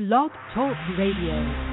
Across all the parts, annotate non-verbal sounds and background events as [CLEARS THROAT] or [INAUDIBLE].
Blog Talk Radio.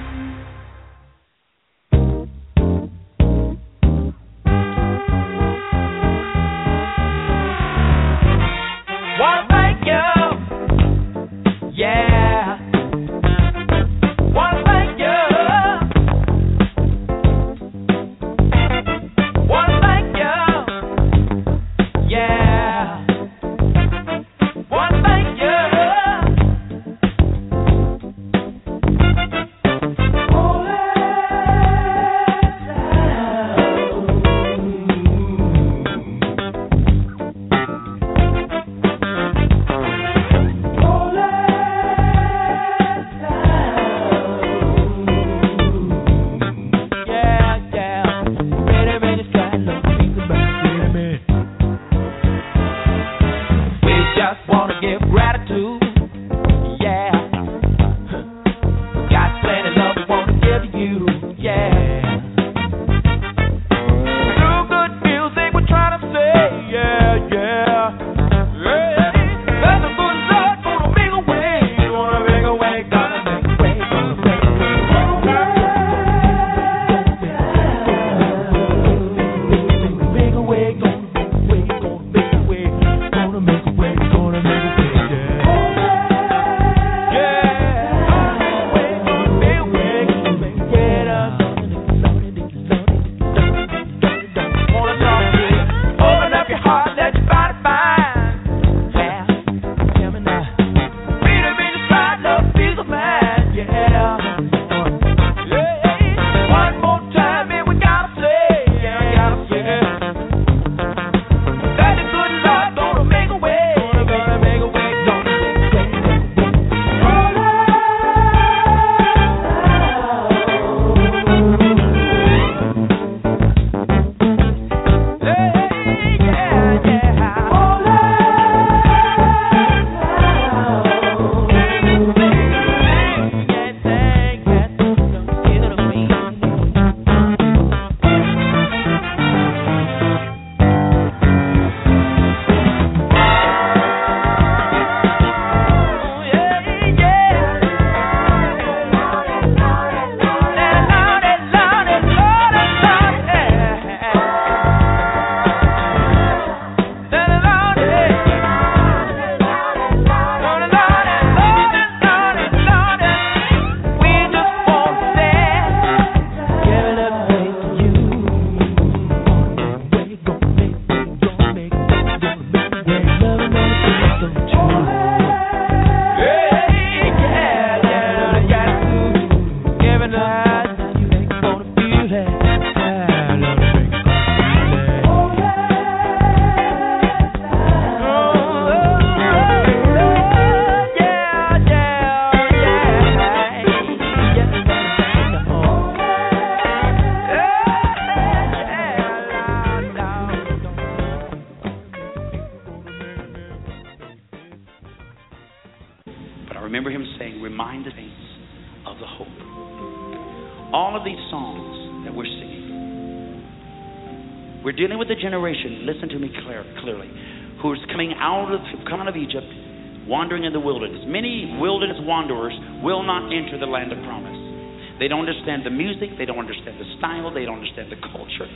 They don't understand the music, they don't understand the style, they don't understand the culture.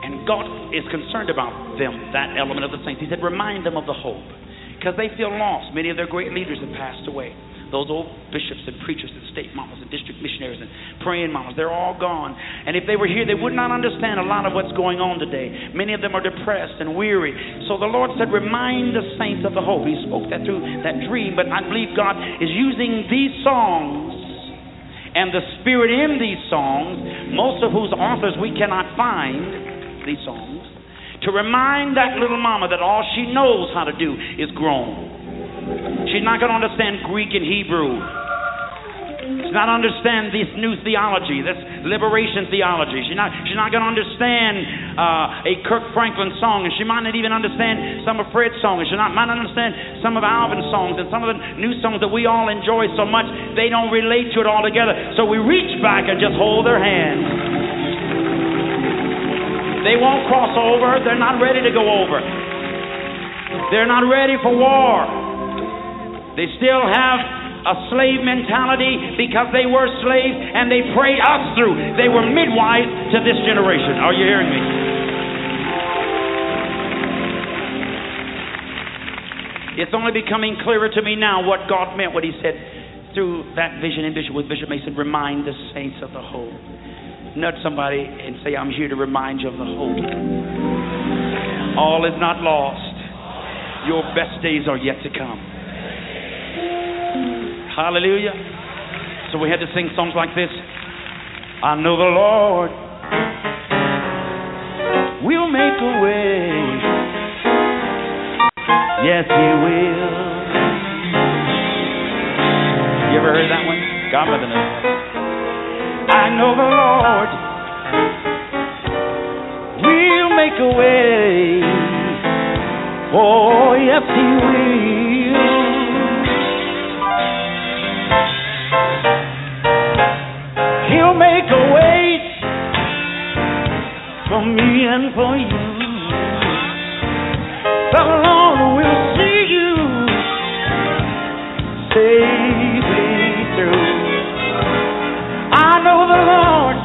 And God is concerned about them, that element of the saints. He said, remind them of the hope. Because they feel lost. Many of their great leaders have passed away. Those old bishops and preachers and state mamas and district missionaries and praying they're all gone. And if they were here, they would not understand a lot of what's going on today. Many of them are depressed and weary. So the Lord said, remind the saints of the hope. He spoke that through that dream, but I believe God is using these songs and the spirit in these songs, most of whose authors we cannot find, these songs, to remind that little mama that all she knows how to do is groan. She's not going to understand Greek and Hebrew. Not understand this new theology, this liberation theology. She's not, she's not going to understand uh, a Kirk Franklin song, and she might not even understand some of Fred's songs. She not, might not understand some of Alvin's songs and some of the new songs that we all enjoy so much, they don't relate to it all together. So we reach back and just hold their hand. They won't cross over. They're not ready to go over. They're not ready for war. They still have a slave mentality because they were slaves and they prayed us through. They were midwives to this generation. Are you hearing me? It's only becoming clearer to me now what God meant what He said through that vision and vision with Bishop Mason, remind the saints of the hope. Nudge somebody and say, I'm here to remind you of the hope. All is not lost. Your best days are yet to come. Hallelujah. So we had to sing songs like this. I know the Lord will make a way. Yes, He will. You ever heard that one? God mother knows. I know the Lord will make a way. Oh, yes, He will. He'll make a way for me and for you. The Lord will see you safely through. I know the Lord,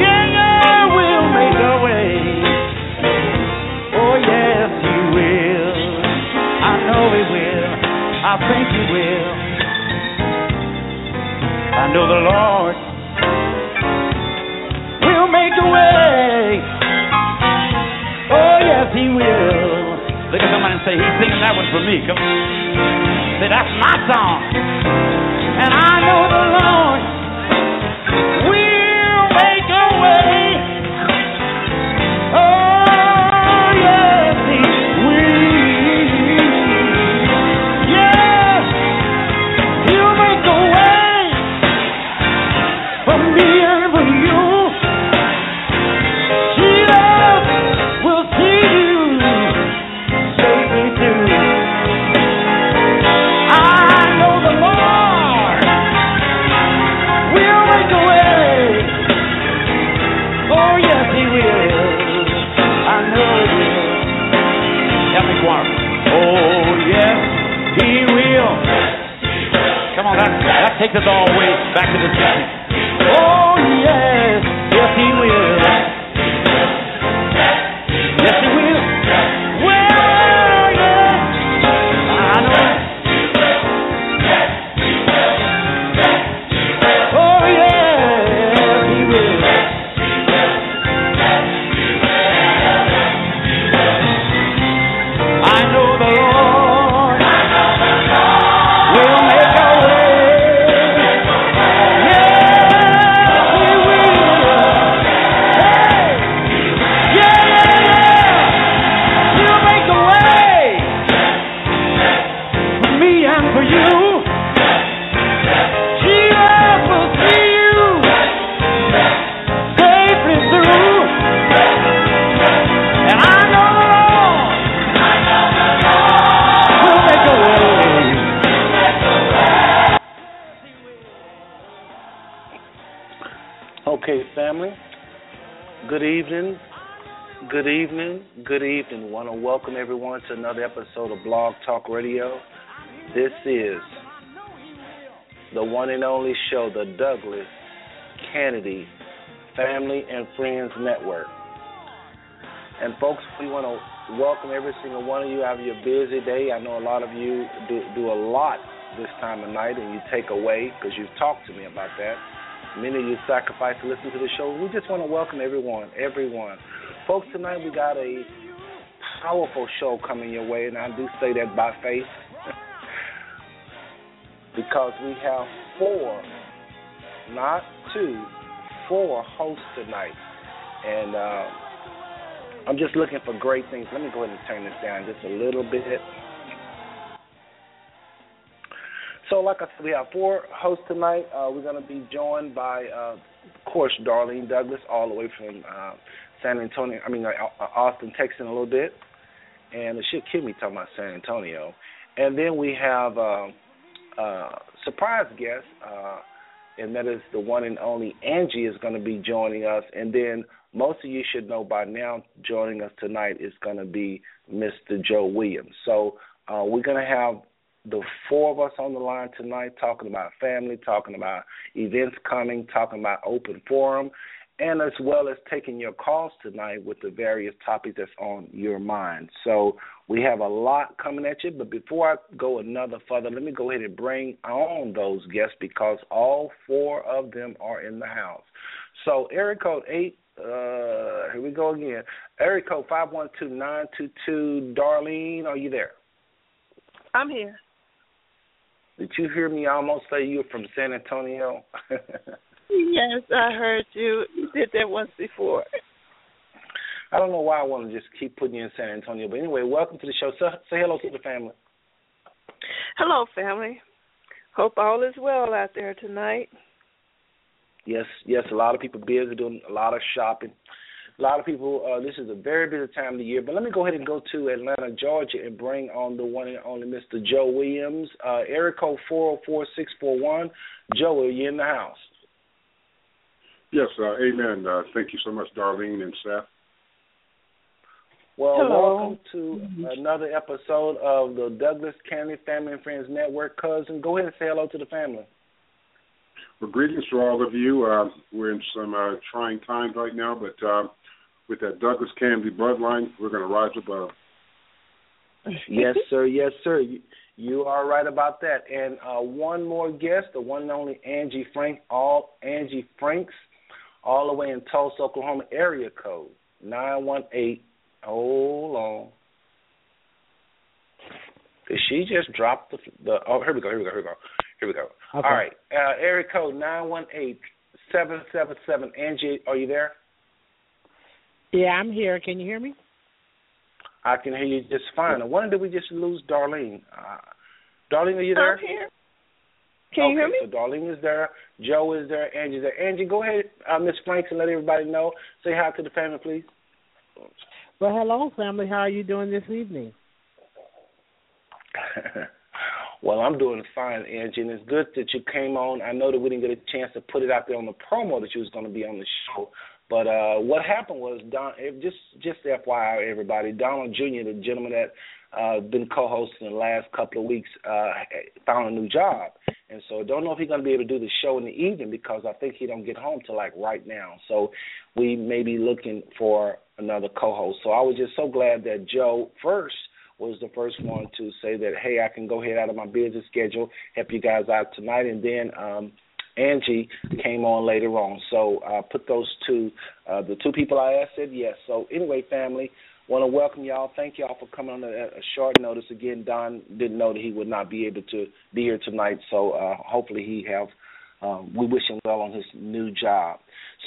yeah, will make a way. Oh, yes, He will. I know He will. I think He will. I know the Lord will make a way. Oh, yes, He will. Look at somebody and say, He's singing that one for me. Come on. Say, that's my song. And I know the Lord takes us all the way back to the beginning. Oh yes, yes He will. Welcome everyone to another episode of Blog Talk Radio. This is the one and only show, the Douglas Canady Family and Friends Network. And folks, we want to welcome every single one of you out of your busy day. I know a lot of you do, do a lot this time of night, and you take away because you've talked to me about that. Many of you sacrifice to listen to the show. We just want to welcome everyone, everyone. Folks, tonight we got a powerful show coming your way, and I do say that by faith [LAUGHS] because we have four, not two, four hosts tonight. And uh, I'm just looking for great things. Let me go ahead and turn this down just a little bit. So, like I said, we have four hosts tonight. Uh, we're going to be joined by, uh, of course, Darlene Douglas, all the way from uh, San Antonio. I mean, uh, Austin, Texas, in a little bit. And the shit kill me talking about San Antonio. And then we have uh, uh, surprise guest, uh, and that is the one and only Angie is going to be joining us. And then most of you should know by now, joining us tonight is going to be Mr. Joe Williams. So uh, we're going to have the four of us on the line tonight talking about family, talking about events coming, talking about open forum, and as well as taking your calls tonight with the various topics that's on your mind. So we have a lot coming at you, but before I go another further, let me go ahead and bring on those guests because all four of them are in the house. So area code eight uh, here we go again. Area code five one two nine two two. Darlene, are you there? I'm here. Did you hear me almost say you were from San Antonio? [LAUGHS] yes, I heard you. You did that once before. I don't know why I want to just keep putting you in San Antonio, but anyway, welcome to the show. So, say hello to the family. Hello, family. Hope all is well out there tonight. Yes, yes, a lot of people busy doing a lot of shopping. A lot of people. Uh, this is a very busy time of the year. But let me go ahead and go to Atlanta, Georgia, and bring on the one and only Mr. Joe Williams. Uh, code four zero four six four one. Joe, are you in the house? Yes, uh, amen. Uh, thank you so much, Darlene and Seth. Well, Hello. welcome to another episode of the Douglas Canady Family and Friends Network. Cousin, go ahead and say hello to the family. Well, greetings to all of you. Uh, we're in some uh, trying times right now, but uh, with that Douglas Canady bloodline, we're going to rise above. yes, sir. Yes, sir. You, you are right about that. And uh, one more guest, the one and only Angie Frank, all Angie Franks, all the way in Tulsa, Oklahoma, area code nine one eight. Hold on. Did she just drop the the? Oh, here we go. Here we go. Here we go. Here we go. Okay. All right. Uh, area code nine one eight seven seven seven. Angie, are you there? Yeah, I'm here. Can you hear me? I can hear you just fine. I wonder did we just lose Darlene? Uh, Darlene, are you there? I'm here. Can okay, you hear me? so Darlene is there, Joe is there, Angie's there. Angie, go ahead, uh, Miss Franks, and let everybody know. Say hi to the family, please. Well, hello, family. How are you doing this evening? [LAUGHS] well, I'm doing fine, Angie, and it's good that you came on. I know that we didn't get a chance to put it out there on the promo that you was going to be on the show. But uh what happened was Don it- just just FYI everybody, Donald Jr., the gentleman that uh been co hosting the last couple of weeks, uh found a new job. And so don't know if he's gonna be able to do the show in the evening because I think he don't get home till like right now. So we may be looking for another co host. So I was just so glad that Joe first was the first one to say that, hey, I can go ahead out of my busy schedule, help you guys out tonight, and then um, Angie came on later on. So I uh, put those two, uh, the two people I asked said yes. So anyway, family, want to welcome y'all. Thank y'all for coming on at a short notice. Again, Don didn't know that he would not be able to be here tonight, so uh, hopefully he have. Um, we wish him well on his new job.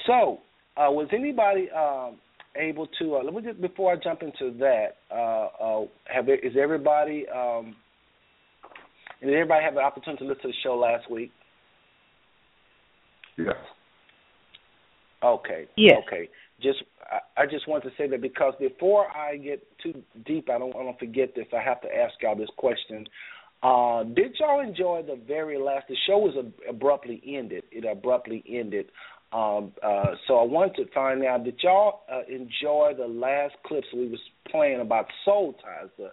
So, uh, was anybody um, able to? Uh, let me just before I jump into that. Uh, uh, have is everybody? Um, did everybody have the opportunity to listen to the show last week? Yes. Okay. Yes. Okay. Just I, I just want to say that because before I get too deep, I don't want to forget this. I have to ask y'all this question. Uh, did y'all enjoy the very last? The show was ab- abruptly ended. It abruptly ended. Um, uh, so I wanted to find out did y'all uh, enjoy the last clips we was playing about soul ties? The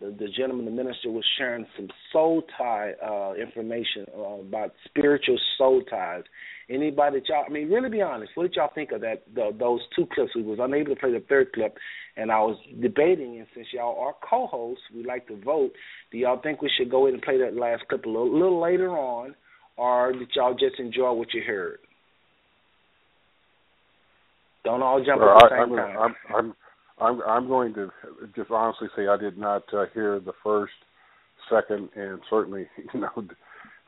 the, the gentleman, the minister, was sharing some soul tie uh, information uh, about spiritual soul ties. Anybody that y'all, I mean, really be honest. What did y'all think of that? The, those two clips. We was unable to play the third clip, and I was debating. And since y'all are co-hosts, we like to vote. Do y'all think we should go in and play that last clip a little, little later on, or did y'all just enjoy what you heard? Don't all jump Well, at the I, same I'm, time. I'm, I'm, I'm, I'm going to just honestly say I did not uh, hear the first, second, and certainly, [LAUGHS] you know,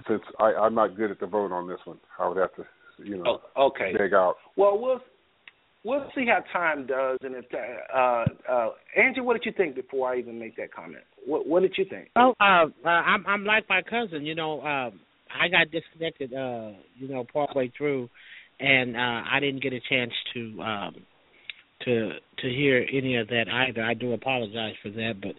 since I, I'm not good at the vote on this one, I would have to, you know, oh, okay. dig out. Well, we'll we'll see how time does, and if uh, uh, Angie, what did you think before I even make that comment? What What did you think? Oh, uh, uh, I'm I'm like my cousin. You know, um, I got disconnected. Uh, you know, partway through, and uh, I didn't get a chance to um, to to hear any of that either. I do apologize for that, but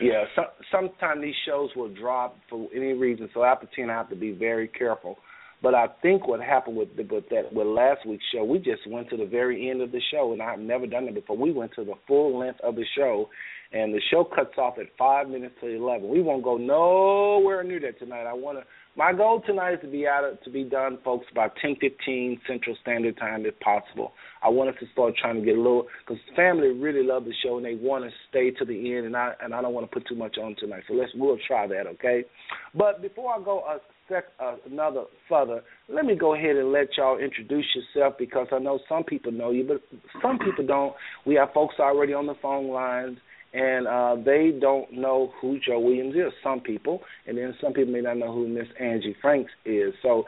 Yeah, so, sometimes these shows will drop for any reason, so after ten, I have to be very careful. But I think what happened with the, with that with last week's show, we just went to the very end of the show, and I've never done it before. We went to the full length of the show, and the show cuts off at five minutes to eleven. We won't go nowhere near that tonight. I want to. My goal tonight is to be out of, to be done, folks, by ten fifteen Central Standard Time, if possible. I want us to start trying to get a little because family really love the show and they want to stay to the end, and I and I don't want to put too much on tonight. So let's we'll try that, okay? But before I go a sec, uh, another further, let me go ahead and let y'all introduce yourself because I know some people know you, but some people don't. We have folks already on the phone lines and uh, they don't know who Joe Williams is. Some people, and then some people may not know who Miss Angie Franks is. So,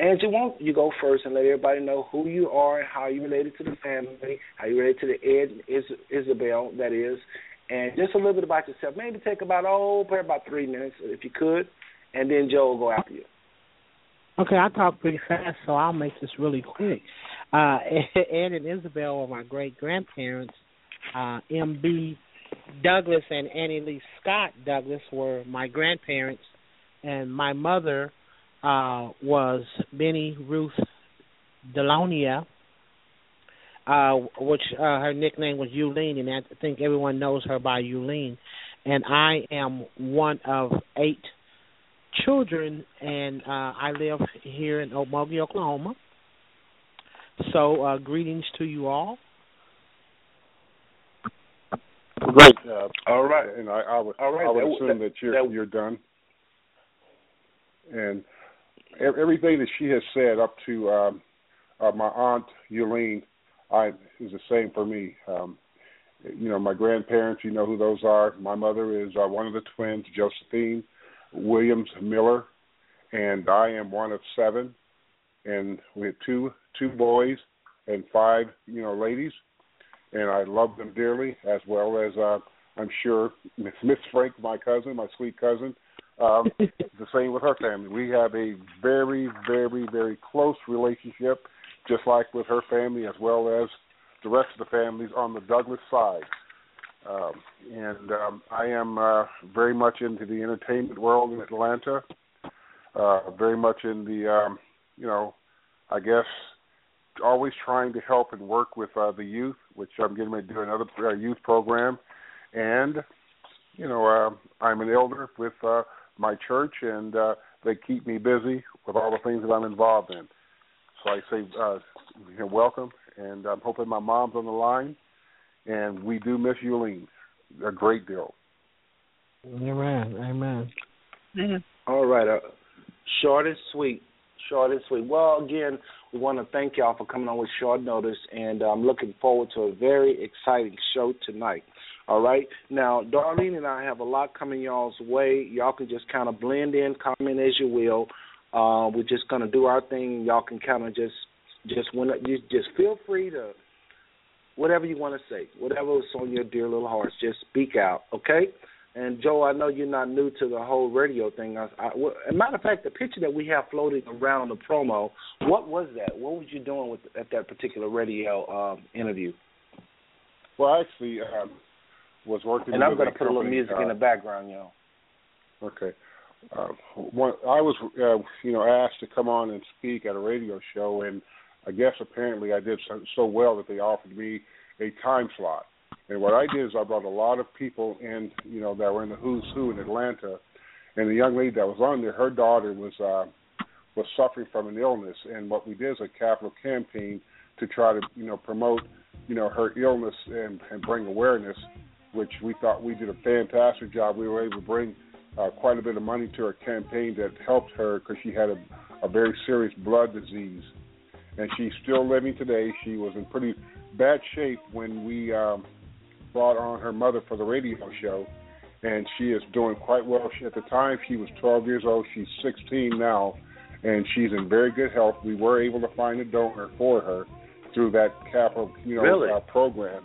Angie, won't you go first and let everybody know who you are and how you related to the family, how you related to the Ed and Is- Isabel, that is, and just a little bit about yourself. Maybe take about oh, probably about three minutes if you could, and then Joe will go after you. Okay, I talk pretty fast, so I'll make this really quick. Uh, [LAUGHS] Ed and Isabel are my great grandparents. Uh, M.B. Douglas and Annie Lee Scott Douglas were my grandparents, and my mother uh, was Benny Ruth Delonia, uh, which uh, her nickname was Euleen, and I think everyone knows her by Euleen. And I am one of eight children, and uh, I live here in Okmulgee, Oklahoma. So, uh, greetings to you all. Great. Uh, All right. And I, I would, All right. I would That- assume that, you're that- you're done. And ev- everything that she has said up to um, uh, my aunt Eulene, I is the same for me. Um, you know, my grandparents, you know who those are. My mother is uh, one of the twins, Josephine Williams Miller, and I am one of seven. And we have two two boys and five, you know, ladies and I love them dearly, as well as uh, I'm sure Miss Miss Frank, my cousin, my sweet cousin, um, [LAUGHS] the same with her family. We have a very, very, very close relationship, just like with her family, as well as the rest of the families on the Douglas side. Um, and um, I am uh, very much into the entertainment world in Atlanta. Uh, very much in the, um, you know, I guess always trying to help and work with uh, the youth, which I'm getting ready to do another uh, youth program, and you know uh, I'm an elder with uh, my church, and uh, they keep me busy with all the things that I'm involved in. So I say, uh, you know, welcome, and I'm hoping my mom's on the line, and we do miss Eulene a great deal. Amen. Amen. All right. Uh, short and sweet. Short and sweet. Well, again, we want to thank y'all for coming on with short notice, and I'm looking forward to a very exciting show tonight. All right. Now, Darlene and I have a lot coming y'all's way. Y'all can just kind of blend in, comment as you will. Uh, we're just gonna do our thing. Y'all can kind of just, just when you just feel free to, whatever you want to say, whatever's on your dear little hearts, just speak out. Okay. And Joe, I know you're not new to the whole radio thing. I, I, as a matter of fact, the picture that we have floating around the promo, what was that? What was you doing with at that particular radio um, interview? Well, I actually um, was working. And I'm going to put a little music uh, in the background, you know. Okay. Uh, one, I was, uh, you know, asked to come on and speak at a radio show, and I guess apparently I did so, so well that they offered me a time slot. And what I did is I brought a lot of people in, you know, that were in the who's who in Atlanta. And the young lady that was on there, her daughter was uh, was suffering from an illness, and what we did is a capital campaign to try to, you know, promote, you know, her illness and and bring awareness, which we thought we did a fantastic job. We were able to bring uh, quite a bit of money to her campaign that helped her because she had a, a very serious blood disease, and she's still living today. She was in pretty bad shape when we um, brought on her mother for the radio show, and she is doing quite well. She, at the time, she was 12 years old. She's 16 now, and she's in very good health. We were able to find a donor for her through that capital, you know, Really? uh, program.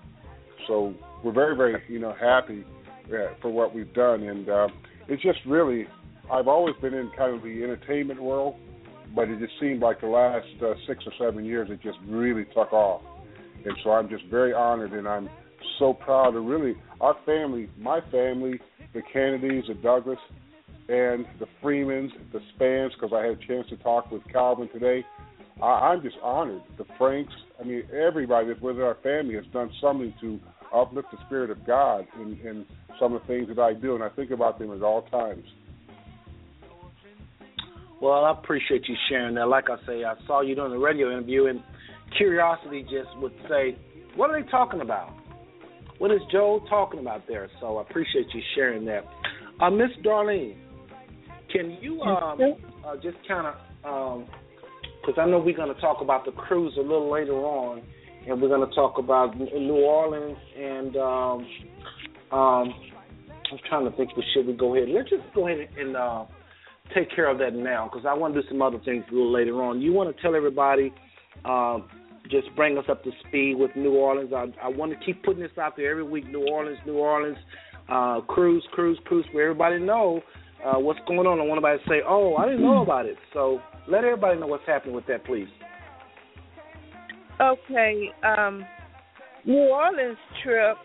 So we're very, very, you know, happy uh, for what we've done, and uh, it's just really. I've always been in kind of the entertainment world, but it just seemed like the last uh, six or seven years it just really took off, and so I'm just very honored, and I'm so proud of really our family, my family, the Canadys, the Douglas, and the Freemans, the Spans, because I had a chance to talk with Calvin today. I, I'm just honored. The Franks, I mean, everybody that's within our family has done something to uplift the spirit of God in, in some of the things that I do, and I think about them at all times. Well, I appreciate you sharing that. Like I say, I saw you doing the radio interview, and curiosity just would say, "What are they talking about? What is Joe talking about there?" So I appreciate you sharing that. Uh, Miss Darlene, can you um, uh, just kind of, because um, I know we're going to talk about the cruise a little later on, and we're going to talk about New Orleans and um, um, I'm trying to think. Should we go ahead? Let's just go ahead and uh, take care of that now, because I want to do some other things a little later on. You want to tell everybody, uh, just bring us up to speed with New Orleans. I, I want to keep putting this out there every week. New Orleans, New Orleans, uh, cruise, cruise, cruise, for everybody know uh, what's going on. I want everybody to say, "Oh, I didn't know about it." So let everybody know what's happening with that, please. Okay, um, New Orleans trip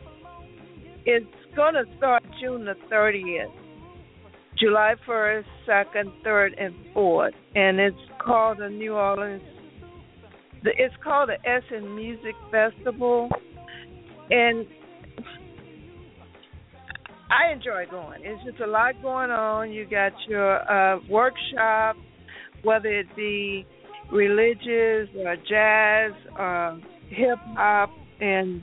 is going to start June the 30th, July 1st, 2nd, 3rd, and 4th, and it's called the New Orleans. It's called the Essence Music Festival, and I enjoy going. It's just a lot going on. You got your uh, workshop, whether it be religious or jazz or hip hop, and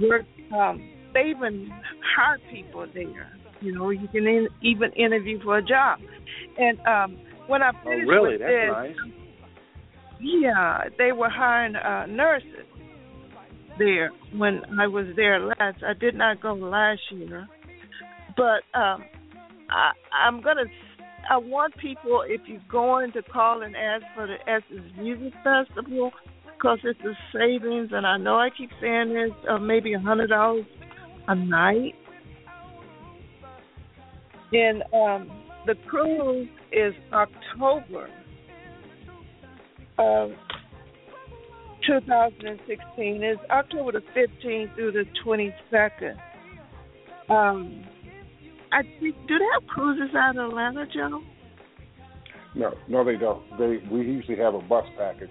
work. Um, they even hire people there. You know, you can in, even interview for a job. And um, when I oh, finished oh, really? with That's this, nice. Yeah, they were hiring uh, nurses there when I was there last. I did not go last year, but um, I, I'm gonna. I want people, if you're going to call and ask for the Essence Music Festival, because it's a savings, and I know I keep saying this, of maybe a hundred dollars a night. And um, the cruise is October. Um, 2016 is October the 15th through the 22nd. Um, I think do they have cruises out of Atlanta, Joe? No, no, they don't. They we usually have a bus package.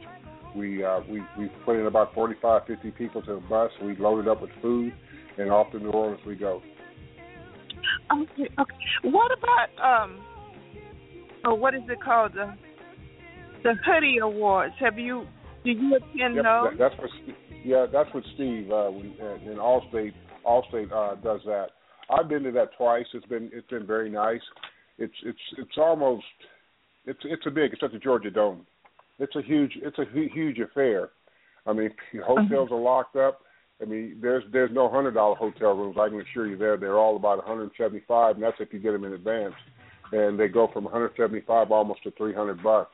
We uh, we we put in about 45, 50 people to a bus. We load it up with food, and off to New Orleans we go. Okay, okay. What about um, or what is it called the the Hoodie Awards? Have you did you attend yep, those? That, that's what yeah, that's what Steve uh, we, uh, in Allstate Allstate uh, does that. I've been to that twice. It's been it's been very nice. It's it's it's almost it's it's a big. It's at the Georgia Dome. It's a huge it's a huge affair. I mean, [LAUGHS] hotels uh-huh. are locked up. I mean, there's there's no hundred dollar hotel rooms. I can assure you, there they're all about 175, and that's if you get them in advance. And they go from 175 almost to 300 bucks.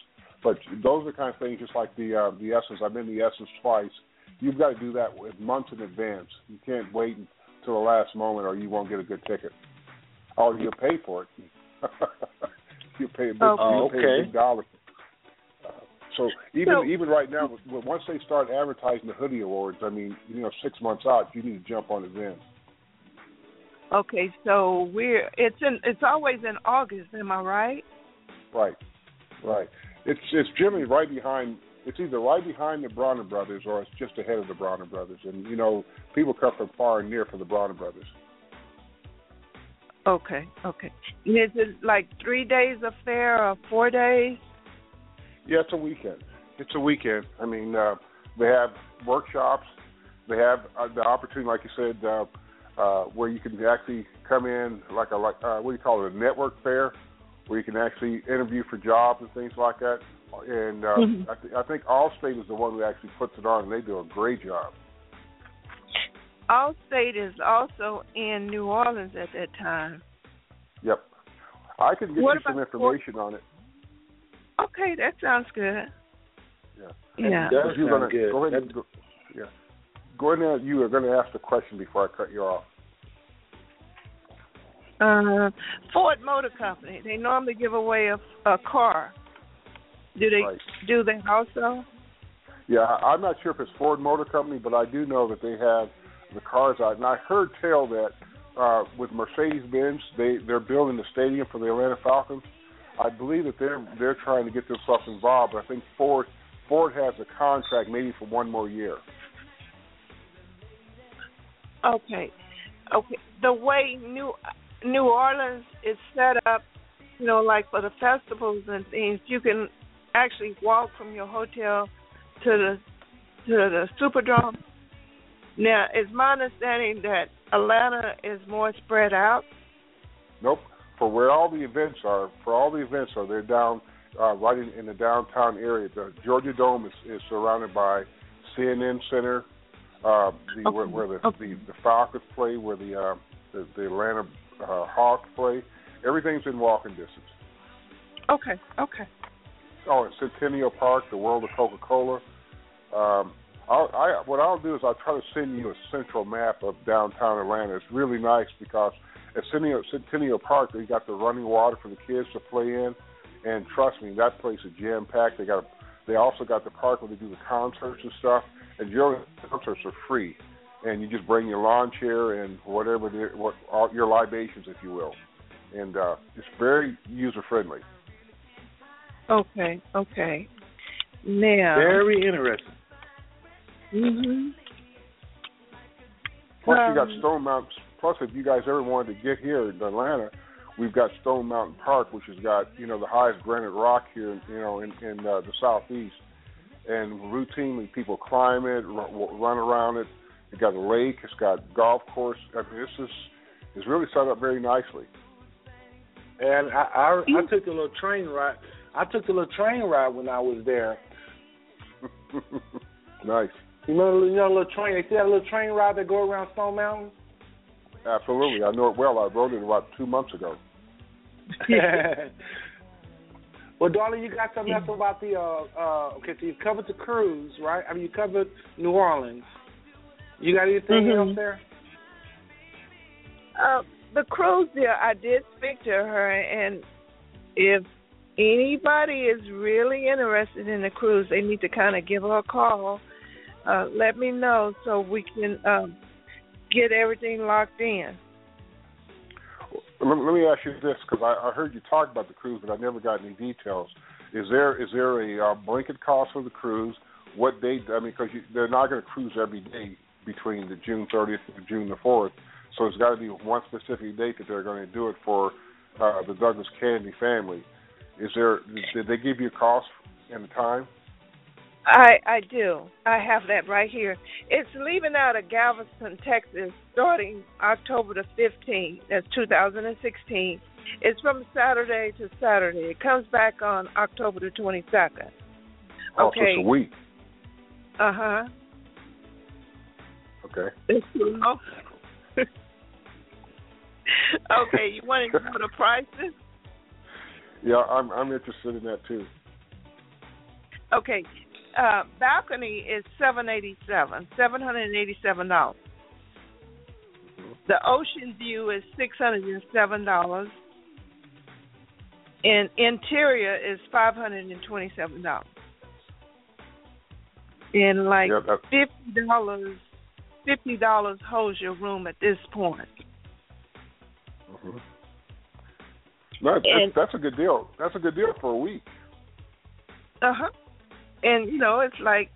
But those are the kind of things, just like the uh, the Essence. I've been to the Essence twice. You've got to do that with months in advance. You can't wait until the last moment, or you won't get a good ticket. Or you'll pay for it. [LAUGHS] you pay a big, oh, okay. pay a big dollar. Uh, so even So- even right now, once they start advertising the hoodie awards, I mean, you know, six months out, you need to jump on it then. Okay, so we're it's in it's always in August, am I right? Right, right. It's it's generally right behind. It's either right behind the Bronner Brothers or it's just ahead of the Bronner Brothers. And you know, people come from far and near for the Bronner Brothers. Okay, okay. And is it like three days affair or four days? Yeah, it's a weekend. It's a weekend. I mean, uh, they have workshops. They have uh, the opportunity, like you said, uh, uh, where you can actually come in like a like uh, what do you call it, a network fair, where you can actually interview for jobs and things like that. And uh, Mhm. I, th- I think Allstate is the one who actually puts it on, and they do a great job. Allstate is also in New Orleans at that time. Yep. I can get What you some about- information on it. Okay, that sounds good. Yeah. Yeah. Does You're gonna good. go ahead and go, yeah. Go ahead and you are going to ask the question before I cut you off. Uh, Ford Motor Company. They normally give away a, a car. Do they Right. do they also? Yeah, I'm not sure if it's Ford Motor Company, but I do know that they have the cars out. And I heard tell that uh, with Mercedes Benz, they they're building the stadium for the Atlanta Falcons. I believe that they're they're trying to get themselves involved. But I think Ford Ford has a contract maybe for one more year. Okay, okay. The way New New Orleans is set up, you know, like for the festivals and things, you can actually walk from your hotel to the to the Superdome. Now, it's my understanding that Atlanta is more spread out. Nope. For where all the events are, for all the events are, they're down uh, right in, in the downtown area. The Georgia Dome is, is surrounded by CNN Center, uh, the, okay. where, where the, okay. the the Falcons play, where the uh, the, the Atlanta uh, Hawks play. Everything's in walking distance. Okay. Okay. Oh, and Centennial Park, the World of Coca Cola. Um, I'll, I what I'll do is I'll try to send you a central map of downtown Atlanta. It's really nice because at Centennial, Centennial Park they got the running water for the kids to play in, and trust me, that place is jam packed. They got they also got the park where they do the concerts and stuff, and generally the concerts are free, and you just bring your lawn chair and whatever the, what all, your libations, if you will, and uh, it's very user friendly. Okay. Okay. Now. Very interesting. Mhm. Plus, Um, you got Stone Mountain. Plus, if you guys ever wanted to get here in Atlanta, we've got Stone Mountain Park, which has got you know the highest granite rock here, you know, in in uh, the southeast, and routinely people climb it, run, run around it. It's got a lake. It's got golf course. I mean, this is is really set up very nicely. And I, I I took a little train ride. I took a little train ride when I was there. [LAUGHS] nice. You remember you know the little train? They see that little train ride that go around Stone Mountain. Absolutely, I know it well. I rode it about two months ago. [LAUGHS] well, darling, you got something else about the uh uh okay, so you covered the cruise, right? I mean you covered New Orleans. You got anything Mhm. else there? Uh, the cruise deal, I did speak to her, and if anybody is really interested in the cruise, they need to kind of give her a call. Uh, let me know so we can um, get everything locked in. Let, let me ask you this, because I, I heard you talk about the cruise, but I never got any details. Is there is there a uh, blanket cost for the cruise? What date? I mean, because they're not going to cruise every day between the June 30th and June the 4th, so it's got to be one specific date that they're going to do it for uh, the Douglas Canady family. Is there? Did they give you a cost and a time? I I do. I have that right here. It's leaving out of Galveston, Texas, starting October the 15th. That's 2016. It's from Saturday to Saturday. It comes back on October the 22nd. Oh, Okay. so it's a week. Uh huh. Okay. [LAUGHS] Okay, you want to know the prices? Yeah, I'm I'm interested in that too. Okay, uh, balcony is seven eighty seven, seven hundred and eighty seven dollars. The ocean view is six hundred and seven dollars, and interior is five hundred and twenty seven dollars. And like fifty dollars, fifty dollars holds your room at this point. Mhm. No, that's, And- that's a good deal. That's a good deal for a week. Uh huh. And you know, it's like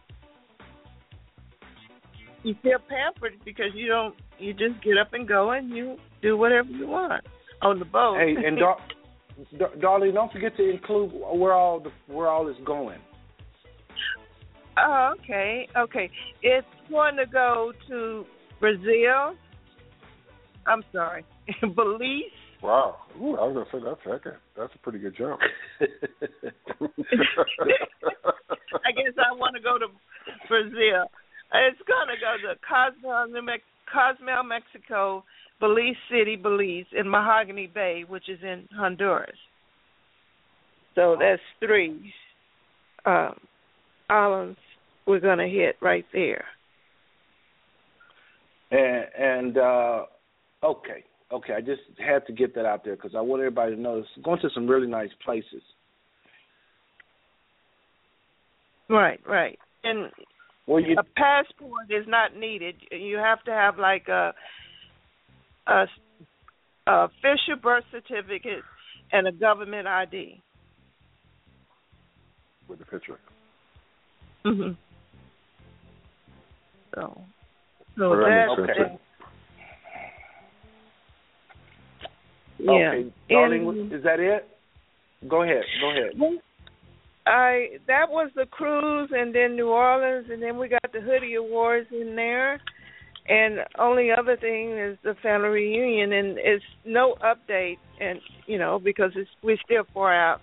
you feel pampered because you don't. You just get up and go, and you do whatever you want on the boat. Hey, and dar- [LAUGHS] dar- darling, don't forget to include where all the where all is going. Oh, okay, okay. It's going to go to Brazil. I'm sorry, [LAUGHS] Belize. Wow. Ooh, I was gonna say that's that's a pretty good jump. [LAUGHS] I guess I want to go to Brazil. It's going to go to Cozumel, New Mex- Cozumel, Mexico, Belize City, Belize, and Mahogany Bay, which is in Honduras. So that's three um, islands we're going to hit right there. And and uh okay, okay. I just had to get that out there because I want everybody to know it's going to some really nice places. Right, right. And Well, you a passport is not needed. You have to have like a a, a official birth certificate and a government ID. With the picture. Mm-hmm. So, so that, okay. okay. Yeah. Okay, darling, and, is that it? Go ahead. Go ahead. I that was the cruise, and then New Orleans, and then we got the Hoodie Awards in there. And only other thing is the family reunion, and it's no update, and you know because it's we're still far out,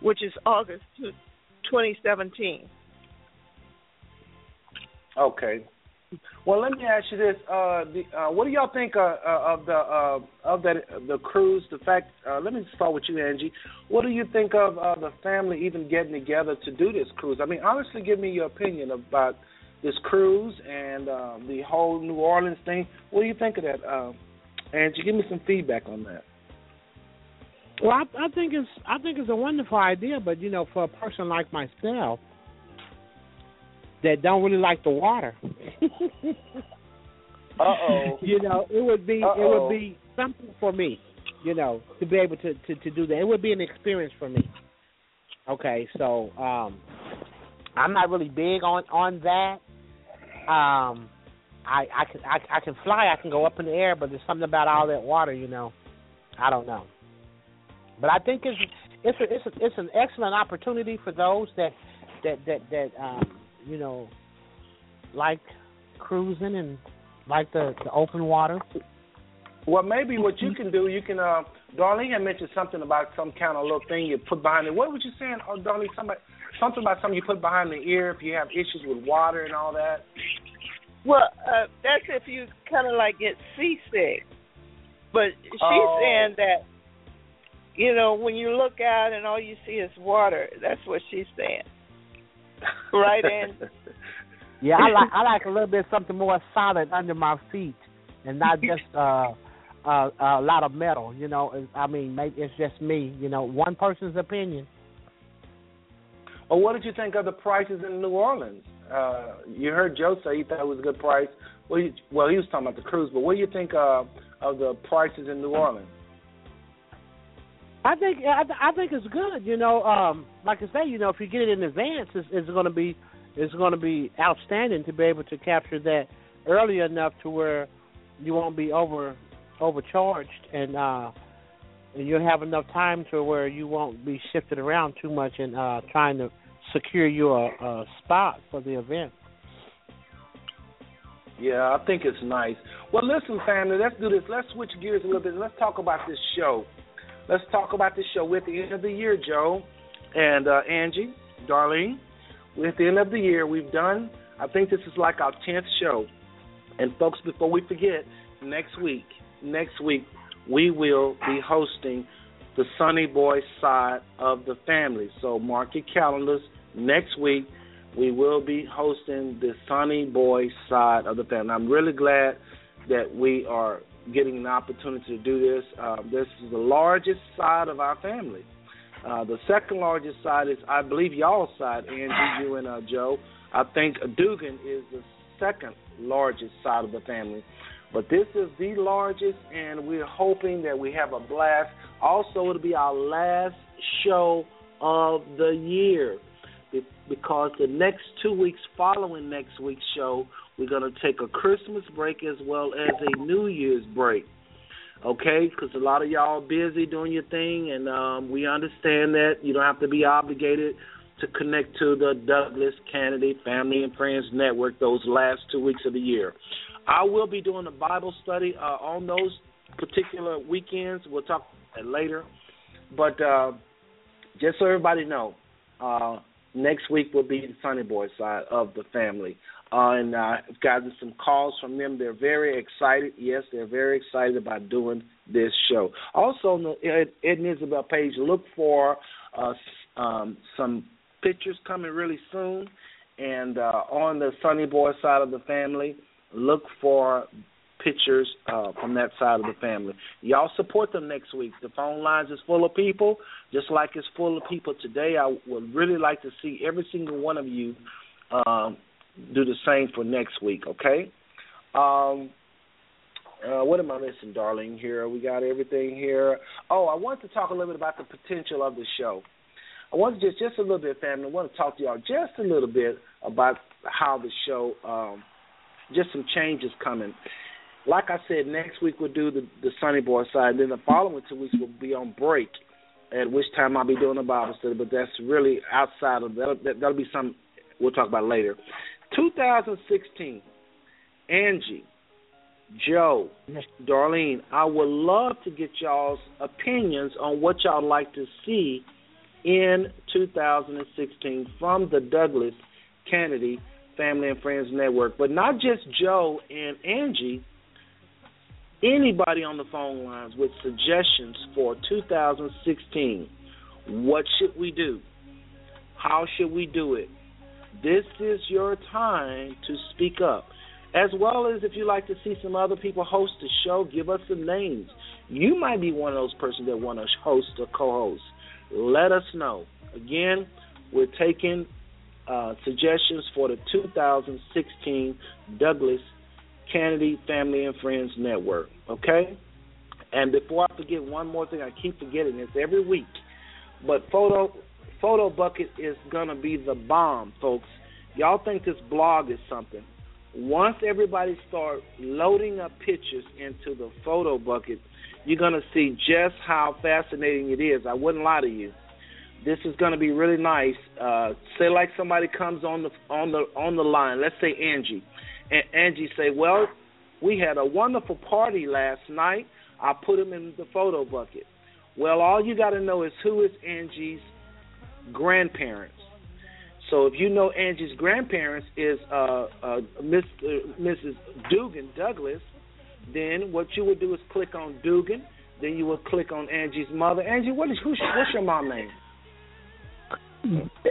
which is August 2017. Okay. Well, let me ask you this: uh, the, uh, What do y'all think uh, uh, of the uh, of that the cruise? The fact. Uh, let me start with you, Angie. What do you think of uh, the family even getting together to do this cruise? I mean, honestly, give me your opinion about this cruise and uh, the whole New Orleans thing. What do you think of that, Angie? Give me some feedback on that. Well, I, I think it's I think it's a wonderful idea, but you know, for a person like myself that don't really like the water, [LAUGHS] Uh oh. [LAUGHS] you know, it would be it Uh-oh. would be something for me, you know, to be able to, to to do that. It would be an experience for me. Okay, so um I'm not really big on on that. Um I I can I, I can fly, I can go up in the air, but there's something about all that water, you know. I don't know. But I think it's it's a, it's a, it's an excellent opportunity for those that that that that um you know like cruising and like the the open water. Well, maybe what you can do, you can. Uh, Darlene had mentioned something about some kind of little thing you put behind it. What was you saying, oh, Darlene? Somebody, something about something you put behind the ear if you have issues with water and all that. Well, uh, that's if you kind of like get seasick. But she's Oh. saying that, you know, when you look out and all you see is water. That's what she's saying. [LAUGHS] Right, Ann? [LAUGHS] Yeah, I like I like a little bit something more solid under my feet and not [LAUGHS] just uh uh, a lot of metal. You know, I mean, maybe it's just me. You know, one person's opinion. Well, what did you think of the prices in New Orleans? Uh, you heard Joe say he thought it was a good price. Well, you, well, he was talking about the cruise, but what do you think uh, of the prices in New Orleans? I think I, I think it's good. You know, um, like I say, you know, if you get it in advance, it's, it's going to be it's going to be outstanding to be able to capture that early enough to where you won't be over overcharged and uh, and you'll have enough time to where you won't be shifted around too much and uh, trying to secure your uh, spot for the event. Yeah, I think it's nice. Well, listen, family, let's do this. Let's switch gears a little bit. Let's talk about this show. Let's talk about the show. We're at the end of the year, Joe and uh, Angie, Darlene. We're at the end of the year. We've done, I think this is like our 10th show. And, folks, before we forget, next week, next week, we will be hosting the Sunny Boy side of the family. So mark your calendars. Next week, we will be hosting the Sunny Boy side of the family. I'm really glad that we are getting an opportunity to do this. Uh, this is the largest side of our family. Uh, the second largest side is, I believe, y'all's side, Angie, you and uh, Joe. I think Dugan is the second largest side of the family. But this is the largest, and we're hoping that we have a blast. Also, it'll be our last show of the year because the next two weeks following next week's show, we're going to take a Christmas break as well as a New Year's break. Okay, because a lot of y'all are busy doing your thing, and um, we understand that you don't have to be obligated to connect to the Douglas Canady Family and Friends Network those last two weeks of the year. I will be doing a Bible study uh, on those particular weekends. We'll talk later. But uh, just so everybody know, uh, next week will be the Sunny Boy side of the family. Uh, and I've gotten some calls from them. They're very excited. Yes, they're very excited about doing this show. Also, Ed, Ed and Isabel page, look for uh, um, some pictures coming really soon. And uh, on the Sunny Boy side of the family, look for pictures uh, from that side of the family. Y'all support them next week. The phone lines is full of people, just like it's full of people today. I would really like to see every single one of you um, do the same for next week. Okay. Um, uh, what am I missing, darling? Here we got everything here. Oh, I want to talk a little bit about the potential of the show. I want to just just a little bit, family. I want to talk to y'all just a little bit about how the show, um, just some changes coming. like I said, next week we'll do the the Sunny Boy side. Then the following two weeks we'll be on break, at which time I'll be doing a Bible study. But that's really outside of that. That'll be some we'll talk about later. 2016, Angie, Joe, Darlene, I would love to get y'all's opinions on what y'all like to see in 2016 from the Douglas Canady Family and Friends Network. But not just Joe and Angie, anybody on the phone lines with suggestions for 2016. What should we do? How should we do it? This is your time to speak up. As well as if you like to see some other people host the show, give us some names. You might be one of those persons that want to host or co-host. Let us know. Again, we're taking uh, suggestions for the 2016 Douglas Canady Family and Friends Network. Okay? And before I forget one more thing, I keep forgetting this every week. But photo photo bucket is gonna be the bomb, folks. Y'all think this blog is something. Once everybody start loading up pictures into the photo bucket, you're gonna see just how fascinating it is. I wouldn't lie to you. This is gonna be really nice. Uh, say like somebody comes on the on the on the line. Let's say Angie, and Angie say, "Well, we had a wonderful party last night. I put them in the photo bucket." Well, all you got to know is who is Angie's grandparents. So if you know Angie's grandparents is uh, uh, Miss, uh, Mrs. Dugan Douglas, then what you would do is click on Dugan. Then you would click on Angie's mother. Angie, what is who's, what's your mom name?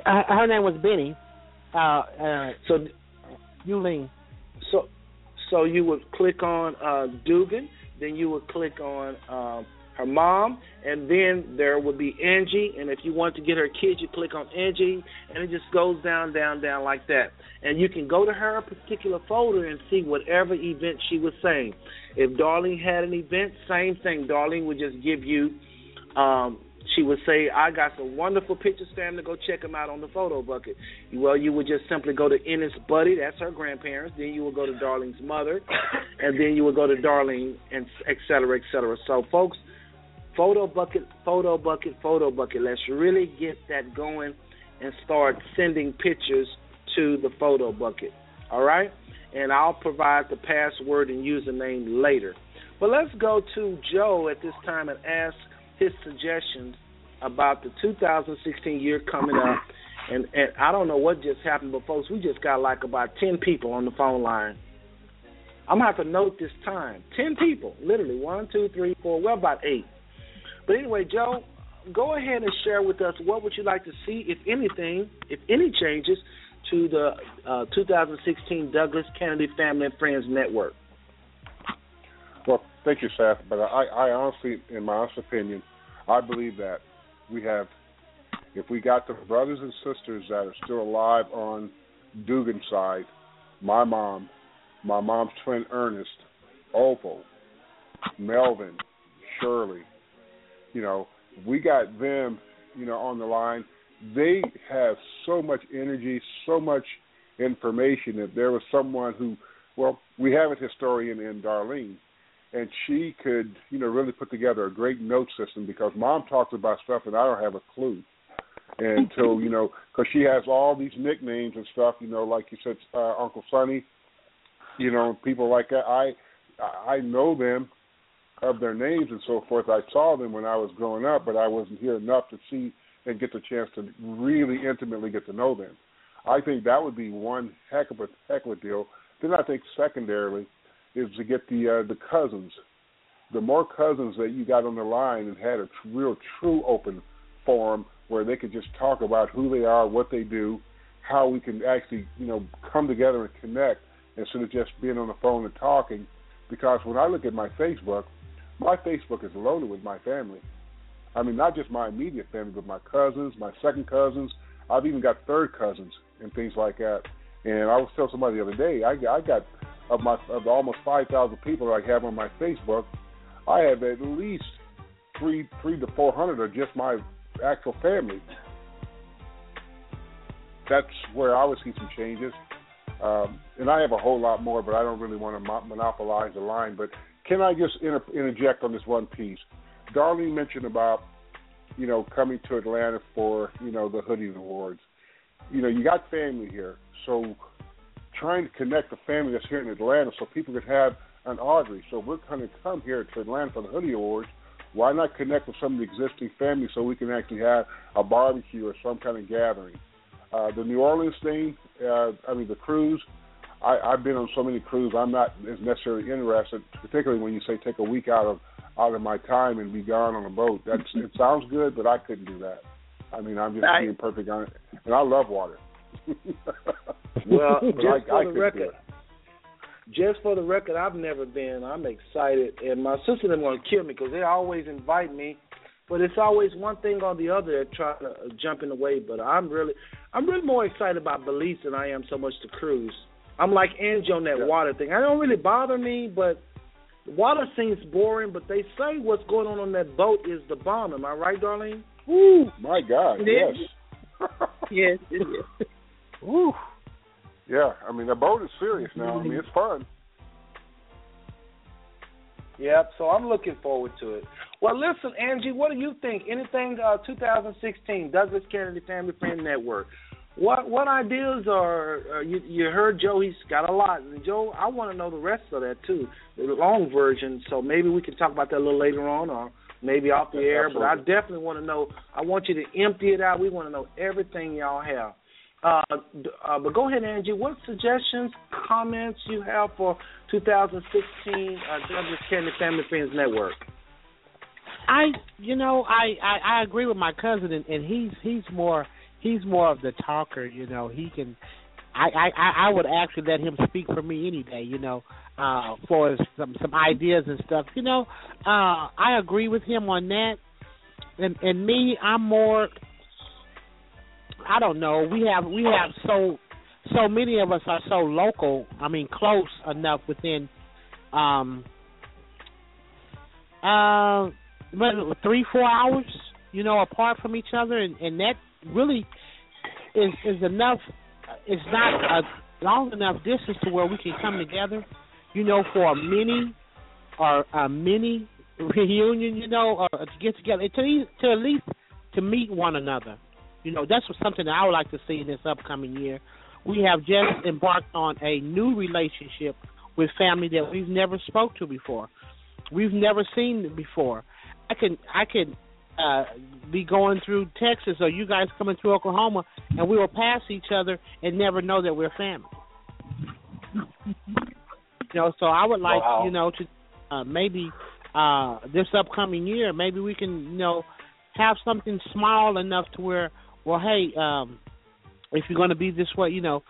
Uh, her name was Benny. Uh, uh, so. So so you would click on uh, Dugan. Then you would click on. Her mom, and then there would be Angie. And if you want to get her kids, you click on Angie, and it just goes down, down, down like that. And you can go to her particular folder and see whatever event she was saying. If Darlene had an event, same thing. Darlene would just give you. Um, she would say, "I got some wonderful pictures, family. Go check them out on the photo bucket." Well, you would just simply go to Ennis Buddy, that's her grandparents. Then you would go to Darlene's mother, and then you would go to Darlene, and et cetera, et cetera. So, folks, photo bucket, photo bucket, photo bucket. Let's really get that going and start sending pictures to the photo bucket. All right? And I'll provide the password and username later. But let's go to Joe at this time and ask his suggestions about the 2016 year coming up. And, and I don't know what just happened, but folks, we just got like about 10 people on the phone line. I'm gonna have to note this time. Ten people, literally one, two, three, four. Well, about eight. But anyway, Joe, go ahead and share with us what would you like to see, if anything, if any changes to the uh, 2016 Douglas Canady Family and Friends Network. Well, thank you, Seth. But I, I honestly, in my honest opinion, I believe that we have, if we got the brothers and sisters that are still alive on Dugan's side, my mom, my mom's twin Ernest, Opal, Melvin, Shirley, you know, we got them, you know, on the line. They have so much energy, so much information. If there was someone who, well, we have a historian in Darlene, and she could, you know, really put together a great note system because mom talks about stuff and I don't have a clue. And so, you know, because she has all these nicknames and stuff, you know, like you said, uh, Uncle Sonny, you know, people like that. I I know them of their names and so forth. I saw them when I was growing up, but I wasn't here enough to see and get the chance to really intimately get to know them. I think that would be one heck of a heck of a deal. Then I think secondarily is to get the uh, the cousins. The more cousins that you got on the line and had a real true open forum where they could just talk about who they are, what they do, how we can actually you know come together and connect instead of just being on the phone and talking. Because when I look at my Facebook, my Facebook is loaded with my family. I mean, not just my immediate family, but my cousins, my second cousins. I've even got third cousins and things like that. And I was telling somebody the other day, I, I got of my of the almost five thousand people that I have on my Facebook, I have at least three three to four hundred are just my actual family. That's where I would see some changes. Um, and I have a whole lot more, but I don't really want to mo- monopolize the line. But can I just inter- interject on this one piece? Darlene mentioned about you know coming to Atlanta for you know the Hoodie Awards. You know, you got family here, so trying to connect the family that's here in Atlanta so people could have an Audrey. So we're going to come here to Atlanta for the Hoodie Awards. Why not connect with some of the existing families so we can actually have a barbecue or some kind of gathering? Uh, the New Orleans thing, uh, I mean the cruise. I, I've been on so many cruises. I'm not as necessarily interested, particularly when you say take a week out of out of my time and be gone on a boat. That's [LAUGHS] it sounds good, but I couldn't do that. I mean, I'm just Right. being perfect honest, and I love water. [LAUGHS] Well, [LAUGHS] But just I- for I the record, just for the record, I've never been. I'm excited, and my sister them gonna kill me because they always invite me, but it's always one thing or the other that trying to uh, jump in the way. But I'm really, I'm really more excited about Belize than I am so much to cruise. I'm like Angie on that Yeah. water thing. I don't really bother me, but water seems boring. But they say what's going on on that boat is the bomb. Am I right, Darlene? Woo, my God, It yes. is. [LAUGHS] Yes, it is. Woo. Yeah, I mean the boat is serious now. I mean it's fun. Yep. So I'm looking forward to it. Well, listen, Angie, what do you think? Anything uh, 2016 Douglas Canady Family Friend Network? What what ideas are uh, you? You heard Joe; he's got a lot. And Joe, I want to know the rest of that too, the long version. So maybe we can talk about that a little later on, or maybe off the air. But I definitely want to know. I want you to empty it out. We want to know everything y'all have. Uh, uh, but go ahead, Angie. What suggestions, comments you have for 2016 uh, Douglas Canady Family Friends Network? I, you know, I, I I agree with my cousin, and, and he's he's more he's more of the talker. You know, he can. I, I I would actually let him speak for me any day. You know, uh, for some some ideas and stuff. You know, uh, I agree with him on that. And and me, I'm more. I don't know. We have we have so so many of us are so local. I mean, close enough within. Um, uh, three four hours, you know, apart from each other, and, and that really is is enough. It's not a long enough distance to where we can come together, you know, for a mini or a mini reunion, you know, or to get together to to at least to meet one another. You know, that's something that I would like to see in this upcoming year. We have just embarked on a new relationship with family that we've never spoke to before. We've never seen before. I can I can uh be going through Texas or you guys coming through Oklahoma and we will pass each other and never know that we're family. You know, so I would like, Wow. you know, to uh maybe uh this upcoming year maybe we can, you know, have something small enough to where well hey, um if you're going to be this way, you know,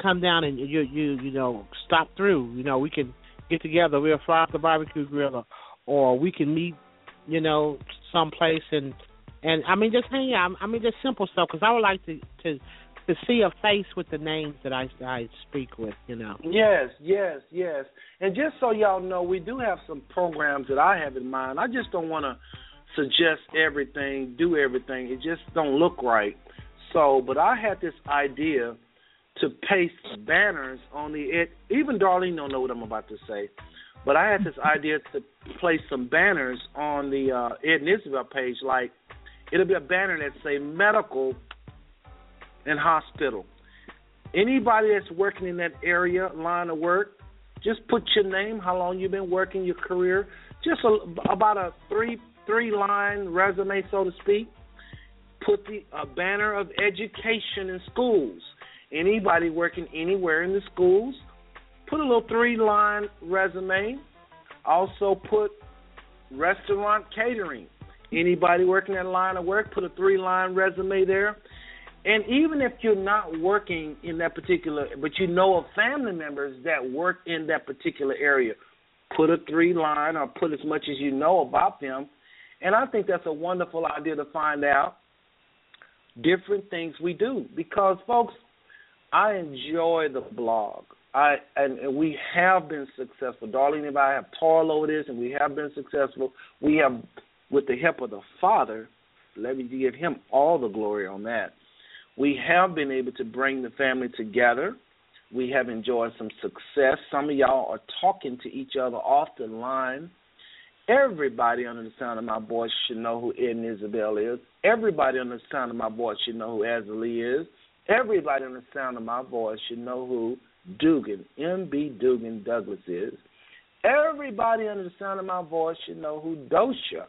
come down and you you you know stop through. You know, we can get together. We'll fly off the barbecue grill, or, or we can meet, you know, someplace and and I mean just hang out. I mean just simple stuff because I would like to to to see a face with the names that I I speak with. You know. Yes, yes, yes. And just so y'all know, we do have some programs that I have in mind. I just don't want to suggest everything, do everything. It just don't look right. So, but I had this idea to paste banners on the it. Even Darlene don't know what I'm about to say, but I had this idea to place some banners on the uh, Ed and Isabel page. Like it'll be a banner that say medical and hospital anybody that's working in that area line of work, just put your name, how long you've been working, your career, just a, about a three three line resume, so to speak. Put the a banner of education in schools. Anybody working anywhere in the schools, put a little three line resume. Also put restaurant catering. Anybody working that line of work, put a three line resume there. And even if you're not working in that particular, but you know of family members that work in that particular area, put a three line or put as much as you know about them. And I think that's a wonderful idea to find out different things we do because, folks, I enjoy the blog. I and, and we have been successful. Darlene and I have over this, and we have been successful. We have, with the help of the Father, let me give Him all the glory on that we have been able to bring the family together. We have enjoyed some success. Some of y'all are talking to each other off the line. Everybody under the sound of my voice should know who Ed Isabel is. Everybody under the sound of my voice should know who Azalee is. Everybody under the sound of my voice should know who Dugan, M.B. Dugan Douglas is. Everybody under the sound of my voice should know who Dosha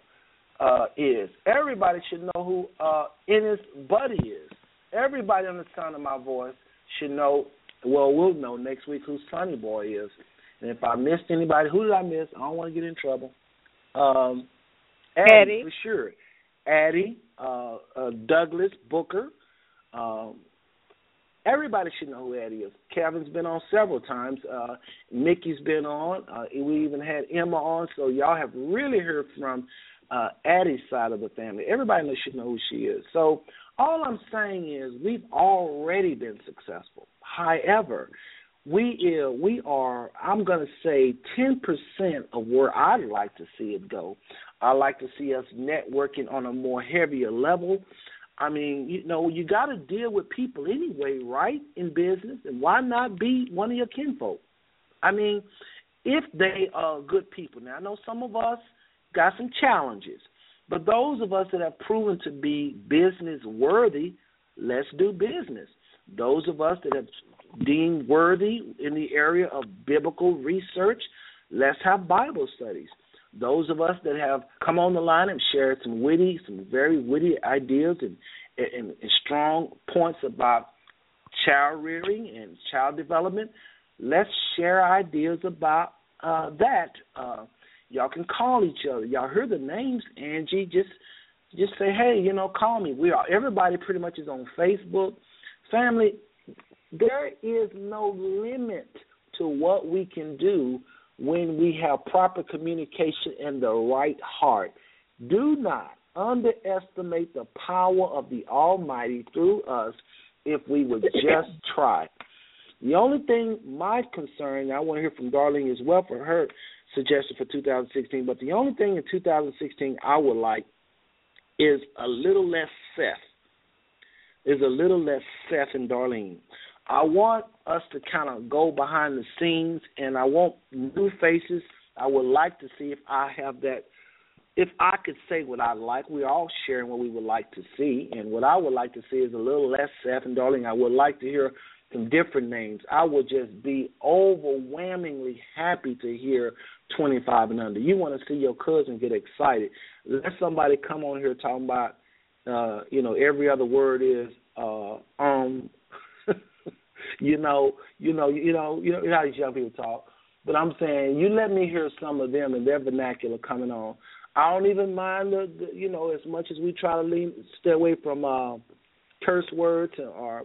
uh, is. Everybody should know who uh, Ennis Buddy is. Everybody under the sound of my voice should know, well, we'll know next week who Sonny Boy is. And if I missed anybody, who did I miss? I don't want to get in trouble. Um, Addie, Addie. for sure. Addie, uh, uh, Douglas, Booker. Um, everybody should know who Addie is. Kevin's been on several times. Uh, Mickey's been on. Uh, we even had Emma on. So y'all have really heard from uh, Addie's side of the family. Everybody should know who she is. So all I'm saying is we've already been successful. However, we uh, we are I'm going to say 10% of where I'd like to see it go. I like to see us networking on a more heavier level. I mean, you know, you got to deal with people anyway, right? In business, and why not be one of your kinfolk? I mean, if they are good people. Now, I know some of us got some challenges, but those of us that have proven to be business worthy, let's do business. Those of us that have deemed worthy in the area of biblical research, let's have Bible studies. Those of us that have come on the line and shared some witty, some very witty ideas and, and, and strong points about child rearing and child development, let's share ideas about uh, that. Uh, y'all can call each other. Y'all hear the names, Angie. Just just say, hey, you know, call me. We are everybody pretty much is on Facebook. Family, there is no limit to what we can do when we have proper communication and the right heart. Do not underestimate the power of the Almighty through us if we would just [LAUGHS] try. The only thing my concern, I want to hear from Darlene as well for her suggestion for 2016, but the only thing in 2016 I would like is a little less Seth. Is a little less Seth and Darlene. I want us to kind of go behind the scenes, and I want new faces. I would like to see if I have that. If I could say what I like, we're all sharing what we would like to see, and what I would like to see is a little less Seth and Darlene. I would like to hear some different names. I would just be overwhelmingly happy to hear 25 and under. You want to see your cousin get excited. Let somebody come on here talking about, uh, you know, every other word is uh, um, you know, you know, you know, you know, how these young people talk. But I'm saying, you let me hear some of them and their vernacular coming on. I don't even mind the, the you know, as much as we try to lean, stay away from uh, curse words or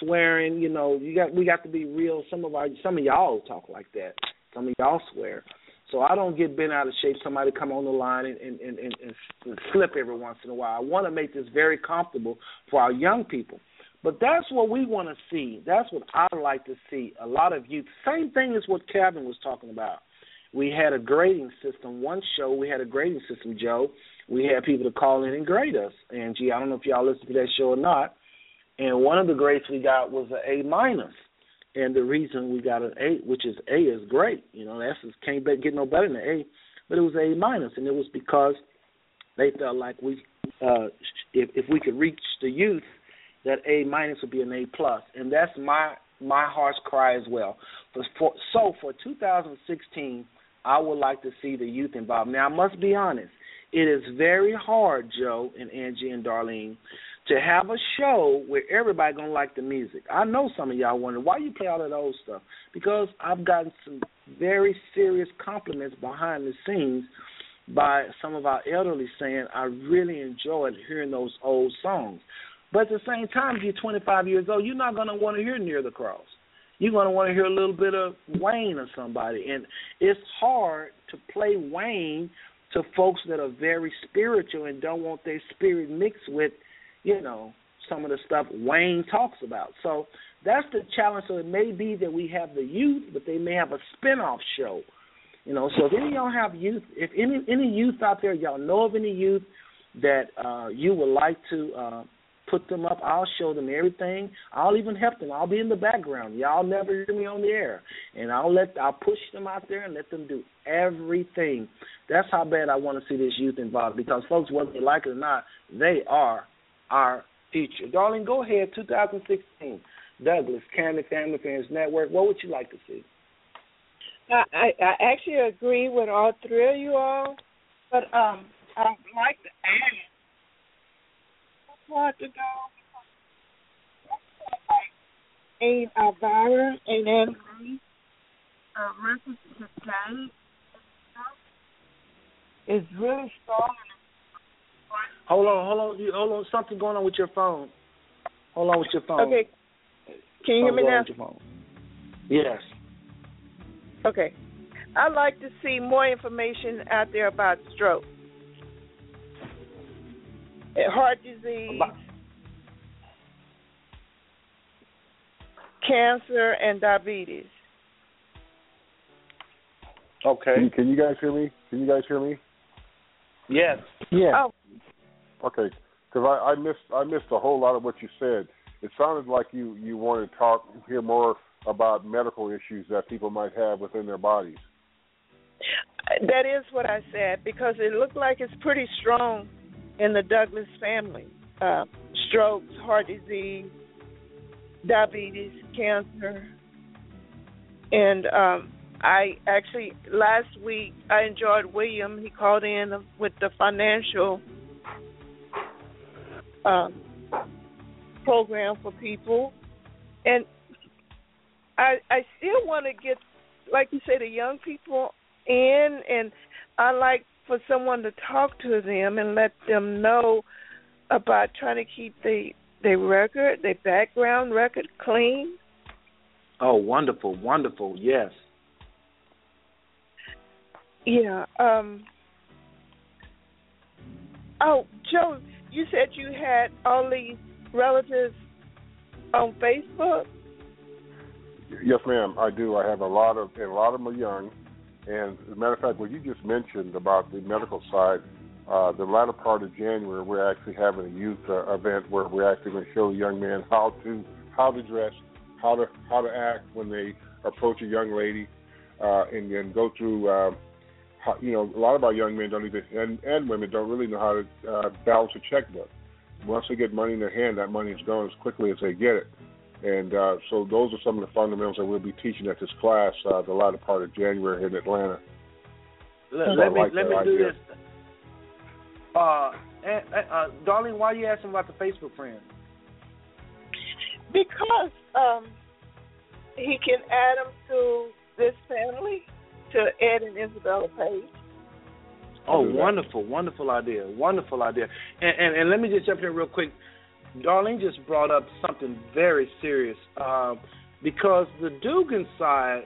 swearing. You know, you got we got to be real. Some of our, some of y'all talk like that. Some of y'all swear. So I don't get bent out of shape. Somebody come on the line and, and, and, and slip every once in a while. I want to make this very comfortable for our young people. But that's what we want to see. That's what I like to see. A lot of youth. Same thing as what Kevin was talking about. We had a grading system. One show we had a grading system, Joe. We had people to call in and grade us. Angie, I don't know if y'all listened to that show or not. And one of the grades we got was an A minus. And the reason we got an A, which is A, is great. You know, that's just can't get no better than an A. But it was A minus, and it was because they felt like we, uh, if if we could reach the youth that A minus would be an A plus, and that's my my heart's cry as well. For, for, so for 2016, I would like to see the youth involved. Now I must be honest, it is very hard, Joe and Angie and Darlene, to have a show where everybody gonna like the music. I know some of y'all wonder why you play all that old stuff because I've gotten some very serious compliments behind the scenes by some of our elderly saying I really enjoyed hearing those old songs. But at the same time, if you're 25 years old, you're not going to want to hear Near the Cross. You're going to want to hear a little bit of Wayne or somebody. And it's hard to play Wayne to folks that are very spiritual and don't want their spirit mixed with, you know, some of the stuff Wayne talks about. So that's the challenge. So it may be that we have the youth, but they may have a spin-off show. You know, so if any of y'all have youth, if any any youth out there, y'all know of any youth that uh, you would like to uh, put them up. I'll show them everything. I'll even help them. I'll be in the background. Y'all never hear me on the air, and I'll let I'll push them out there and let them do everything. That's how bad I want to see this youth involved because folks, whether they like it or not, they are our future. Darling, go ahead. 2016, Douglas Canady Family Friends Network. What would you like to see? I, I actually agree with all three of you all, but um, I'd like to add part to go. Ain't Elvira, ain't Anne Marie, uh, reference to today is really strong. Hold on, hold on, you, hold on. Something going on with your phone. Hold on with your phone. Okay. Can you hear me now? Yes. Okay. I'd like to see more information out there about stroke, heart disease, cancer, and diabetes. Okay. Can, can you guys hear me? Can you guys hear me? Yes. Yeah. Oh. Okay. Because I, I missed I missed a whole lot of what you said. It sounded like you you wanted to talk hear more about medical issues that people might have within their bodies. That is what I said because it looked like it's pretty strong in the Douglas family. Uh, strokes, heart disease, diabetes, cancer, and um, I actually last week I enjoyed William. He called in with the financial um, program for people, and I I still want to get, like you say, the young people in, and I like for someone to talk to them and let them know about trying to keep the their record, their background record clean. Oh, wonderful, wonderful, yes. Yeah. Um. Oh, Joe, you said you had all these relatives on Facebook. Yes, ma'am. I do. I have a lot of, and a lot of them are young. And as a matter of fact, what you just mentioned about the medical side, uh, the latter part of January, we're actually having a youth uh, event where we're actually going to show young men how to how to dress, how to how to act when they approach a young lady, uh, and then go through. Uh, how, you know, a lot of our young men don't even, and, and women don't really know how to uh, balance a checkbook. Once they get money in their hand, that money is gone as quickly as they get it. And uh, so those are some of the fundamentals that we'll be teaching at this class uh, the latter part of January here in Atlanta. Let, So let me like let that me do this. Uh, and, uh, Darlene, why are you asking about the Facebook friend? Because um, he can add them to this family to Ed and Isabella Page. Oh, wonderful, wonderful idea, wonderful idea. And, and and let me just jump in real quick. Darlene just brought up something very serious uh, because the Dugan side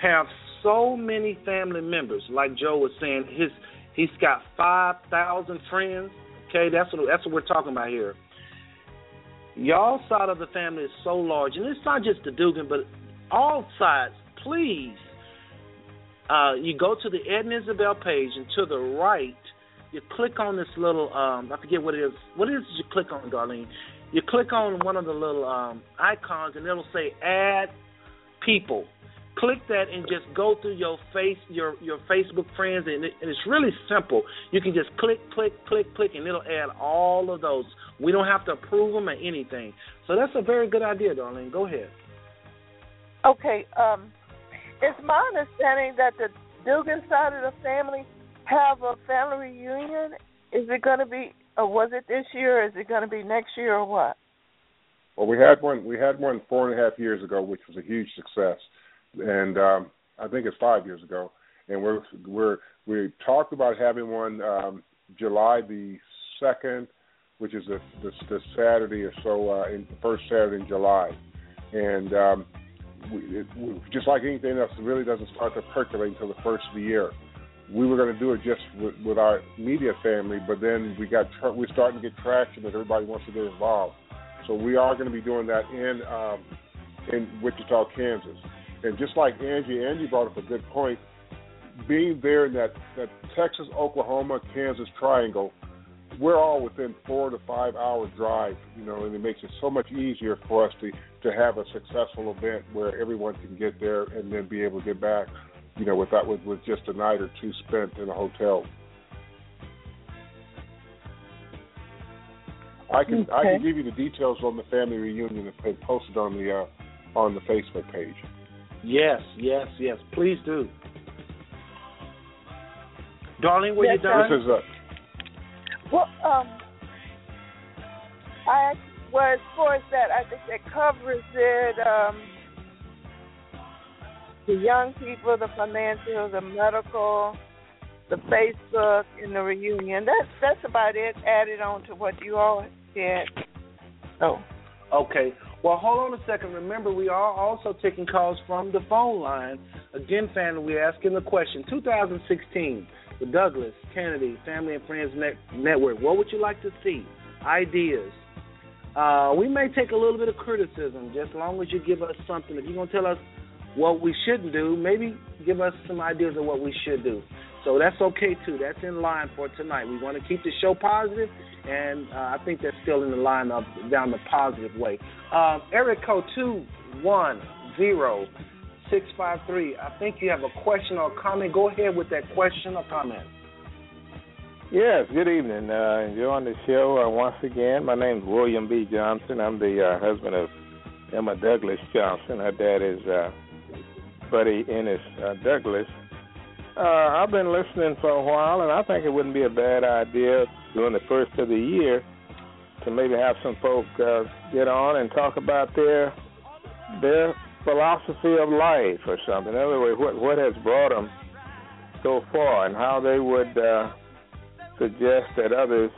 have so many family members. Like Joe was saying, his he's got five thousand friends. Okay, that's what that's what we're talking about here. Y'all side of the family is so large, and it's not just the Dugan, but all sides. Please, uh, you go to the Ed and Isabel page, and to the right, you click on this little um, I forget what it is. What is it you click on, Darlene? You click on one of the little um, icons, and it'll say Add People. Click that and just go through your face, your your Facebook friends, and, it, and it's really simple. You can just click, click, click, click, and it'll add all of those. We don't have to approve them or anything. So that's a very good idea, Darlene. Go ahead. Okay, um, it's my understanding that the Dugan side of the family have a family reunion. Is it going to be, or was it this year? Or is it going to be next year, or what? Well, we had one. We had one four and a half years ago, which was a huge success, and um, I think it's five years ago. And we're we're we talked about having one um, July the second, which is the, the the Saturday or so, uh, in first Saturday in July, and um, we, it, we, just like anything else, it really doesn't start to percolate until the first of the year. We were going to do it just with, with our media family, but then we got tr- we're starting to get traction that everybody wants to get involved. So we are going to be doing that in um, in Wichita, Kansas. And just like Angie, Angie brought up a good point. Being there in that, that Texas, Oklahoma, Kansas triangle, we're all within four to five hour drive, you know, and it makes it so much easier for us to to have a successful event where everyone can get there and then be able to get back, you know, without with, with just a night or two spent in a hotel. I can okay. I can give you the details on the family reunion and post it on the uh, on the Facebook page. Yes, yes, yes. Please do. Darling, were yes, you done? This is uh, well, um, I well as far as that, I think that covers it. Um, the young people, the financial, the medical, the Facebook, and the reunion. That's that's about it. Added on to what you all said. Oh. Okay. Well, hold on a second. Remember, we are also taking calls from the phone line. Again, family, we're asking the question. 2016 the Douglas Canady Family and Friends Net- Network. What would you like to see? Ideas. Uh, we may take a little bit of criticism, just as long as you give us something. If you're gonna tell us what we shouldn't do, maybe give us some ideas of what we should do. So that's okay too. That's in line for tonight. We want to keep the show positive, and uh, I think that's still in the line of down the positive way. Um, Eric code two one zero 653. I think you have a question or a comment. Go ahead with that question or comment. Yes, good evening. Uh, enjoying the show uh, once again. My name is William B. Johnson. I'm the uh, husband of Emma Douglas Johnson. Her dad is uh, Buddy Ennis uh, Douglas. Uh, I've been listening for a while, and I think it wouldn't be a bad idea during the first of the year to maybe have some folk uh, get on and talk about their their philosophy of life or something. In other words, what what has brought them so far, and how they would uh, suggest that others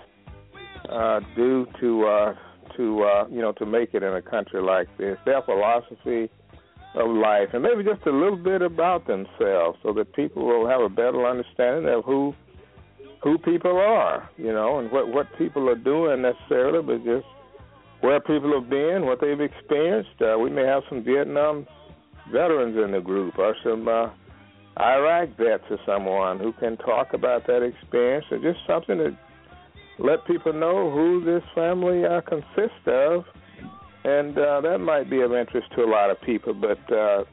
uh, do to uh, to uh, you know to make it in a country like this. Their philosophy of life, and maybe just a little bit about themselves, so that people will have a better understanding of who who people are, you know, and what what people are doing necessarily, but just where people have been, what they've experienced. Uh, we may have some Vietnam veterans in the group or some uh, Iraq vets or someone who can talk about that experience or just something to let people know who this family uh, consists of. And uh, that might be of interest to a lot of people. But uh,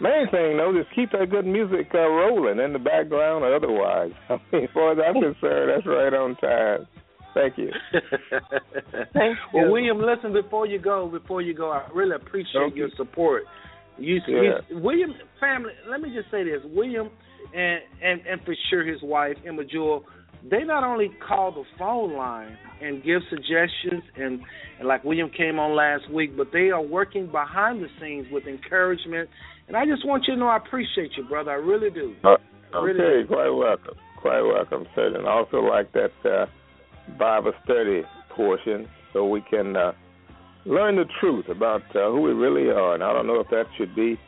main thing, though, just keep that good music uh, rolling in the background or otherwise. [LAUGHS] I mean, as far as I'm concerned, that's right on time. Thank you. [LAUGHS] Thank you. Well, William, listen before you go. Before you go, I really appreciate your support. You, yeah. William family. Let me just say this: William and and and for sure his wife Emma Jewel. They not only call the phone line and give suggestions, and, and like William came on last week, but they are working behind the scenes with encouragement. And I just want you to know I appreciate you, brother. I really do. Uh, okay, really do. quite welcome. Quite welcome, sir. And I also like that. Uh, Bible study portion so we can uh, learn the truth about uh, who we really are. And I don't know if that should be.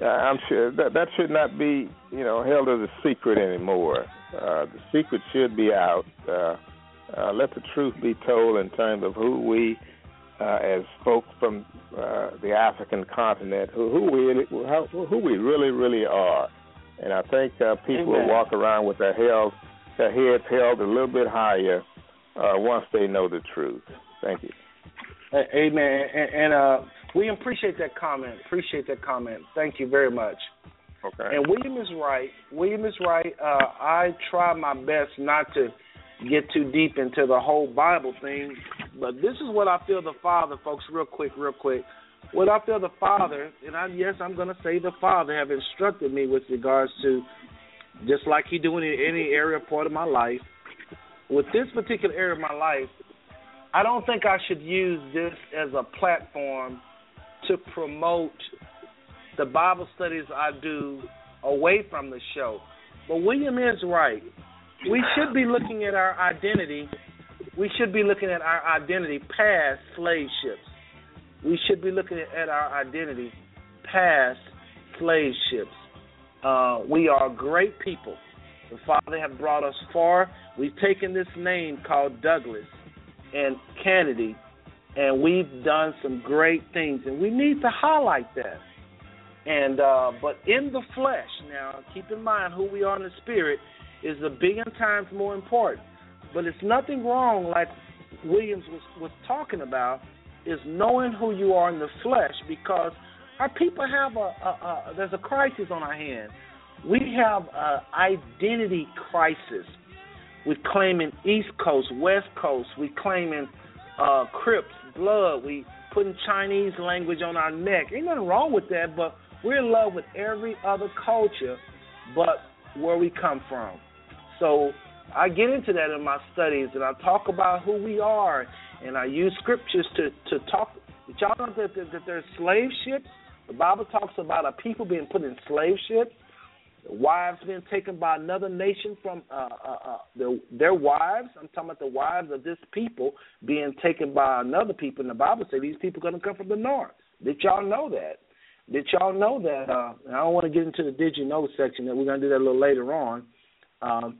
Uh, I'm sure that that should not be, you know, held as a secret anymore. Uh, the secret should be out. Uh, uh, let the truth be told in terms of who we, uh, as folks from uh, the African continent, who, who we how, who we really really are. And I think uh, people Amen. will walk around with their heads their heads held a little bit higher uh, once they know the truth. Thank you. Amen. And, and uh, we appreciate that comment. Appreciate that comment. Thank you very much. Okay. And William is right. William is right. Uh, I try my best not to get too deep into the whole Bible thing, but this is what I feel the Father, folks. Real quick, real quick. What I feel the Father, and I, yes, I'm going to say the Father, have instructed me with regards to just like he doing in any area part of my life. With this particular area of my life, I don't think I should use this as a platform to promote the Bible studies I do away from the show. But William is right. We should be looking at our identity. We should be looking at our identity past slave ships. We should be looking at our identity past slave ships. Uh, we are great people. The Father have brought us far. We've taken this name called Douglas and Canady, and we've done some great things, and we need to highlight that. And uh, but in the flesh, now keep in mind who we are in the spirit is a billion times more important. But it's nothing wrong, like Williams was, was talking about, is knowing who you are in the flesh because our people have a, a, a there's a crisis on our hands. We have an identity crisis. We're claiming East Coast, West Coast. We claiming uh, Crips, blood. We putting Chinese language on our neck. Ain't nothing wrong with that, but we're in love with every other culture but where we come from. So I get into that in my studies and I talk about who we are and I use scriptures to, to talk. Y'all know that, that, that there's slave ships? The Bible talks about a people being put in slave ships wives being taken by another nation from uh, uh, uh, their, their wives. I'm talking about the wives of this people being taken by another people. And the Bible says these people are going to come from the north. Did y'all know that? Did y'all know that? Uh, I don't want to get into the did you know section. That we're going to do that a little later on. Um,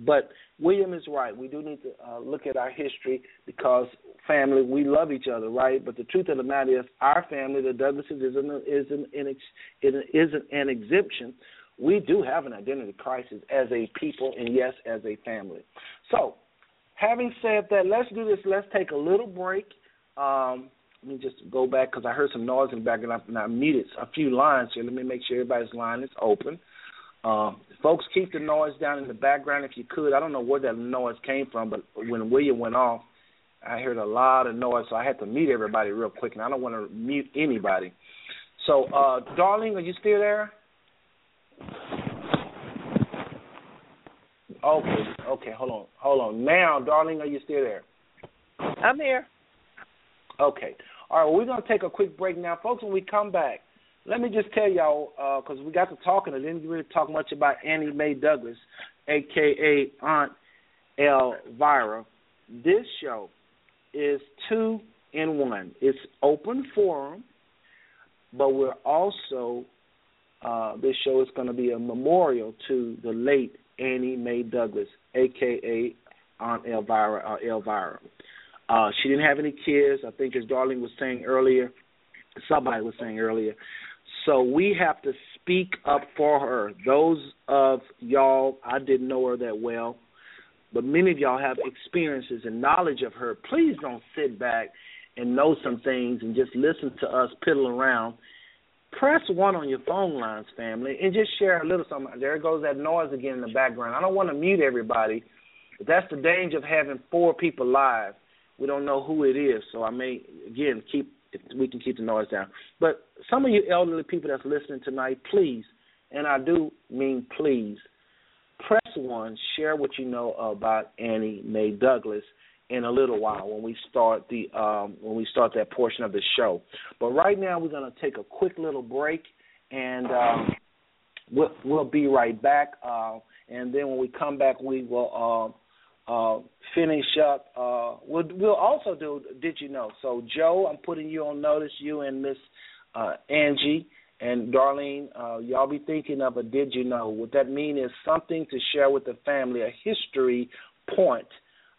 but William is right. We do need to uh, look at our history because family, we love each other, right? But the truth of the matter is, our family, the Douglases, is an is an, an, is an exemption we do have an identity crisis as a people and yes, as a family. So, having said that, let's do this. Let's take a little break. Um, let me just go back because I heard some noise in the background and I muted a few lines here. Let me make sure everybody's line is open. Um, folks, keep the noise down in the background if you could. I don't know where that noise came from, but when William went off, I heard a lot of noise, so I had to mute everybody real quick, and I don't want to mute anybody. So, uh, darling, are you still there? Okay, okay, hold on, hold on. Now, darling, are you still there? I'm here. Okay. All right, well, we're going to take a quick break now. Folks, when we come back, let me just tell y'all, because uh, we got to talking, and didn't really talk much about Annie Mae Douglas, a.k.a. Aunt Elvira. This show is two in one. It's open forum, but we're also uh, this show is going to be a memorial to the late Annie Mae Douglas, aka Aunt Elvira or uh, Elvira. Uh, she didn't have any kids. I think, as Darling was saying earlier, somebody was saying earlier. So we have to speak up for her. Those of y'all, I didn't know her that well, but many of y'all have experiences and knowledge of her. Please don't sit back and know some things and just listen to us piddle around press one on your phone lines, family, and just share a little something. There goes that noise again in the background. I don't want to mute everybody, but that's the danger of having four people live. We don't know who it is, so I may again keep we can keep the noise down. But some of you elderly people that's listening tonight, please, and I do mean please, press one, share what you know about Annie Mae Douglas in a little while when we start the um, when we start that portion of the show. But right now we're going to take a quick little break, and um, we'll, we'll be right back. Uh, and then when we come back, we will uh, uh, finish up. Uh, we'll, we'll also do Did You Know? So Joe, I'm putting you on notice. You and Miss uh, Angie. And Darlene, uh, y'all be thinking of a did you know? What that mean is something to share with the family, a history point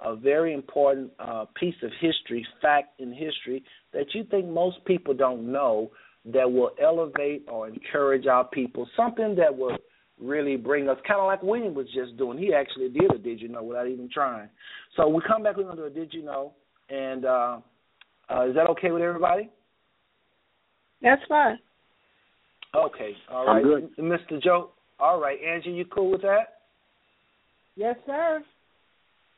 a very important uh, piece of history, fact in history, that you think most people don't know that will elevate or encourage our people, something that will really bring us, kind of like William was just doing. He actually did a Did You Know without even trying. So we come back, we're going to do a Did You Know. And uh, uh, is that okay with everybody? That's fine. Okay, all right. Mr. Joe, all right. Angie, you cool with that? Yes, sir.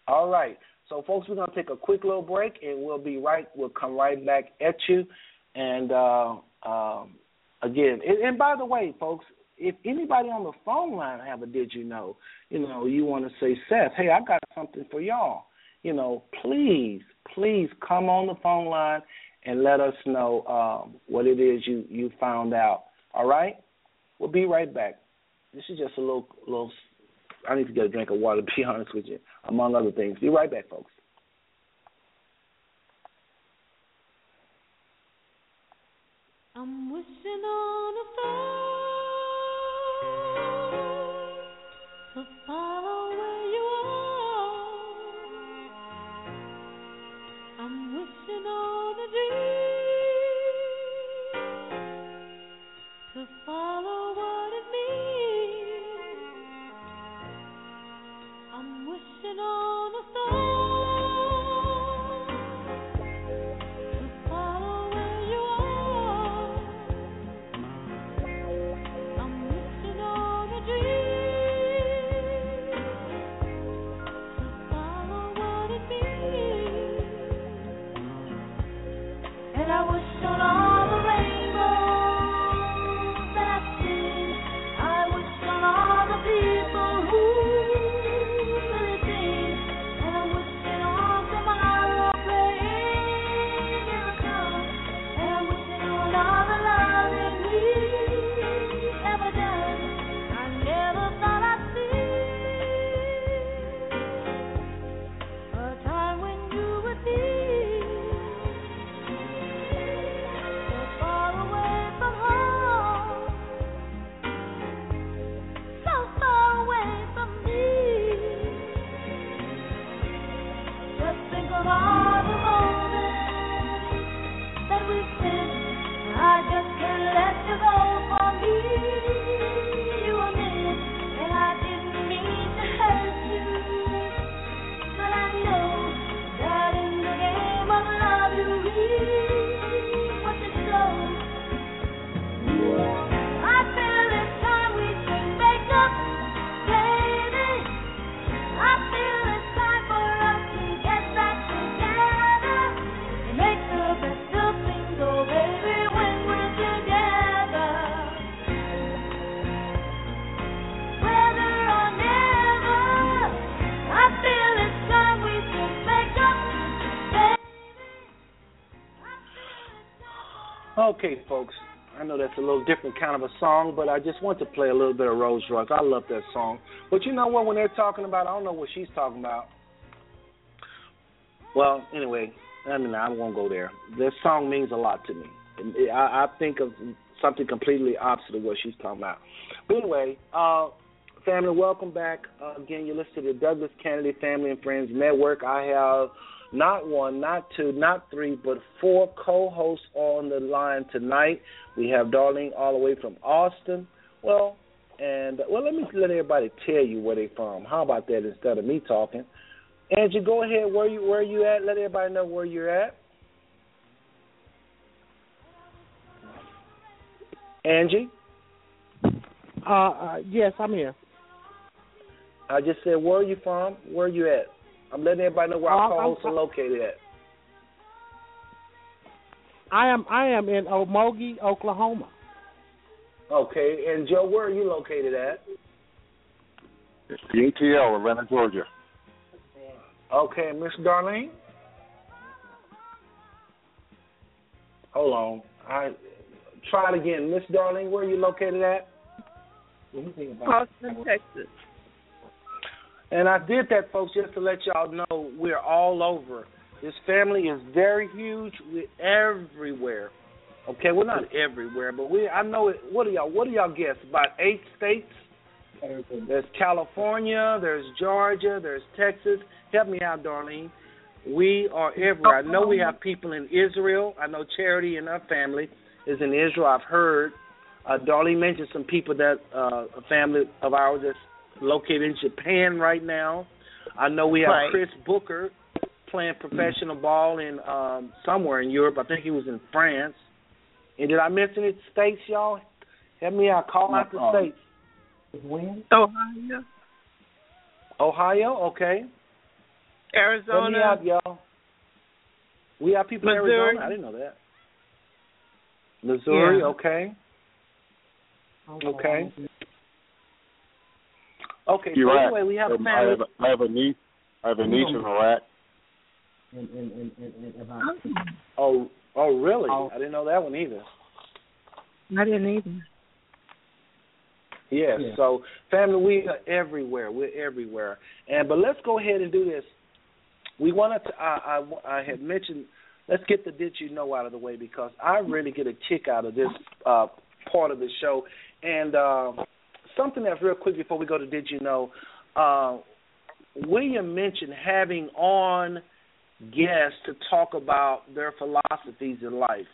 All right. So, folks, we're going to take a quick little break, and we'll be right. We'll come right back at you. And uh, um, again, and, and by the way, folks, if anybody on the phone line have a did you know, you know, you want to say, Seth, hey, I got something for y'all. You know, please, please come on the phone line and let us know um, what it is you you found out. All right, we'll be right back. This is just a little little I need to get a drink of water, [LAUGHS] to be honest with you, among other things. Be right back, folks. I'm wishing on a to little different kind of a song, but I just want to play a little bit of Rose Royce. I love that song. But you know what? When they're talking about, I don't know what she's talking about. Well, anyway, I mean, I won't go there. This song means a lot to me. I, I think of something completely opposite of what she's talking about. But anyway, uh, family, welcome back. Uh, again, you're listening to the Douglas Canady Family and Friends Network. I have not one, not two, not three, but four co-hosts on the line tonight. We have Darlene all the way from Austin. Well, and well, let me let everybody tell you where they're from. How about that instead of me talking? Angie, go ahead. Where you where you at? Let everybody know where you're at. Angie. Uh, uh, yes, I'm here. I just said, where are you from? Where are you at? I'm letting everybody know where our I'm- co-hosts are located at. I am I am in Okmulgee, Oklahoma. Okay, and Joe, where are you located at? It's the ATL, Atlanta, Georgia. Okay, Miss Darlene. Hold on. I try it again. Miss Darlene, where are you located at? Austin, Texas. And I did that, folks, just to let y'all know we're all over. This family is very huge. We're everywhere. Okay, we're not everywhere, but we. I know it. What do y'all? What do y'all guess? About eight states. There's California. There's Georgia. There's Texas. Help me out, Darlene. We are everywhere. I know we have people in Israel. I know Charity and her family is in Israel. I've heard. Uh, Darlene mentioned some people that uh, a family of ours that's located in Japan right now. I know we have Right. Chris Booker playing professional ball in um, somewhere in Europe. I think he was in France. And did I mention any states, y'all? Help me out. Call out the Um, states. Ohio, Ohio, okay. Arizona. Help me Arizona, out, y'all. We have people in Missouri. Arizona. I didn't know that. Missouri, Yeah. okay. Okay. Okay, so Iraq. anyway, we have a Um, I have a, I have a niece. I have a niece in Iraq. Oh, oh, really? Oh. I didn't know that one either. I didn't either. Yes. Yeah. So, family, we are everywhere. We're everywhere. And but let's go ahead and do this. We wanted to. I I, I had mentioned. Let's get the did you know out of the way because I really get a kick out of this uh, part of the show. And uh, something that's real quick before we go to did you know. Uh, William mentioned having on guests to talk about their philosophies in life.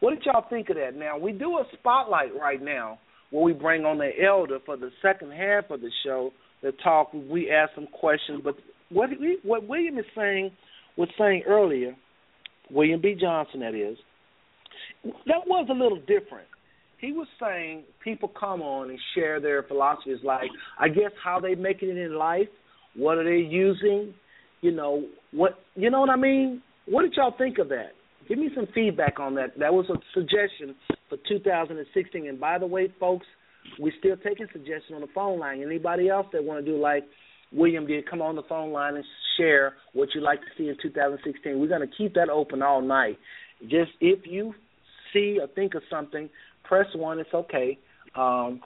What did y'all think of that? Now we do a spotlight right now where we bring on the elder for the second half of the show to talk. We ask some questions, but what we, what William is saying was saying earlier, William B. Johnson, that is, that was a little different. He was saying people come on and share their philosophies, like I guess how they making it in life, what are they using, you know what you know what I mean. What did y'all think of that? Give me some feedback on that. That was a suggestion for 2016. And by the way, folks, we're still taking suggestions on the phone line. Anybody else that want to do like William did, come on the phone line and share what you'd like to see in 2016. We're going to keep that open all night. Just if you see or think of something, press one. It's okay. Um,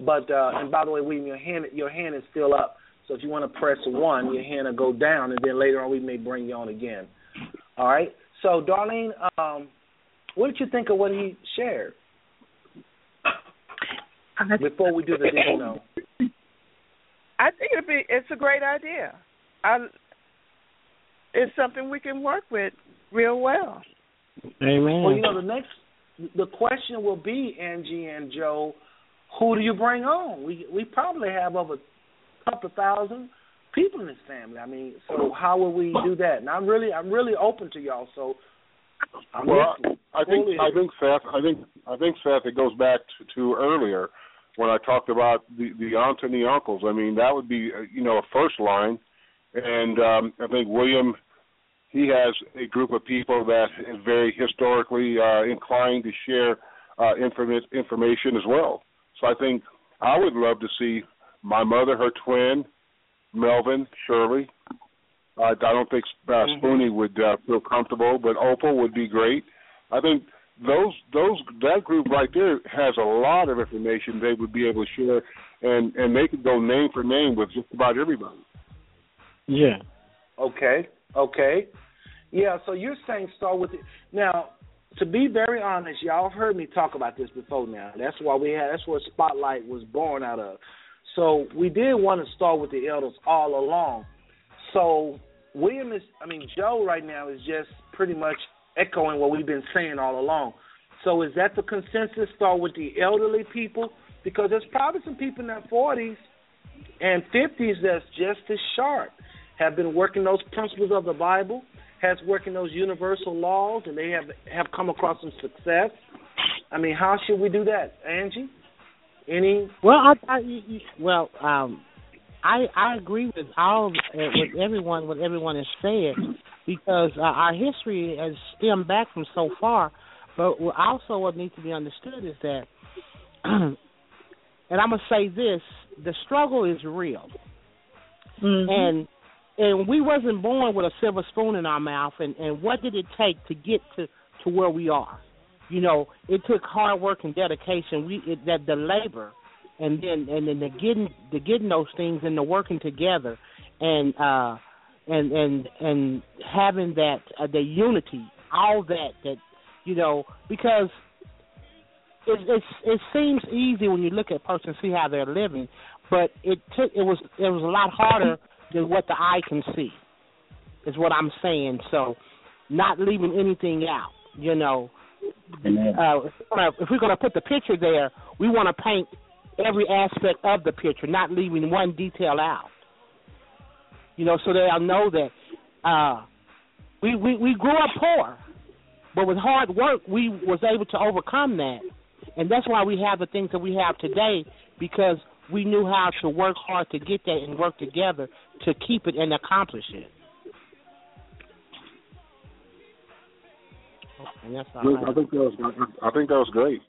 but uh, and by the way, William, your hand your hand is still up. So if you want to press one, your hand will go down, and then later on we may bring you on again. All right. So, Darlene, um, what did you think of what he shared before we do the did you? I think it'd be it's a great idea. I it's something we can work with real well. Amen. Well, you know, the next the question will be Angie and Joe, who do you bring on? We we probably have over a couple of thousand people in this family. I mean, so how will we do that? And I'm really I'm really open to y'all. So I'm Well, listening. I think Fully. I think Seth. I think I think Seth. It goes back to, to earlier when I talked about the the aunts and the uncles. I mean, that would be uh, you know a first line, and um, I think William he has a group of people that is very historically uh, inclined to share uh, inform- information as well. So I think I would love to see my mother, her twin, Melvin, Shirley. Uh, I don't think uh, Mhm. Spoonie would uh, feel comfortable, but Opal would be great. I think those those that group right there has a lot of information they would be able to share, and and they could go name for name with just about everybody. Yeah. Okay. Okay. Yeah. So you're saying start with it now. To be very honest, y'all have heard me talk about this before. Now that's why we had. That's where Spotlight was born out of. So we did want to start with the elders all along. So William is. I mean, Joe right now is just pretty much echoing what we've been saying all along. So is that the consensus? Start with the elderly people because there's probably some people in their 40s and 50s that's just as sharp, have been working those principles of the Bible, has working those universal laws, and they have have come across some success. I mean, how should we do that, Angie? Any? Well, I, I you- you- well, um, I I agree with all uh, with everyone what everyone has said because uh, our history has stemmed back from so far. But what- also, what needs to be understood is that, [CLEARS THROAT] and I'm gonna say this: the struggle is real, Mm-hmm. and and we wasn't born with a silver spoon in our mouth. And and what did it take to get to to where we are? You know, it took hard work and dedication. We it, that the labor, and then and then the getting the getting those things and the working together, and uh, and and and having that uh, the unity, all that that you know because. It, it's, it seems easy when you look at a person and see how they're living, but it took it was it was a lot harder than what the eye can see. Is what I'm saying. So, not leaving anything out. You know, uh, if we're gonna- if we're going to put the picture there, we want to paint every aspect of the picture, not leaving one detail out. You know, so they'll know that uh, we, we we grew up poor, but with hard work, we was able to overcome that, and that's why we have the things that we have today because we knew how to work hard to get that and work together to keep it and accomplish it. And that's all I I think that was I think that was great.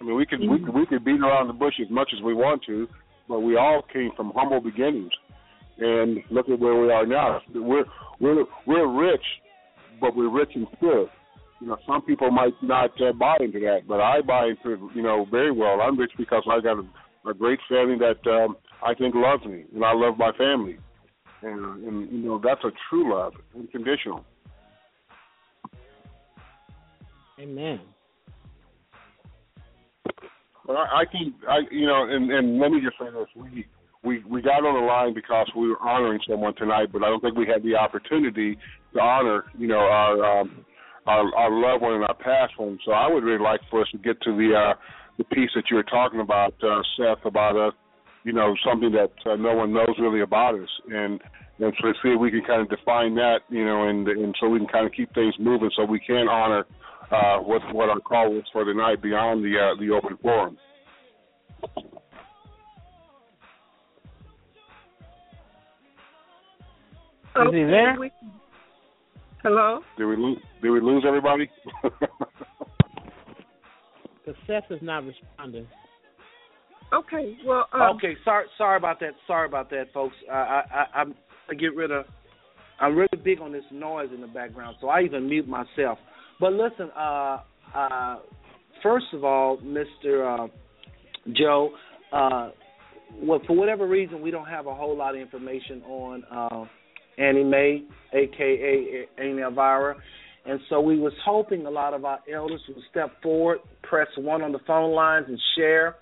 I mean, we could we could we could beat around the bush as much as we want to, but we all came from humble beginnings, and look at where we are now. We're we're we're rich, but we're rich in spirit. You know, some people might not uh, buy into that, but I buy into it. You know, very well. I'm rich because I got a, a great family that um, I think loves me, and I love my family, and, and you know that's a true love, unconditional. Amen. Well, I, I think I, you know, and, and let me just say this: we we we got on the line because we were honoring someone tonight, but I don't think we had the opportunity to honor, you know, our um, our, our loved one and our past one. So I would really like for us to get to the uh, the piece that you were talking about, uh, Seth, about us, you know, something that uh, no one knows really about us, and and so see if we can kind of define that, you know, and and so we can kind of keep things moving, so we can honor uh, what what our call was for tonight beyond the uh, the open forum. Is he there? we- Hello? Did we lose? Did we lose everybody? Because Seth is not responding. Okay. Well, um, Okay, sorry, sorry about that. Sorry about that, folks. I, I, I, I'm get rid of. I'm really big on this noise in the background, so I even mute myself. But listen, uh, uh, first of all, Mister uh, Joe, uh, what for whatever reason we don't have a whole lot of information on uh, Annie Mae, aka Annie Elvira. And so we was hoping a lot of our elders would step forward, press one on the phone lines, and share.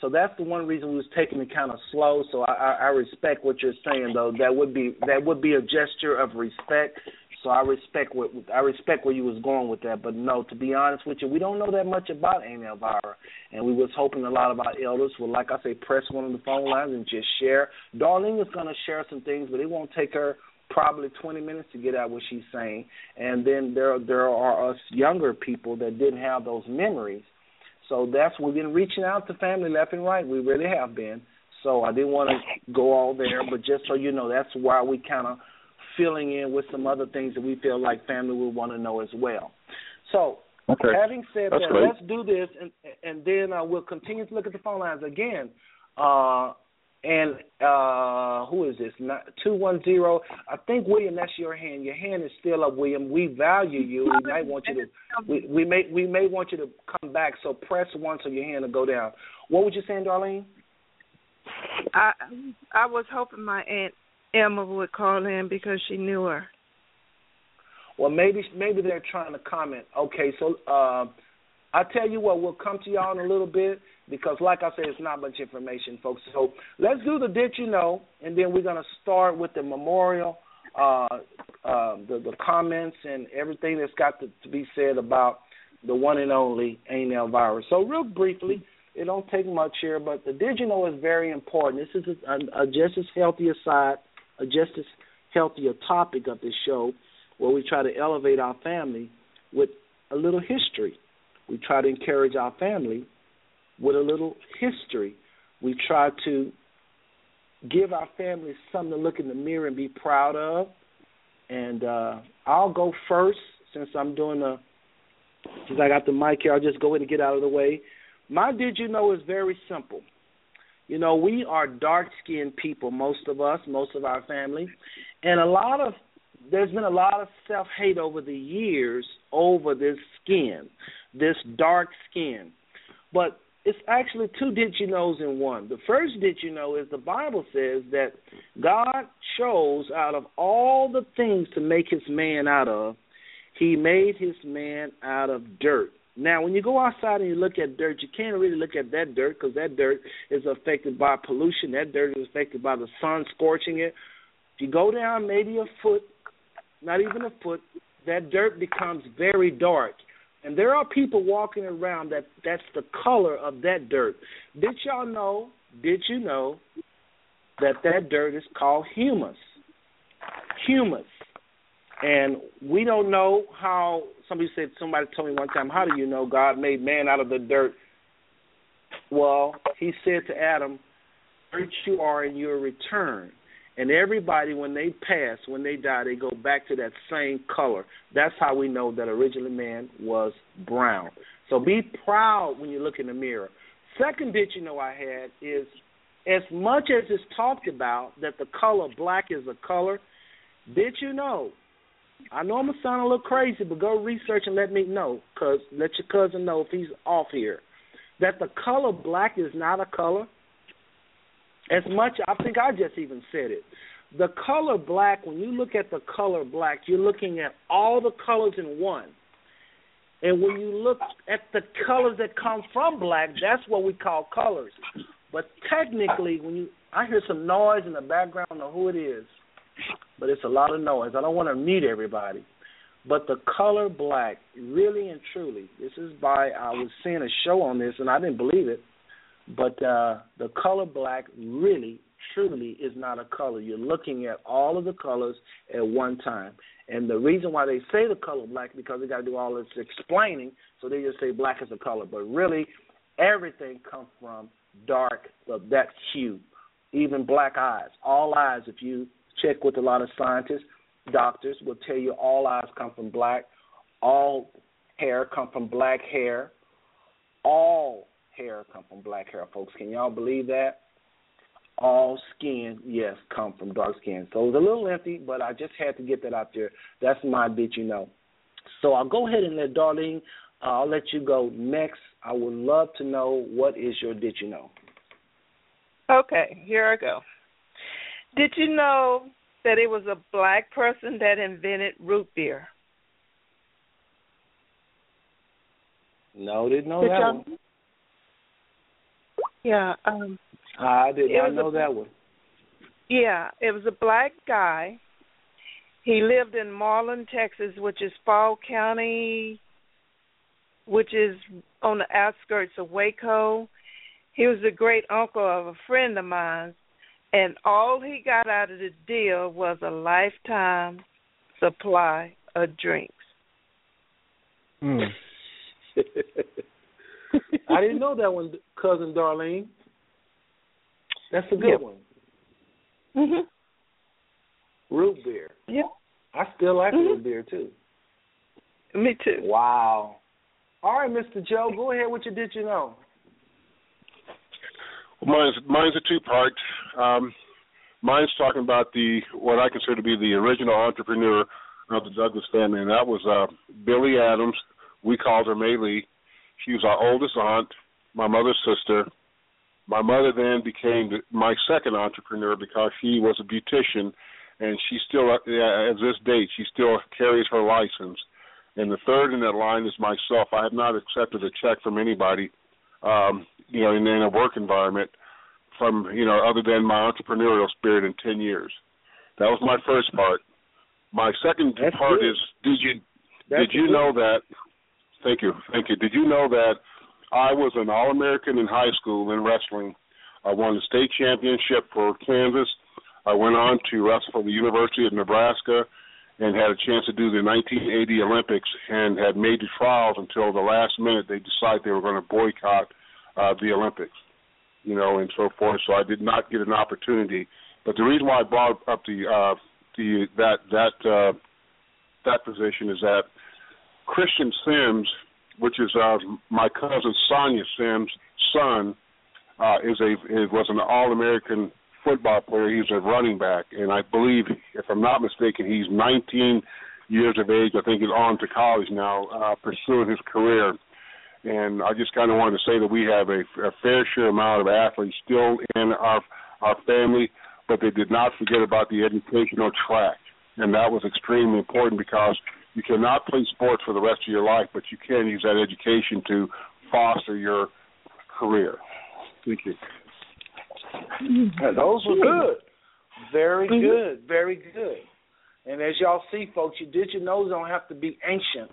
So that's the one reason we was taking it kind of slow. So I, I, I respect what you're saying, though. That would be that would be a gesture of respect. So I respect what I respect where you was going with that. But no, to be honest with you, we don't know that much about Amy Elvira, and we was hoping a lot of our elders would, like I say, press one on the phone lines and just share. Darlene is going to share some things, but it won't take her probably 20 minutes to get out what she's saying. And then there there are us younger people that didn't have those memories. So that's we've been reaching out to family left and right. We really have been. So I didn't want to go all there, but just so you know, that's why we kind of filling in with some other things that we feel like family would want to know as well. So okay. having said That's that, great. let's do this, and and then uh, we'll continue to look at the phone lines again. Uh, And uh who is this? Two one zero. I think William, that's your hand. Your hand is still up, William. We value you. We might want you to. We, we may we may want you to come back. So press one so your hand will go down. What would you say, Darlene? I I was hoping my aunt Emma would call in because she knew her. Well, maybe maybe they're trying to comment. Okay, so uh, I tell you what, we'll come to y'all in a little bit because, like I said, it's not much information, folks. So let's do the did you know, and then we're gonna start with the memorial, uh, uh, the the comments and everything that's got to, to be said about the one and only Aunt Elvira. So real briefly, it don't take much here, but the did you know is very important. This is a, a just as healthy side, a just as healthier topic of this show, where we try to elevate our family with a little history. We try to encourage our family with a little history. We try to give our families something to look in the mirror and be proud of. And uh, I'll go first since I'm doing the since I got the mic here. I'll just go in and get out of the way. My did you know is very simple. You know, we are dark skinned people, most of us, most of our family. And a lot of there's been a lot of self hate over the years over this skin, this dark skin. But it's actually two did you knows in one. The first did you know is the Bible says that God chose out of all the things to make his man out of, he made his man out of dirt. Now, when you go outside and you look at dirt, you can't really look at that dirt because that dirt is affected by pollution. That dirt is affected by the sun scorching it. If you go down maybe a foot, not even a foot, that dirt becomes very dark. And there are people walking around that that's the color of that dirt. Did y'all know? Did you know that that dirt is called humus? Humus. And we don't know how somebody said somebody told me one time, How do you know God made man out of the dirt? Well, he said to Adam, Dirt you are in your return. And everybody, when they pass, when they die, they go back to that same color. That's how we know that originally man was brown. So be proud when you look in the mirror. Second did you know I had is as much as it's talked about that the color black is a color, did you know? I know I'm gonna sound a little crazy, but go research and let me know, cause let your cousin know if he's off here. That the color black is not a color. As much, I think I just even said it. The color black, when you look at the color black, you're looking at all the colors in one. And when you look at the colors that come from black, that's what we call colors. But technically, when you, I hear some noise in the background, I don't know who it is, but it's a lot of noise. I don't want to mute everybody. But the color black, really and truly, this is by, I was seeing a show on this and I didn't believe it but uh, the color black really, truly is not a color. You're looking at all of the colors at one time. And the reason why they say the color black because they got to do all this explaining, so they just say black is a color. But really, everything comes from dark that hue, even black eyes. All eyes, if you check with a lot of scientists, doctors will tell you all eyes come from black. All hair come from black hair. All hair come from black hair, folks. Can y'all believe that? All skin, yes, come from dark skin. So it was a little lengthy, but I just had to get that out there. That's my did you know. So I'll go ahead and let Darlene, uh, I'll let you go next. I would love to know what is your did you know? Okay, here I go. Did you know that it was a black person that invented root beer? No, didn't know Did that y'all- one. Yeah, um I did It not know a- that one. yeah, it was a black guy. He lived in Marlin, Texas, which is Falls County, which is on the outskirts of Waco. He was a great uncle of a friend of mine, and all he got out of the deal was a lifetime supply of drinks. Hmm. [LAUGHS] [LAUGHS] I didn't know that one, cousin Darlene. That's a good Yep. one. Mhm. Root beer. Yeah. I still like Mhm. root beer too. Me too. Wow. All right, Mr. Joe, go ahead with your did you know. Well, mine's mine's a two part. Um, mine's talking about the what I consider to be the original entrepreneur of the Douglas family, and that was uh, Billy Adams. We called her Maylee. She was our oldest aunt, my mother's sister. My mother then became my second entrepreneur because she was a beautician, and she still, uh, as this date, she still carries her license. And the third in that line is myself. I have not accepted a check from anybody, um, you know, in, in a work environment from you know other than my entrepreneurial spirit in ten years. That was my first part. My second That's part good. is did you That's did you good. know that? Thank you, thank you. Did you know that I was an All American in high school in wrestling? I won the state championship for Kansas. I went on to wrestle for the University of Nebraska and had a chance to do the 1980 Olympics and had made the trials until the last minute they decided they were going to boycott uh, the Olympics, you know, and so forth. So I did not get an opportunity. But the reason why I brought up the uh, the that that uh, that position is that Christian Sims, which is uh, my cousin Sonia Sims' son, uh, is a is, was an All American football player. He's a running back, and I believe, if I'm not mistaken, he's 19 years of age. I think he's on to college now, uh, pursuing his career. And I just kind of wanted to say that we have a, a fair share amount of athletes still in our our family, but they did not forget about the educational track, and that was extremely important because you cannot play sports for the rest of your life, but you can use that education to foster your career. Thank you. Yeah, those were good. Very mm-hmm. good. Very good. And as y'all see, folks, you did your nose don't have to be ancient.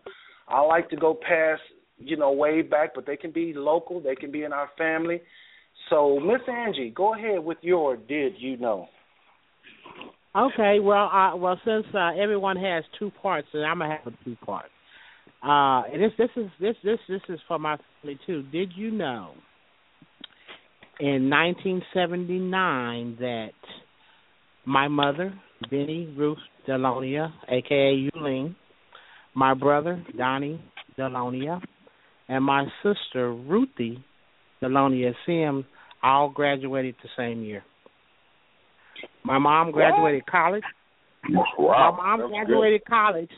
I like to go past, you know, way back, but they can be local. They can be in our family. So, Miss Angie, go ahead with your did you know? Okay, well, uh, well, since uh, everyone has two parts, then I'm gonna have a two part. Uh, and this this is this this this is for my family too. Did you know in 1979 that my mother, Benny Ruth Delonia, aka Euleen, my brother Donnie Delonia, and my sister Ruthie Delonia Sims all graduated the same year. My mom graduated college. Wow. My mom that's graduated college.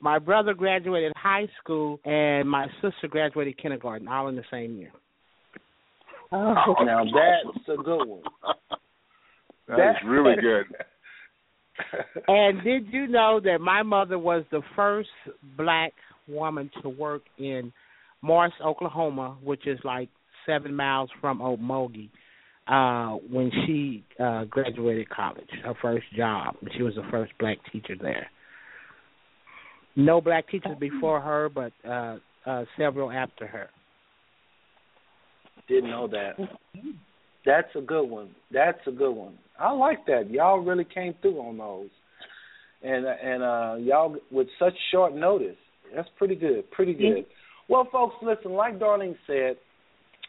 My brother graduated high school, and my sister graduated kindergarten, all in the same year. Oh, good. Now that's a good one. [LAUGHS] that is really good. [LAUGHS] And did you know that my mother was the first black woman to work in Morris, Oklahoma, which is like seven miles from Okmulgee, uh, when she uh, graduated college, her first job. She was the first black teacher there. No black teachers before her, but uh, uh, several after her. Didn't know that. That's a good one. That's a good one. I like that. Y'all really came through on those, and and uh, y'all with such short notice. That's pretty good. Pretty good. Well, folks, listen. Like Darlene said,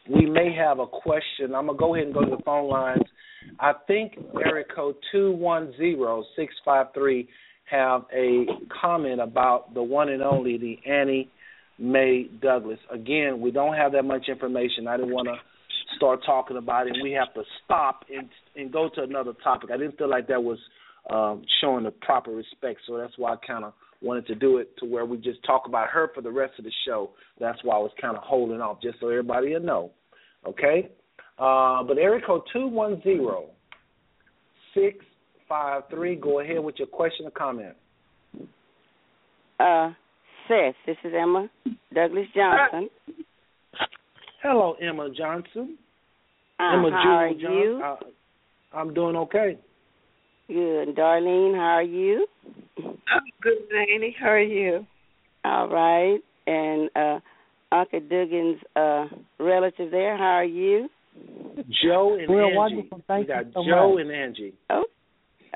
we may have a question. I'm gonna go ahead and go to the phone lines. I think area code two one zero six five three have a comment about the one and only the Annie Mae Douglas. Again, we don't have that much information. I didn't want to start talking about it. We have to stop and and go to another topic. I didn't feel like that was um, showing the proper respect, so that's why I kind of wanted to do it to where we just talk about her for the rest of the show. That's why I was kind of holding off, just so everybody will know. Okay, uh, but area code two one zero six five three. Go ahead with your question or comment. Uh, Seth, this is Emma Douglas Johnson. Hello, Emma Johnson. Uh, Emma how Jewel are Johnson. you? Uh, I'm doing okay. Good. Darlene, how are you? I'm good, Annie. How are you? All right. And uh Uncle Dugan's uh relative there, how are you? Joe and We're Angie. wonderful. Thank we got you so Joe much. and Angie. Oh,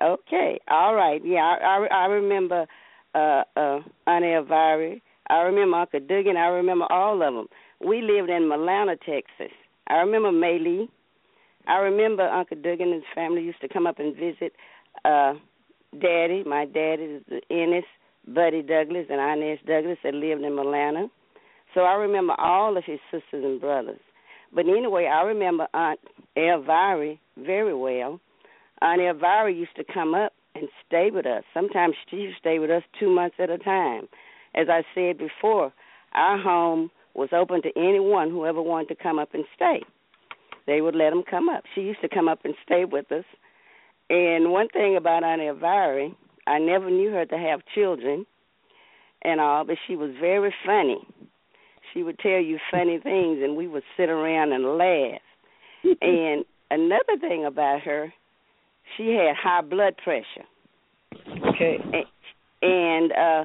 okay. All right. Yeah, I I, I remember uh uh Aunt Elvira. I remember Uncle Dugan. I remember all of them. We lived in Milano, Texas. I remember Maylee. I remember Uncle Dugan and his family used to come up and visit uh Daddy. My daddy is Ennis, Buddy Douglas, and Inez Douglas that lived in Milano. So I remember all of his sisters and brothers. But anyway, I remember Aunt Elvira very well. Aunt Elvira used to come up and stay with us. Sometimes she used to stay with us two months at a time. As I said before, our home was open to anyone who ever wanted to come up and stay. They would let them come up. She used to come up and stay with us. And one thing about Aunt Elvira, I never knew her to have children and all, but she was very funny. She would tell you funny things, and we would sit around and laugh. [LAUGHS] and another thing about her, she had high blood pressure. Okay. And uh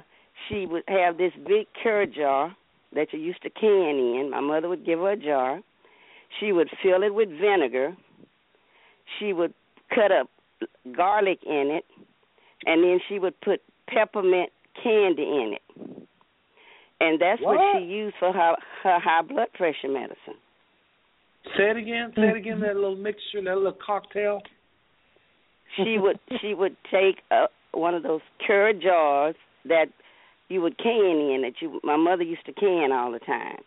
she would have this big Kerr jar that you used to can in. My mother would give her a jar. She would fill it with vinegar. She would cut up garlic in it, and then she would put peppermint candy in it. And that's what, What? she used for her her high blood pressure medicine. Say it again. Say it again. That little mixture, that little cocktail. She would [LAUGHS] she would take uh, one of those Kerr jars that you would can in that you my mother used to can all the time.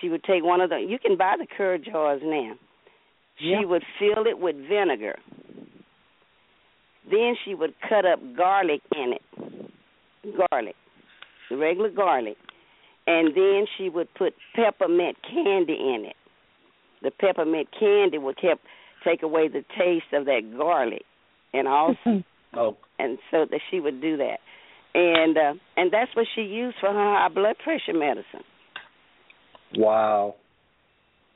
She would take one of the you can buy the Kerr jars now. She Yeah. would fill it with vinegar. Then she would cut up garlic in it. Garlic. The regular garlic. And then she would put peppermint candy in it. The peppermint candy would kept take away the taste of that garlic and also [LAUGHS] Oh, and so that she would do that. And uh and that's what she used for her high blood pressure medicine. wow.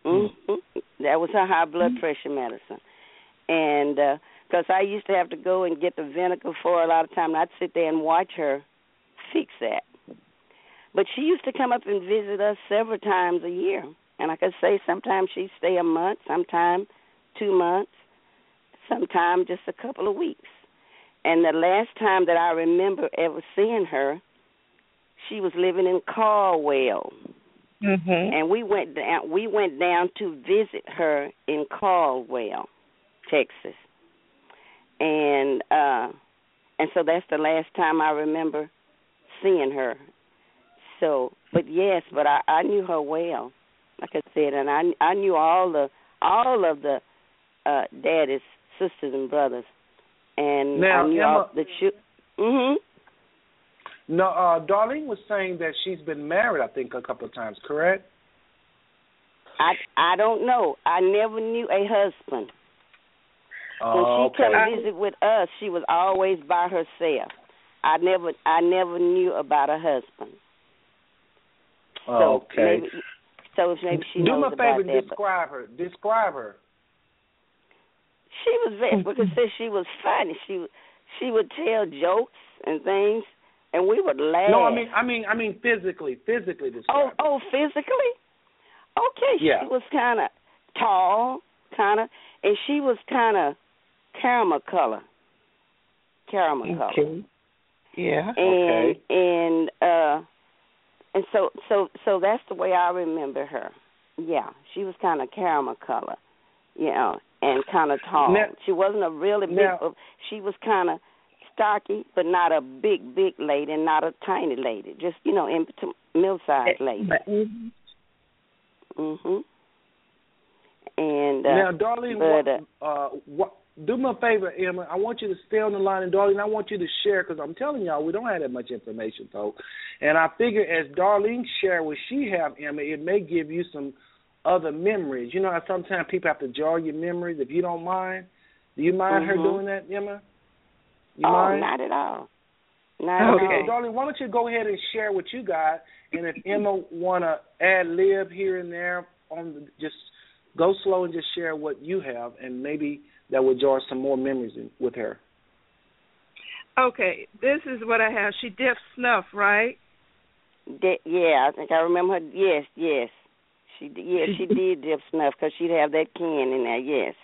hmm That was her high blood pressure medicine. And uh 'cause I used to have to go and get the vinegar for her a lot of time, and I'd sit there and watch her fix that. But she used to come up and visit us several times a year. And like I say, sometimes she'd stay a month, sometimes two months, sometimes just a couple of weeks. And the last time that I remember ever seeing her, she was living in Caldwell Mm-hmm. and we went down we went down to visit her in Caldwell, Texas. And uh and so that's the last time I remember seeing her. So, but yes, but I I knew her well. Like I said, and I I knew all the all of the uh daddy's sisters and brothers. And Now, I knew Emma- all the ch- Mhm. No, uh, Darlene was saying that she's been married. I think a couple of times. Correct? I I don't know. I never knew a husband. Oh, When she oh, okay. came visit with us, she was always by herself. I never I never knew about her husband. So okay. maybe so maybe she Do knows me a about favor. that. Describe her. Describe her. she was very because say she was funny. She she would tell jokes and things, and we would laugh. No, I mean, I mean, I mean physically. Physically oh describe. her. oh, oh physically, okay. Yeah. She was kind of tall, kind of, and she was kind of caramel color. Caramel color. Okay. Yeah. and and uh and so so so that's the way I remember her. Yeah, she was kind of caramel color, you know, and kind of tall. Now- she wasn't a really big. now- she was kind of stocky, but not a big big lady, and not a tiny lady. Just you know, in between middle sized lady. Mhm. And uh, now, Darlene, but, what, uh, what, do me a favor, Emma. I want you to stay on the line, and Darlene, I want you to share because I'm telling y'all we don't have that much information, folks. And I figure as Darlene share what she have, Emma, it may give you some other memories. You know how sometimes people have to jar your memories. If you don't mind, do you mind her Mhm. doing that, Emma? You oh, mind? not at all. Not Okay, at all. darling, why don't you go ahead and share what you got, and if Emma wanna ad lib here and there on the, just go slow and just share what you have, and maybe that would jar some more memories in, with her. Okay, this is what I have. She dipped snuff, right? Di- yeah, I think I remember her. Yes, yes. She d- yeah she [LAUGHS] did dip snuff because she'd have that can in there. Yes,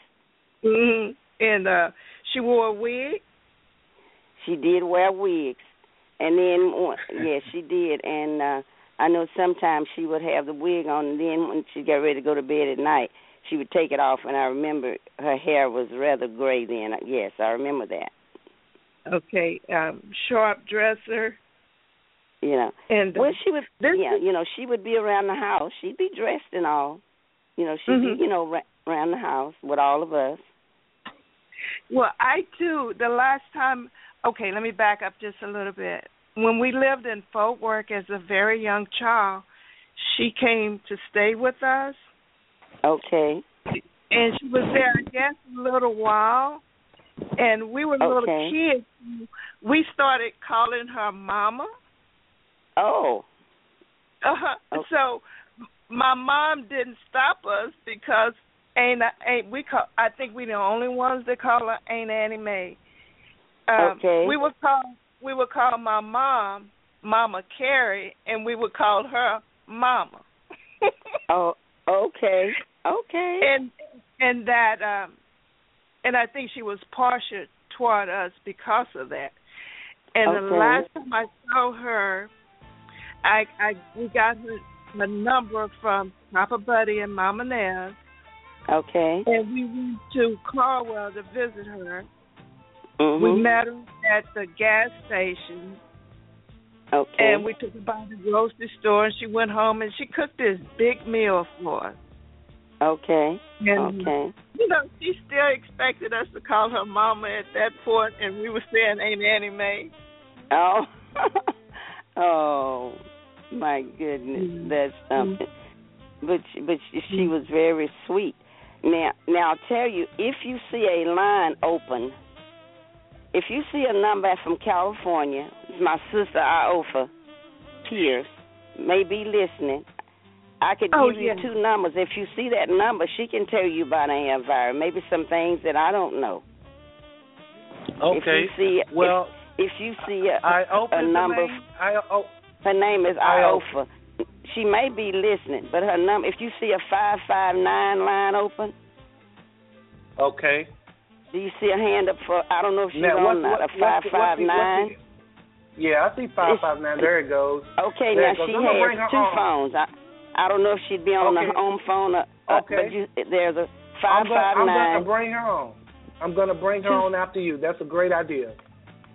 Mhm. And uh she wore a wig. she did wear wigs, and then one- [LAUGHS] yes she did. And uh I know sometimes she would have the wig on, and then when she got ready to go to bed at night, she would take it off. And I remember her hair was rather gray then. Yes, I remember that. Okay, um sharp dresser You know, and well she would yeah you know she would be around the house. She'd be dressed and all. You know she'd Mhm. be you know ra- around the house with all of us. Well, I too. The last time, okay, let me back up just a little bit. When we lived in Fort Worth as a very young child, she came to stay with us, Okay. and she was there, guess, a little while. And we were little kids. We started calling her Mama. Oh. Uh-huh. Okay. So my mom didn't stop us because ain't ain't we call I think we the only ones that call her Ain't Annie Mae. Um, Okay. We would call we would call my mom Mama Carrie, and we would call her Mama. [LAUGHS] Oh. Okay. Okay. and and that um and I think she was partial toward us because of that. And the last time I saw her, I I we got her her number from Papa Buddy and Mama Naz, Okay. and we went to Caldwell to visit her. Mhm. We met her at the gas station, Okay. and we took her by the grocery store, and she went home and she cooked this big meal for us. Okay. And Okay. you know, she still expected us to call her mama at that point, and we were saying, "Ain't Annie Mae?" Oh. [LAUGHS] oh. My goodness, Mhm. that's something. But she, but she, she was very sweet. Now now I'll tell you, if you see a line open, if you see a number from California, it's my sister Iofa Pierce may be listening. I could Oh, give yeah. you two numbers. If you see that number, she can tell you about Aunt Elvira. Maybe some things that I don't know. If Okay. you see, Well, if, if you see a, I open a number name. I oh, her name is Iofa. Iofa. She may be listening, but her number. If you see a five five nine line open, okay. do you see a hand up for? I don't know if she's Now, on what, that. A what's five the- five what's nine. Yeah, I see five It's- five nine. There it goes. Okay, There now goes. she I'm gonna bring her has two on. phones. I I don't know if she'd be on Okay. the home phone, or, uh, Okay. but you, there's a I'm five gonna, five I'm nine. gonna bring her on. I'm gonna bring her Two- on after you. That's a great idea.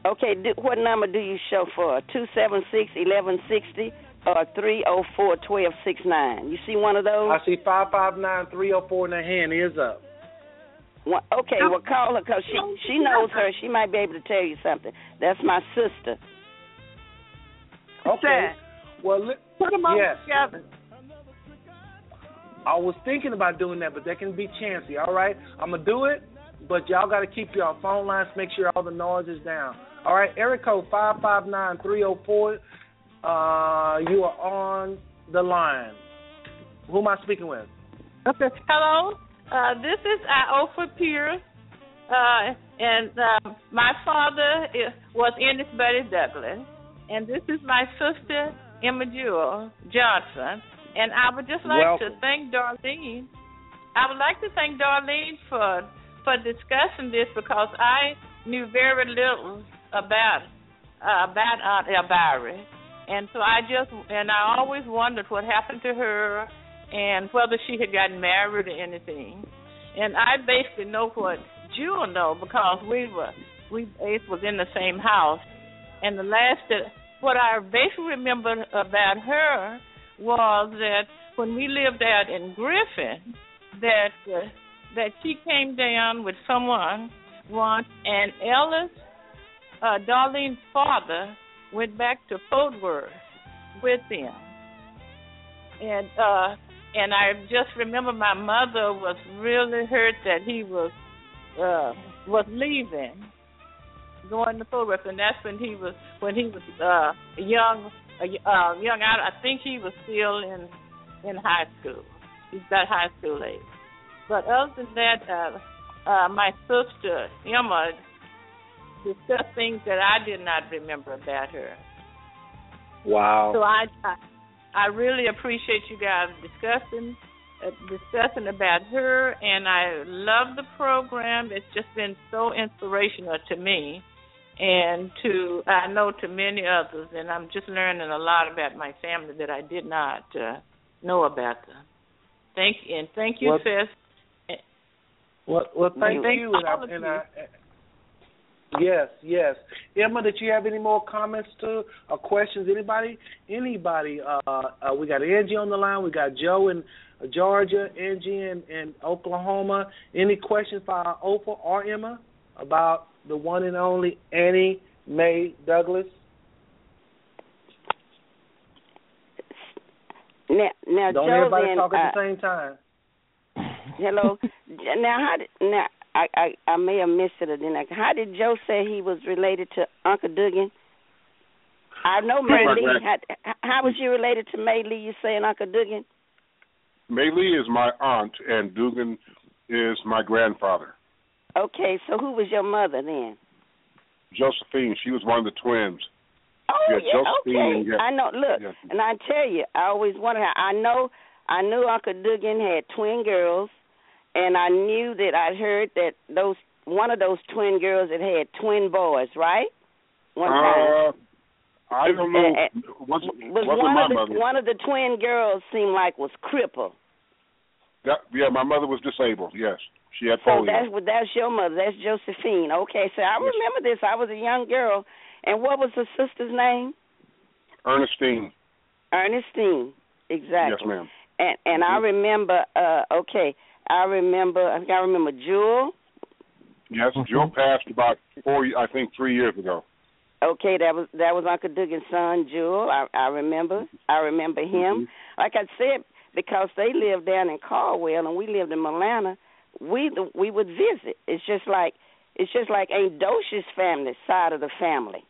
Okay, do, what number do you show for? Two seven six eleven sixty or three oh four twelve six nine? You see one of those? I see five five nine three oh four, and her hand is up. One, okay, well call her because she she knows her. She might be able to tell you something. That's my sister. Okay. Well, li- Put them all Yes. together. I was thinking about doing that, but that can be chancy. All right, I'm gonna do it, but y'all got to keep your phone lines. Make sure all the noise is down. All right, area code five five nine three zero four. Uh, you are on the line. Who am I speaking with? Okay. Hello. Uh, this is Iofa Pierce, uh, and uh, my father is, was Ennis Buddy Douglas, and this is my sister Emma Jewel Johnson. And I would just like Welcome. to thank Darlene. I would like to thank Darlene for for discussing this because I knew very little about uh, about Aunt Elvira, and so I just and I always wondered what happened to her and whether she had gotten married or anything. And I basically know what Jewel know because we were we both was in the same house. And the last that what I basically remember about her was that when we lived out in Griffin, that uh, that she came down with someone once, and Ellis, uh, Darlene's father, went back to Fort Worth with them. And uh and I just remember my mother was really hurt that he was uh was leaving, going to Fort Worth, and that's when he was when he was uh young, uh young. I, I think he was still in in high school. He's got high school age. But other than that, uh, uh my sister Emma discussed things that I did not remember about her. Wow. So I, I I really appreciate you guys discussing uh, discussing about her, and I love the program. It's just been so inspirational to me, and to I know to many others. And I'm just learning a lot about my family that I did not uh, know about them. Thank you, and thank you, Well- sis. Well, well, thank Thank you. And I, and I, yes, yes. Emma, did you have any more comments to or questions? Anybody? Anybody? Uh, uh, we got Angie on the line. We got Joe in uh, Georgia, Angie in, in Oklahoma. Any questions for our Oprah or Emma? about the one and only Annie Mae Douglas? Now, now Don't Joe, everybody then, talk at uh, the same time. [LAUGHS] hello. now, how did now? I, I I may have missed it or didn't. I, how did Joe say he was related to Uncle Dugan? I know May my Lee. grand- How, how was you related to May Lee? You saying Uncle Dugan? Maylee is my aunt, and Dugan is my grandfather. Okay, so who was your mother then? Josephine, she was one of the twins. Oh Yeah, Josephine, okay. I know. Look, Yeah. and I tell you, I always wondered. How, I know, I knew Uncle Dugan had twin girls, and I knew that I'd heard that those one of those twin girls had had twin boys, right? One time. Uh, I don't know. Uh, Was, one of the mother? one of the twin girls seemed like was crippled. That, yeah, my mother was disabled. Yes, she had So polio. that's what that's your mother. That's Josephine. Okay, so I Yes. remember this. I was a young girl, and what was her sister's name? Ernestine. Ernestine. Exactly. Yes, ma'am. And and I Mhm. remember. uh Okay, I remember. I think I remember Jewel. Yes, Mm-hmm. Passed about four, I think, three years ago. Okay, that was that was Uncle Dugan's son, Jewel. I I remember. I remember him. Like I said, because they lived down in Caldwell and we lived in Milano, we we would visit. It's just like it's just like Aunt Dosha's family side of the family.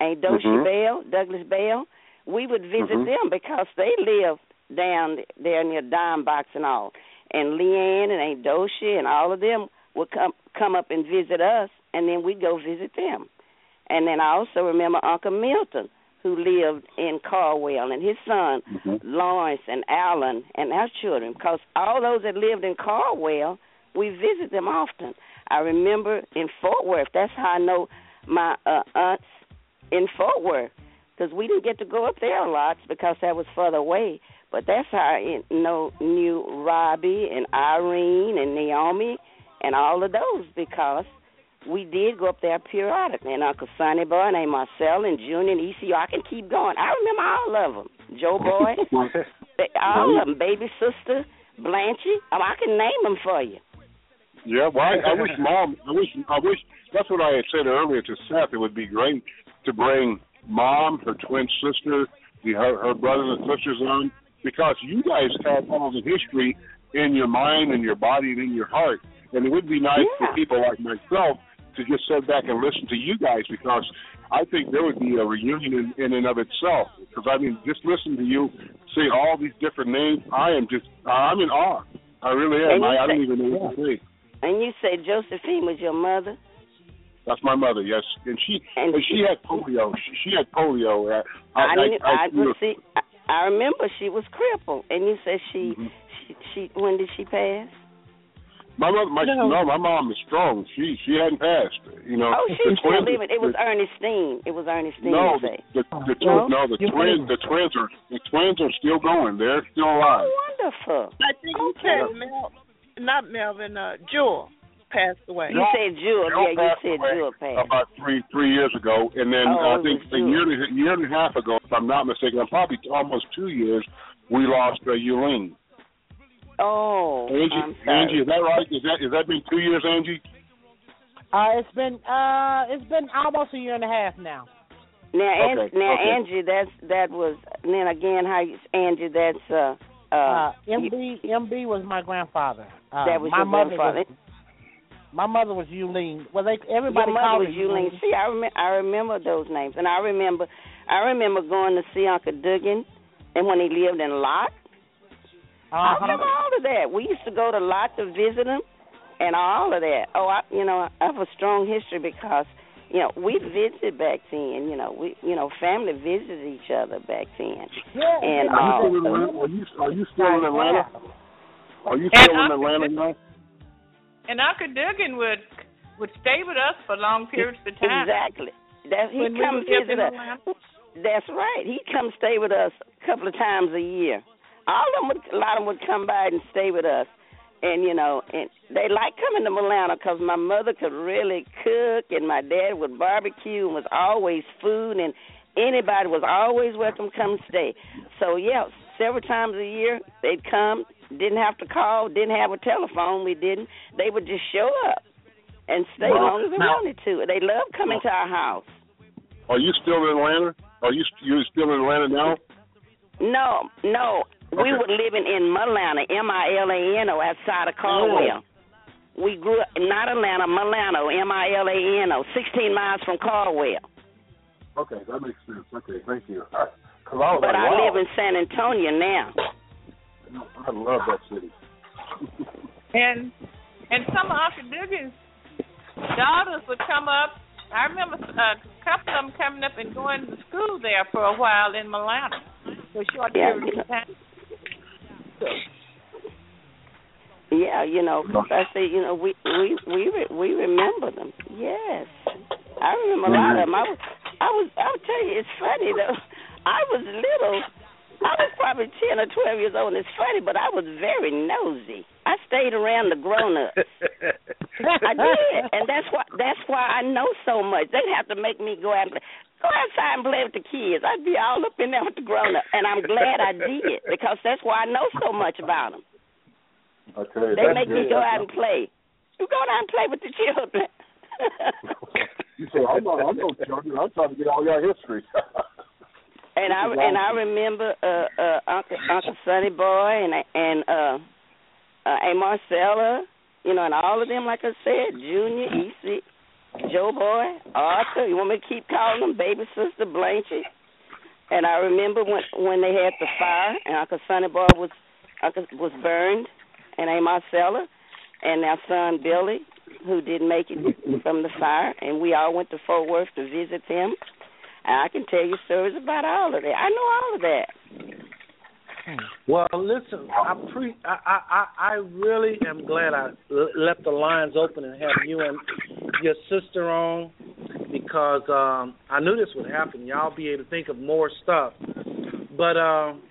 Aunt Dosha Mhm. Bell, Douglas Bell. We would visit Mhm. them because they lived down there near Dime Box and all. And Leanne and Aunt Dosha and all of them would come come up and visit us, and then we'd go visit them. And then I also remember Uncle Milton, who lived in Caldwell, and his son Mhm. Lawrence and Alan and our children. Because all those that lived in Caldwell, we visit them often. I remember in Fort Worth. That's how I know my uh, aunts in Fort Worth, because we didn't get to go up there a lot because that was further away. But that's how I know knew Robbie and Irene and Naomi and all of those because we did go up there periodically. And Uncle Sonny Boy and Marcel and Junior and ECU. I can keep going. I remember all of them. Joe Boy, [LAUGHS] all of them. Baby sister, Blanchie. Oh, I can name them for you. Yeah, well, I, I wish [LAUGHS] mom. I wish. I wish. That's what I had said earlier to Seth. It would be great to bring mom, her twin sister, the, her, her brothers and sisters on, because you guys have all the history in your mind and your body and in your heart, and it would be nice Yeah. for people like myself to just sit back and listen to you guys because I think there would be a reunion in, in and of itself. Because I mean, just listen to you say all these different names. I am just. I'm in awe. I really am. I, I don't even know what to say. And you say Josephine was your mother? That's my mother, yes, and she And and she had polio. She, she had polio. Uh, I, I, knew, I, I, well, see. I, I remember she was crippled, and you said she, Mhm. she, she. When did she pass? my mother, my No. no. my mom is strong. She she hadn't passed. You know. Oh, the she's still twins- living. It was the- Ernestine. It was Ernestine. No, the the, the twins. No, the You twins. mean- The twins are the twins are still going. They're still Oh, alive. wonderful. I think you Okay. said Mel, not Melvin, uh, Jewel passed away. You said Jewel. Joe Yeah, you said away Jewel passed. About three three years ago, and then Oh, I think a year and a, year and a half ago, if I'm not mistaken, probably almost two years, we lost uh, Yulene. Oh, Angie, I'm sorry. Angie, is that right? Is that is that been two years, Angie? Uh, it's been uh, it's been almost a year and a half now. Now, An- Okay, now okay. Angie, that's that was. And then again, how you, Angie? That's uh, uh, Uh, you- MB MB was my grandfather. Uh, That was my your mother grandfather. Was, my mother was Eugene. Well, they Your everybody mother called was her Eugene. See, I remember. I remember those names, and I remember. I remember going to see Uncle Dugan, and when he lived in Lott. I Uh-huh. remember all of that. We used to go to Lott to visit him, and all of that. Oh, I, you know, I have a strong history because, you know, we visited back then. You know, we, you know, family visited each other back then. Yeah, And, Are uh, you still in Atlanta? Are you are you still in Atlanta? Are you And still in Uncle Atlanta now? And Uncle Dugan would would stay with us for long periods of time. Exactly. That he When we come lived in visit us. Atlanta. That's right. He'd come stay with us a couple of times a year. All of them would, a lot of them would come by and stay with us, and you know, and they like coming to Milano because my mother could really cook, and my dad would barbecue, and was always food, and anybody was always welcome to come stay. So yeah, several times a year they'd come. Didn't have to call. Didn't have a telephone. We didn't. They would just show up. and stay as long as they Now- wanted to. They love coming to our house. Are you still in Atlanta? Are you you still in Atlanta now? No, no. We were living in Milano, M I L A N O, outside of Caldwell. Oh. We grew up not Atlanta, Milano, M I L A N O, 16 miles from Caldwell. Okay, that makes sense. Okay, thank you. [LAUGHS] Because I was But like, I wow. live in San Antonio now. I love that city. [LAUGHS] And and some of Uncle Dugan's daughters would come up. I remember uh, a couple of them coming up and going to school there for a while in Milano for a short Yeah, period of time. Yeah, you know, 'cause I say, you know, we we we re- we remember them. Yes, I remember a lot of them. I was, I was, I'll tell you, it's funny though. [LAUGHS] I was little. I was probably ten or twelve years old. and It's funny, but I was very nosy. I stayed around the grown ups. [LAUGHS] I did, and that's why that's why I know so much. They'd have to make me go out and play. Go outside and play with the kids. I'd be all up in there with the grown ups, and I'm glad I did because that's why I know so much about them. Okay, They make me good. go out and play. You go out and play with the children. [LAUGHS] You say I'm not. I'm no children. I'm trying to get all your history. [LAUGHS] and I and I remember uh uh Uncle Uncle Sonny Boy and and uh uh Aunt Marcella, you know, and all of them like I said, Junior, EC, Joe Boy, Arthur, you want me to keep calling them baby sister Blanche? And I remember when when they had the fire and Uncle Sonny Boy was Uncle was burned and Aunt Marcella and our son Billy, who didn't make it from the fire, and we all went to Fort Worth to visit them. And I can tell you stories about all of that. I know all of that. Well, listen, I pre I I I I really am glad I l- left the lines open and have you and your sister on because um I knew this would happen. Y'all be able to think of more stuff. But um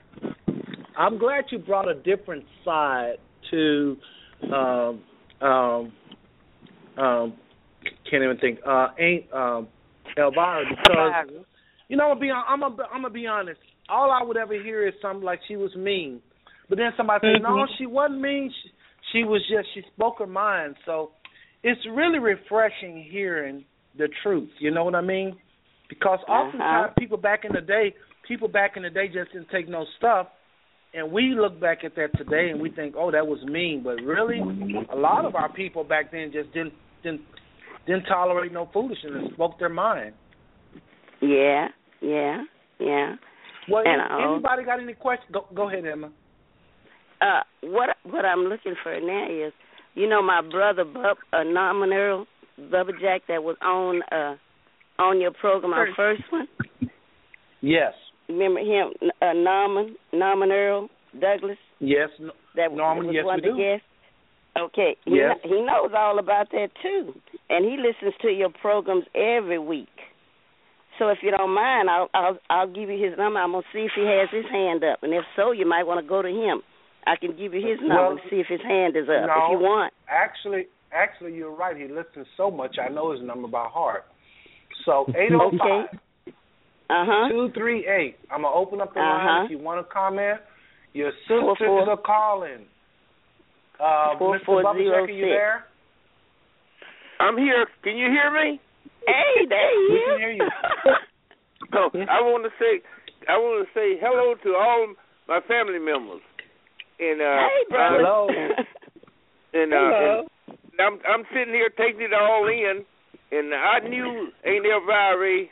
I'm glad you brought a different side to um um um can't even think uh ain't um Elvira because you know, I'm gonna be I'm gonna, I'm gonna be honest. All I would ever hear is something like she was mean, but then somebody said, "No, Mhm. she wasn't mean. She, she was just she spoke her mind." So it's really refreshing hearing the truth. You know what I mean? Because oftentimes people back in the day, people back in the day just didn't take no stuff, and we look back at that today and we think, "Oh, that was mean," but really, a lot of our people back then just didn't didn't didn't tolerate no foolishness and spoke their mind. Yeah, yeah, yeah. Well, And, any- uh, anybody got any questions? Go, go ahead, Emma. Uh, what what I'm looking for now is, you know, my brother Bub, uh, Norman Earl, Bubba Jack, that was on uh on your program, our first one. Yes. Remember him, uh, Norman Norman Earl Douglas. Yes. No, That Norman, was yes, one we of the guests. Okay. He, Yes. kn- he knows all about that too, and he listens to your programs every week. So if you don't mind, I'll I'll I'll give you his number. I'm gonna see if he has his hand up, and if so, you might want to go to him. I can give you his number Well, and see if his hand is up no. if you want. Actually, actually, you're right. He listens so much. I know his number by heart. So [LAUGHS] eight zero five Uh huh. two three eight. I'm gonna open up the Uh-huh. line if you want to comment. Your sisters Four, four. are calling. Uh, Four, Mr. four, Bubba zero, Jack, are you six. there? I'm here. Can you hear me? Hey, there he We is. can hear you. [LAUGHS] So I want to say, I want to say hello to all my family members. And uh, hey, brother. Hello. [LAUGHS] and uh, Hello. and I'm I'm sitting here taking it all in, and I knew Aunt Elvira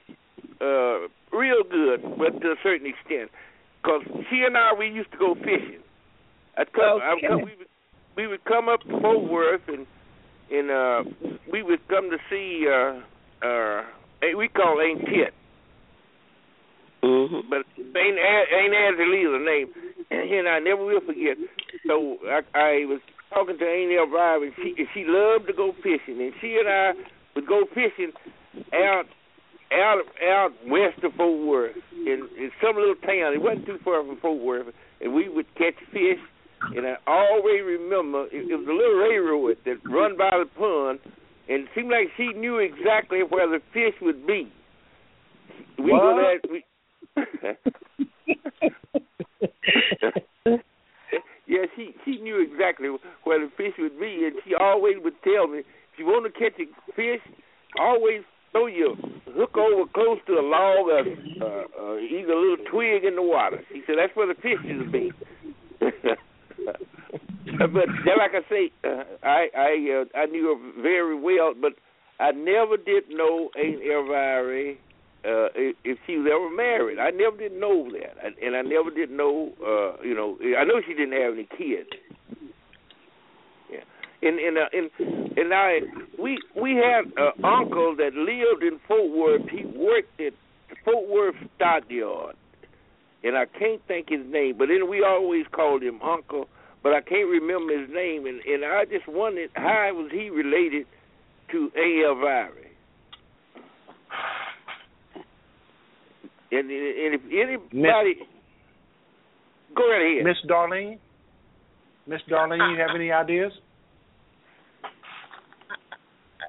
uh, real good, but to a certain extent, because she and I we used to go fishing. I'd come, I'd come, we would we would come up to Fort Worth and and uh, we would come to see uh, uh, we call Aunt Tit, Mhm. but Aunt A- Aunt Azalea the name, and I never will forget. So I, I was talking to Aunt Elvira, and she and she loved to go fishing, and she and I would go fishing out out out west of Fort Worth in, in some little town. It wasn't too far from Fort Worth, and we would catch fish. And I always remember it, it was a little railroad that run by the pond, and it seemed like she knew exactly where the fish would be. We go What? there. We, [LAUGHS] yeah, she she knew exactly where the fish would be, and she always would tell me if you want to catch a fish, always throw your hook over close to a log or uh, uh, either a little twig in the water. She said that's where the fish will be. [LAUGHS] [LAUGHS] but like I say, uh, I I uh, I knew her very well, but I never did know Aunt Elvira uh, if she was ever married. I never did know that, and and I never did know. uh You know, I know she didn't have any kids. Yeah, and and uh, and and I we we had an uncle that lived in Fort Worth. He worked at Fort Worth Stockyard, and I can't think his name, but then we always called him Uncle. But I can't remember his name, and and I just wondered how was he related to A. Elvira. And, and if anybody, go right ahead. Miss Darlene, Miss Darlene, you have any ideas?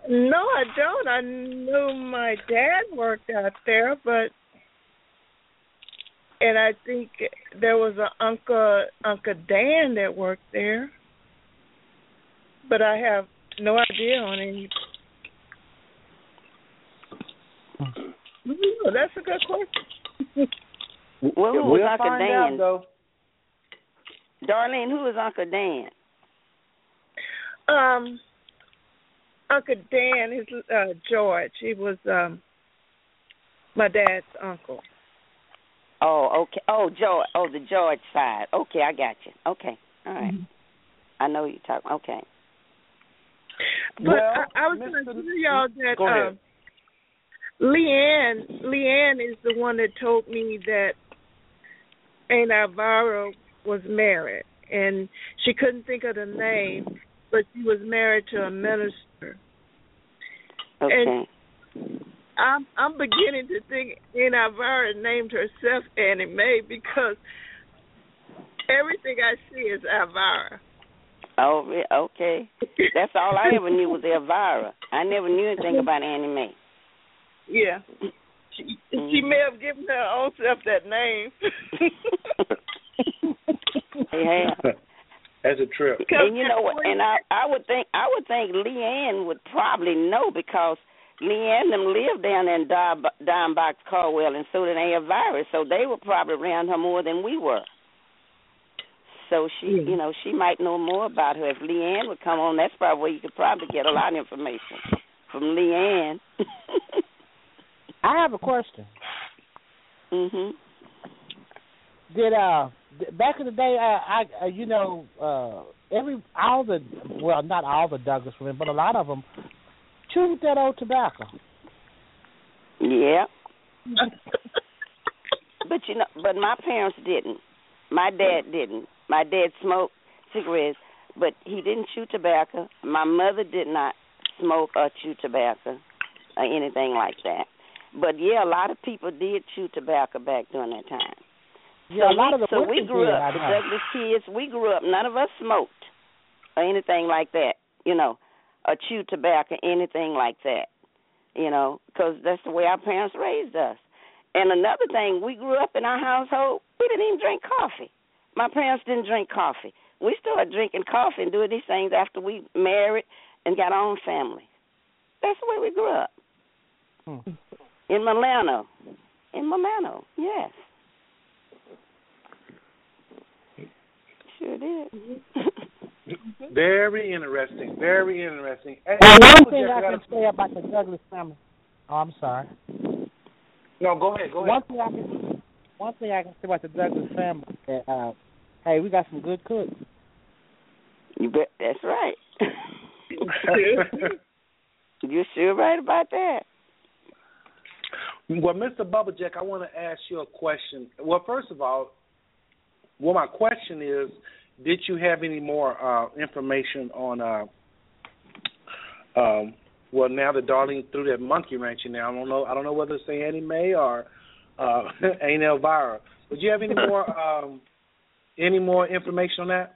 No, I don't. I knew my dad worked out there, but and I think there was an uncle Uncle Dan that worked there, but I have no idea on any. Ooh, that's a good question. [LAUGHS] Well, who we'll was Uncle Dan? out though. Darlene, who is Uncle Dan? Um, Uncle Dan is uh, George. He was um my dad's uncle. Oh, okay. Oh, George. Oh, the George side. Okay, I got you. Okay, all right. Mm-hmm. I know you're talking. Okay. But Well, I, I was going to tell y'all that Go um, Leanne, Leanne is the one that told me that Aunt Elvira was married, and she couldn't think of the name, but she was married to a minister. Okay. I'm I'm beginning to think Aunt Elvira named herself Annie Mae because everything I see is Elvira. Oh, okay. That's all I ever knew was Elvira. I never knew anything about Annie Mae. Yeah. She, she mm-hmm. may have given her own self that name. [LAUGHS] Yeah. That's a trip. And you know what? And I I would think I would think Leanne would probably know because Leanne them lived down in Don Don Box Caldwell and so did Elvira, so they were probably around her more than we were. So she, you know, she might know more about her. If Leanne would come on, that's probably where you could probably get a lot of information from Leanne. [LAUGHS] I have a question. mhm. Did uh back in the day, uh, I uh, you know uh every all the well not all the Douglas women, but a lot of them chewed that old tobacco. Yeah. [LAUGHS] but you know, but my parents didn't. My dad didn't. My dad smoked cigarettes, but he didn't chew tobacco. My mother did not smoke or chew tobacco or anything like that. But yeah, a lot of people did chew tobacco back during that time. Yeah, so a lot we, of the so we grew did, up. I The. Douglas kids, we grew up. None of us smoked or anything like that. You know, or chew tobacco, anything like that. You know, because that's the way our parents raised us. And another thing, we grew up in our household. We didn't even drink coffee. My parents didn't drink coffee. We started drinking coffee and doing these things after we married and got our own family. That's the way we grew up. Hmm. In Milano. In Milano, yes. Sure did. Very interesting. Very interesting. Hey, Well, one thing I can a- say about the Douglas family. Oh, I'm sorry. No, go ahead. Go ahead. One thing I can one thing I can say about the Douglas family that uh hey, we got some good cooks. You bet that's right. [LAUGHS] You're sure right about that. Well, Mr. Bubba Jack, I want to ask you a question. Well, first of all, well, my question is, did you have any more uh, information on? Uh, um, well, now that Darlene threw that monkey wrench in there, I don't know. I don't know whether to say Annie Mae or uh, [LAUGHS] Aunt Elvira. Would you have any more [LAUGHS] um, any more information on that?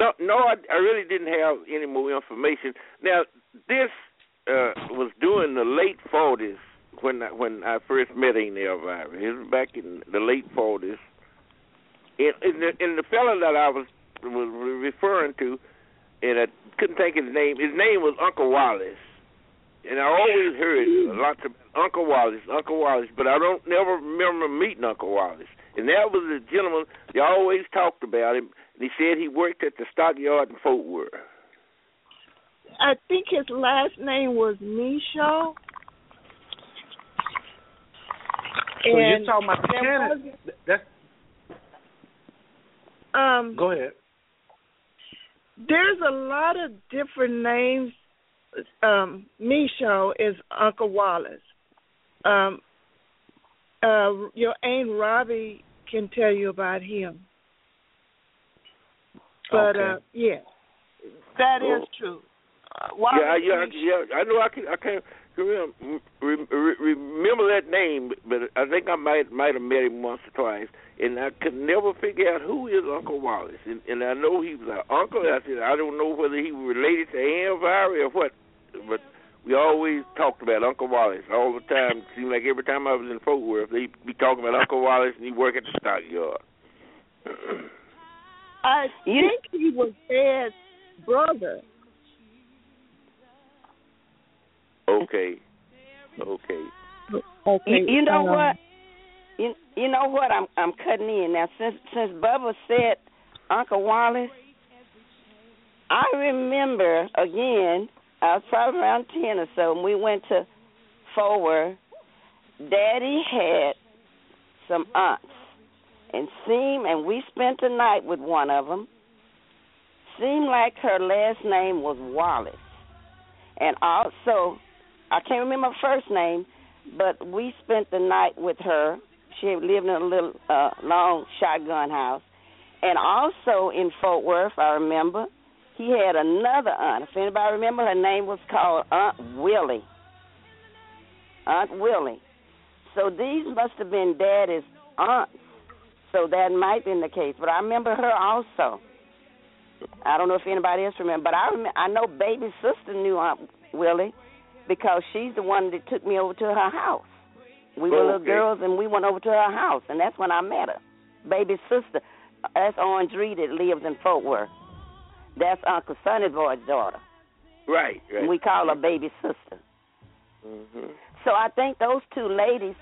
No, no, I, I really didn't have any more information. Now, this uh, was during the late forties when I, when I first met Aunt Elvira. It was back in the late forties. And, and, the, and the fellow that I was was referring to, and I couldn't think of his name. His name was Uncle Wallace, and I always heard lots of Uncle Wallace, Uncle Wallace, but I don't never remember meeting Uncle Wallace. And that was the gentleman they always talked about him. And he said he worked at the stockyard in Fort Worth. I think his last name was Michaud. So you're talking about there Canada. That's Um, go ahead. there's a lot of different names. Um, Michaud is Uncle Wallace. Um, uh, your aunt Robbie can tell you about him. But Okay. uh, yeah, that is Cool. true. Uh, yeah, yeah, yeah. I know. I can. I can't remember, re- remember that name, but I think I might might have met him once or twice, and I could never figure out who is Uncle Wallace. And, and I know he was an uncle. I said I don't know whether he was related to Aunt Valerie or what, but we always talked about Uncle Wallace all the time. It seemed like every time I was in Fort Worth, they'd be talking about Uncle Wallace, and he work at the stockyard. [CLEARS THROAT] I think he was Dad's brother. okay, okay. Okay. You, you know um, what? You you know what? I'm I'm cutting in now. Since since Bubba said Uncle Wallace, I remember again. I was probably around ten or so, and we went to Fort Worth. Daddy had some aunts, and seemed and we spent the night with one of them. Seemed like her last name was Wallace, and also I can't remember her first name, but we spent the night with her. She lived in a little uh, long shotgun house, and also in Fort Worth, I remember he had another aunt. If anybody remember, her name was called Aunt Willie. Aunt Willie. So these must have been Daddy's aunts. So that might be the case. But I remember her also. I don't know if anybody else remember, but I rem- I know baby sister knew Aunt Willie because she's the one that took me over to her house. We were little Okay. girls and we went over to her house, and that's when I met her. Baby sister. That's Orange Reed that lives in Fort Worth. That's Uncle Sonny Boy's daughter. Right, right. And we call her baby sister. hmm So I think those two ladies,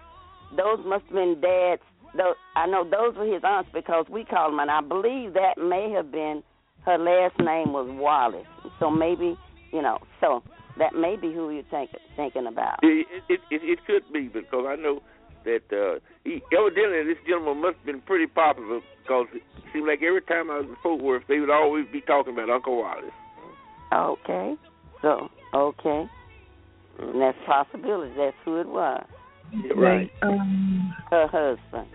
those must have been dad's. Those, I know those were his aunts because we called them, and I believe that may have been her last name was Wallace. So maybe you know, so that may be who you're thinking thinking about. It, it it it could be because I know that uh, he evidently this gentleman must have been pretty popular because it seemed like every time I was in Fort Worth, they would always be talking about Uncle Wallace. Okay, so okay, and that's possibility. That's who it was. Yeah, right. Um, Her husband.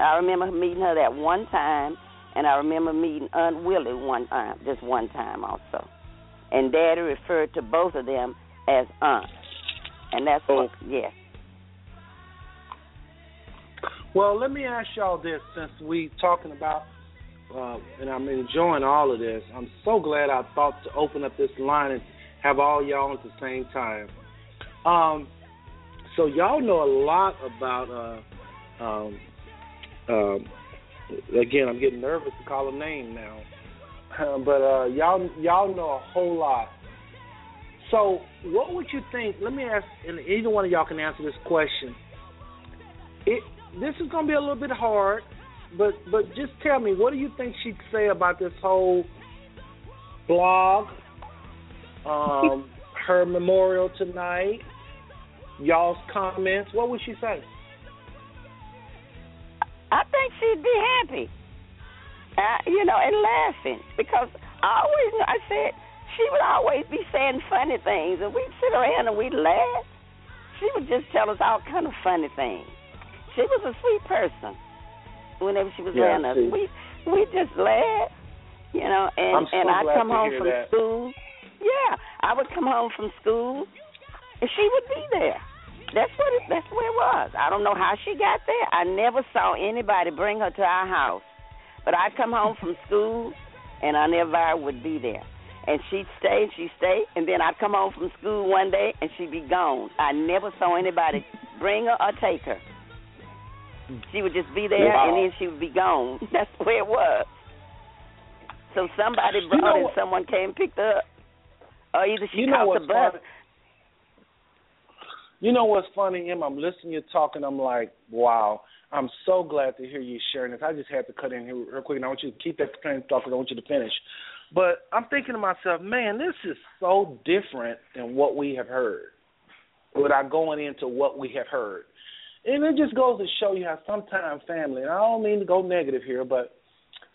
I remember meeting her that one time, and I remember meeting Aunt Willie one time, just one time also. And Daddy referred to both of them as aunts, and that's what. Yeah. Well, let me ask y'all this since we talking about uh, and I'm enjoying all of this. I'm so glad I thought to open up this line and have all y'all at the same time. Um, so y'all know a lot about. Uh, um, um, again, I'm getting nervous to call a name now, [LAUGHS] but uh, y'all y'all know a whole lot. So, what would you think? Let me ask, and either one of y'all can answer this question. It this is going to be a little bit hard, but but just tell me, what do you think she'd say about this whole blog, um, [LAUGHS] her memorial tonight, y'all's comments? What would she say? I think she'd be happy, uh, you know, and laughing because I always, I said, she would always be saying funny things, and we'd sit around and we'd laugh. She would just tell us all kind of funny things. She was a sweet person. Whenever she was Yeah, around us, we we just laugh, you know. And so and I'd glad come home from that. school. Yeah, I would come home from school, and she would be there. That's what it, that's where it was. I don't know how she got there. I never saw anybody bring her to our house, but I'd come home from school, and I never would be there. And she'd stay and she'd stay, and then I'd come home from school one day and she'd be gone. I never saw anybody bring her or take her. She would just be there Wow. and then she would be gone. [LAUGHS] That's the way it was. So somebody You brought know it, what- someone came and picked her up, or either she you know caught the bus. funny? You know what's funny, Em? I'm listening to you talking. I'm like, wow. I'm so glad to hear you sharing this. I just had to cut in here real quick, and I want you to keep that train of thought because I want you to finish. But I'm thinking to myself, man, this is so different than what we have heard without going into what we have heard. And it just goes to show you how sometimes family, and I don't mean to go negative here, but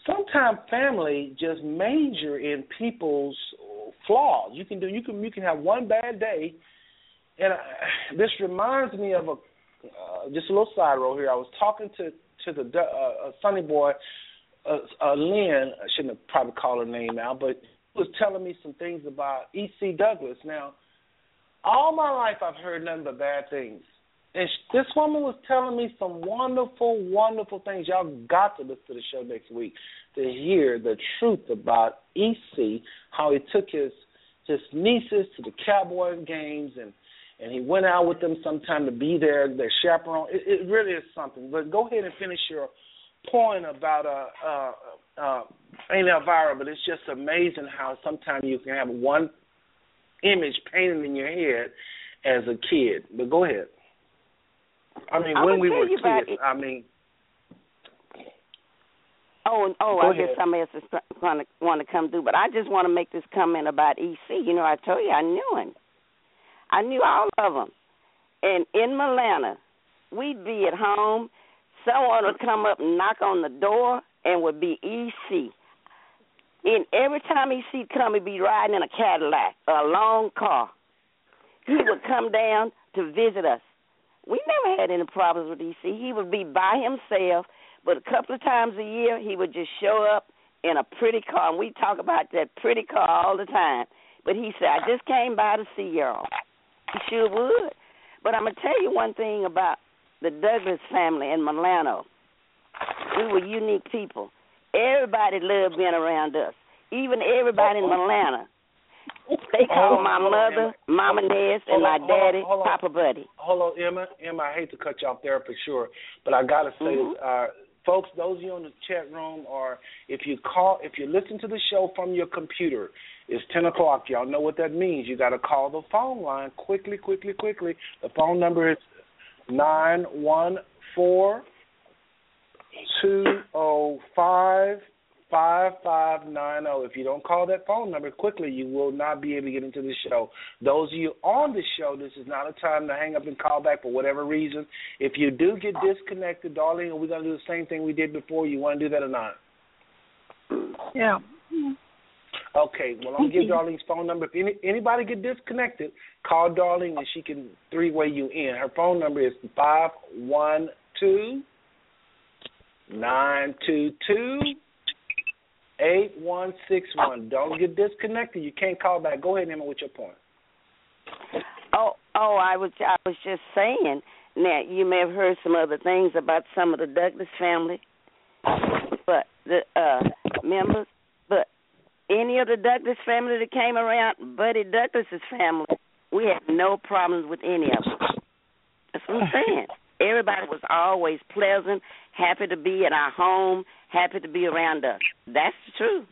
sometimes family just major in people's flaws. You can do you can you can have one bad day, and I, this reminds me of a uh, just a little side road here. I was talking to to the uh, uh, Sonny Boy, uh, uh, Lynn. I shouldn't have probably called her name out, but was telling me some things about E.C. Douglas. Now, all my life I've heard nothing but bad things. And sh- this woman was telling me some wonderful, wonderful things. Y'all got to listen to the show next week to hear the truth about EC, how he took his his nieces to the Cowboy games and and he went out with them sometime to be there, their chaperone. It, it really is something. But go ahead and finish your point about uh uh uh Elvira, but it's just amazing how sometimes you can have one image painted in your head as a kid. But go ahead. I mean, I'ma when we were kids, I mean, Oh, oh, Go I guess somebody else is going to want to come through, but I just want to make this comment about EC. You know, I told you I knew him. I knew all of them. And in Milano, we'd be at home. Someone would come up and knock on the door, and would be EC. And every time EC come, he'd be riding in a Cadillac, a long car. He would come down to visit us. We never had any problems with EC. He would be by himself, but a couple of times a year he would just show up in a pretty car, and we talk about that pretty car all the time. But he said, "I just came by to see y'all." Sure would. But I'm gonna tell you one thing about the Douglas family in Milano. We were unique people. Everybody loved being around us. Even everybody in Milano. They called my mother Emma. Mama Ness Hold and my on, hold on, daddy hold on. Papa Buddy. hold on, Emma. Emma, I hate to cut you off there for sure, but I gotta say Mhm. Uh, folks, those of you in the chat room, or if you call, if you listen to the show from your computer, it's ten o'clock. Y'all know what that means. You got to call the phone line quickly, quickly, quickly. The phone number is nine one four two zero five five five nine zero. If you don't call that phone number quickly, you will not be able to get into the show. Those of you on the show, this is not a time to hang up and call back for whatever reason. If you do get disconnected, darling, we're gonna do the same thing we did before, you want to do that or not? Yeah. Okay, well I'll give Darlene's phone number. If any, anybody get disconnected, call Darlene and she can three way you in. Her phone number is five one two nine two two eight one six one. Don't get disconnected. You can't call back. Go ahead, Emma, with your point. Oh, oh, I was I was just saying. Now you may have heard some other things about some of the Douglas family, but the uh members, any of the Douglas family that came around, Buddy Douglas's family, we had no problems with any of them. That's what I'm saying. Everybody was always pleasant, happy to be at our home, happy to be around us. That's the truth.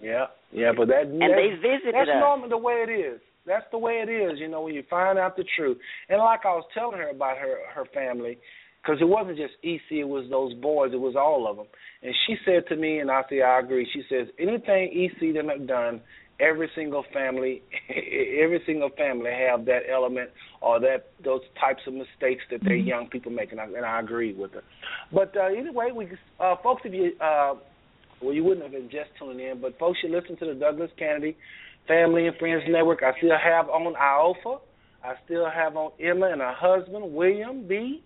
Yeah, yeah, but that And that's, they visited that's us. normally the way it is. That's the way it is, you know, when you find out the truth. And like I was telling her about her her family, because it wasn't just EC, it was those boys, it was all of them. And she said to me, and I say I agree. She says anything EC them have done, every single family, [LAUGHS] every single family have that element or that those types of mistakes that their young people make, and I, and I agree with her. But uh, either way, we uh, folks, if you uh, well, you wouldn't have been just tuning in, but folks should listen to the Douglas Canady Family and Friends Network. I still have on Alpha. I still have on Emma and her husband, William B.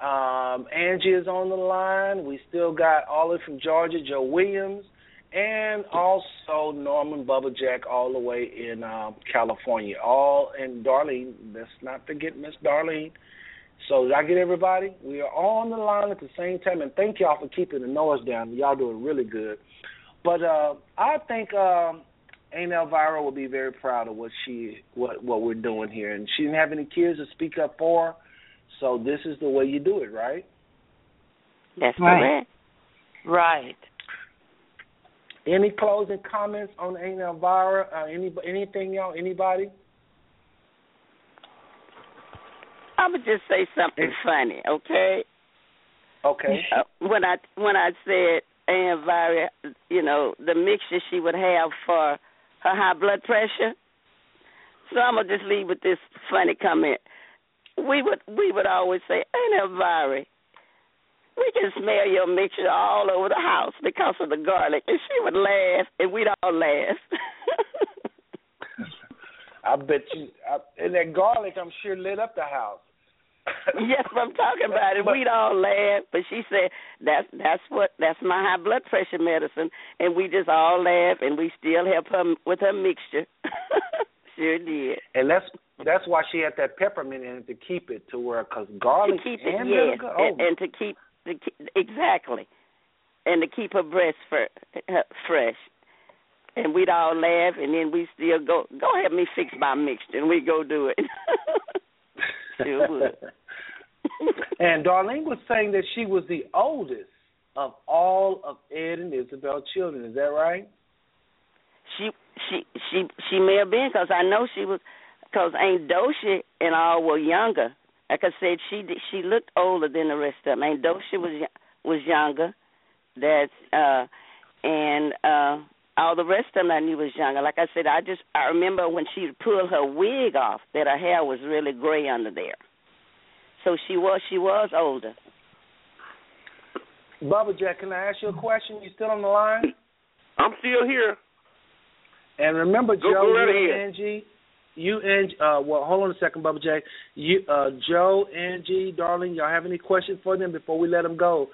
Um, Angie is on the line. We still got Olive from Georgia, Joe Williams, and also Norman Bubba Jack all the way in um, California. All and Darlene. Let's not forget Miss Darlene. So did I get everybody? We are all on the line at the same time, and thank y'all for keeping the noise down. Y'all doing really good. But uh, I think um, Aunt Elvira will be very proud of what she what what we're doing here, and she didn't have any kids to speak up for. her. So this is the way you do it, right? That's Right. correct. Right. Any closing comments on Aunt Elvira? Uh, any anything y'all? Anybody? I'm gonna just say something funny, okay? Okay. Uh, when I when I said Aunt Elvira, you know, the mixture she would have for her high blood pressure. So I'm gonna just leave with this funny comment. We would we would always say, Aunt Elvira, we can smell your mixture all over the house because of the garlic, and she would laugh, and we'd all laugh. [LAUGHS] I bet you, I, and that garlic, I'm sure lit up the house. yes, I'm talking about it. [LAUGHS] We'd all laugh, but she said that's that's what that's my high blood pressure medicine, and we just all laugh, and we still help her with her mixture. [LAUGHS] sure did. And that's that's why she had that peppermint in it to keep it to where, because garlic to keep it and yes, vinegar, oh, and, and to keep to keep, exactly, and to keep her breast fr- uh, fresh. And we'd all laugh, and then we still go go help me fix my mixture, and we go do it. [LAUGHS] sure would. [LAUGHS] and Darlene was saying that she was the oldest of all of Ed and Isabel's children. Is that right? She she she she may have been because I know she was because Aunt Docia and all were younger. Like I said, she did- she looked older than the rest of them. Aunt Docia was y- was younger. That's uh and uh all the rest of them I knew was younger. Like I said, I just I remember when she pulled her wig off that her hair was really gray under there. So she was she was older. Bubba Jack, can I ask you a question? You still on the line? I'm still here. And remember, Go- Joe, go right you and Angie, you and uh, well, hold on a second, Bubba Jack. You, uh, Joe, Angie, darling, y'all have any questions for them before we let them go?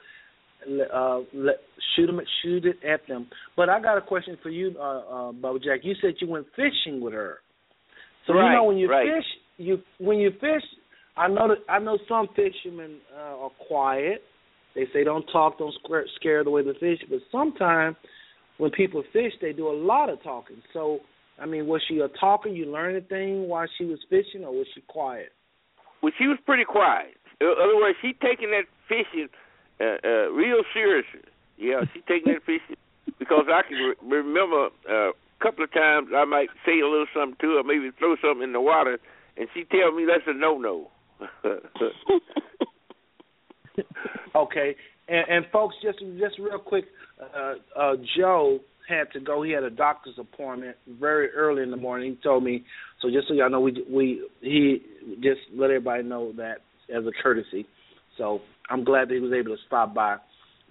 Uh, let, shoot them, shoot it at them. But I got a question for you, uh, uh, Bubba Jack. You said you went fishing with her. So you know when you right. fish, you when you fish, I know that I know some fishermen uh, are quiet. They say don't talk, don't scare, scare away the fish. But sometimes when people fish, they do a lot of talking. So, I mean, was she a talker? You learn thing while she was fishing, or was she quiet? Well, she was pretty quiet. In other words, she taking that fishing uh, uh, real seriously. Yeah, she taking that fishing [LAUGHS] because I can re- remember uh, a couple of times I might say a little something to her, maybe throw something in the water, and she tell me that's a no no. [LAUGHS] [LAUGHS] Okay, and, and folks, just just real quick, uh, uh, Joe had to go. He had a doctor's appointment very early in the morning. He told me. So just so y'all know, we we he just let everybody know that as a courtesy. So I'm glad that he was able to stop by.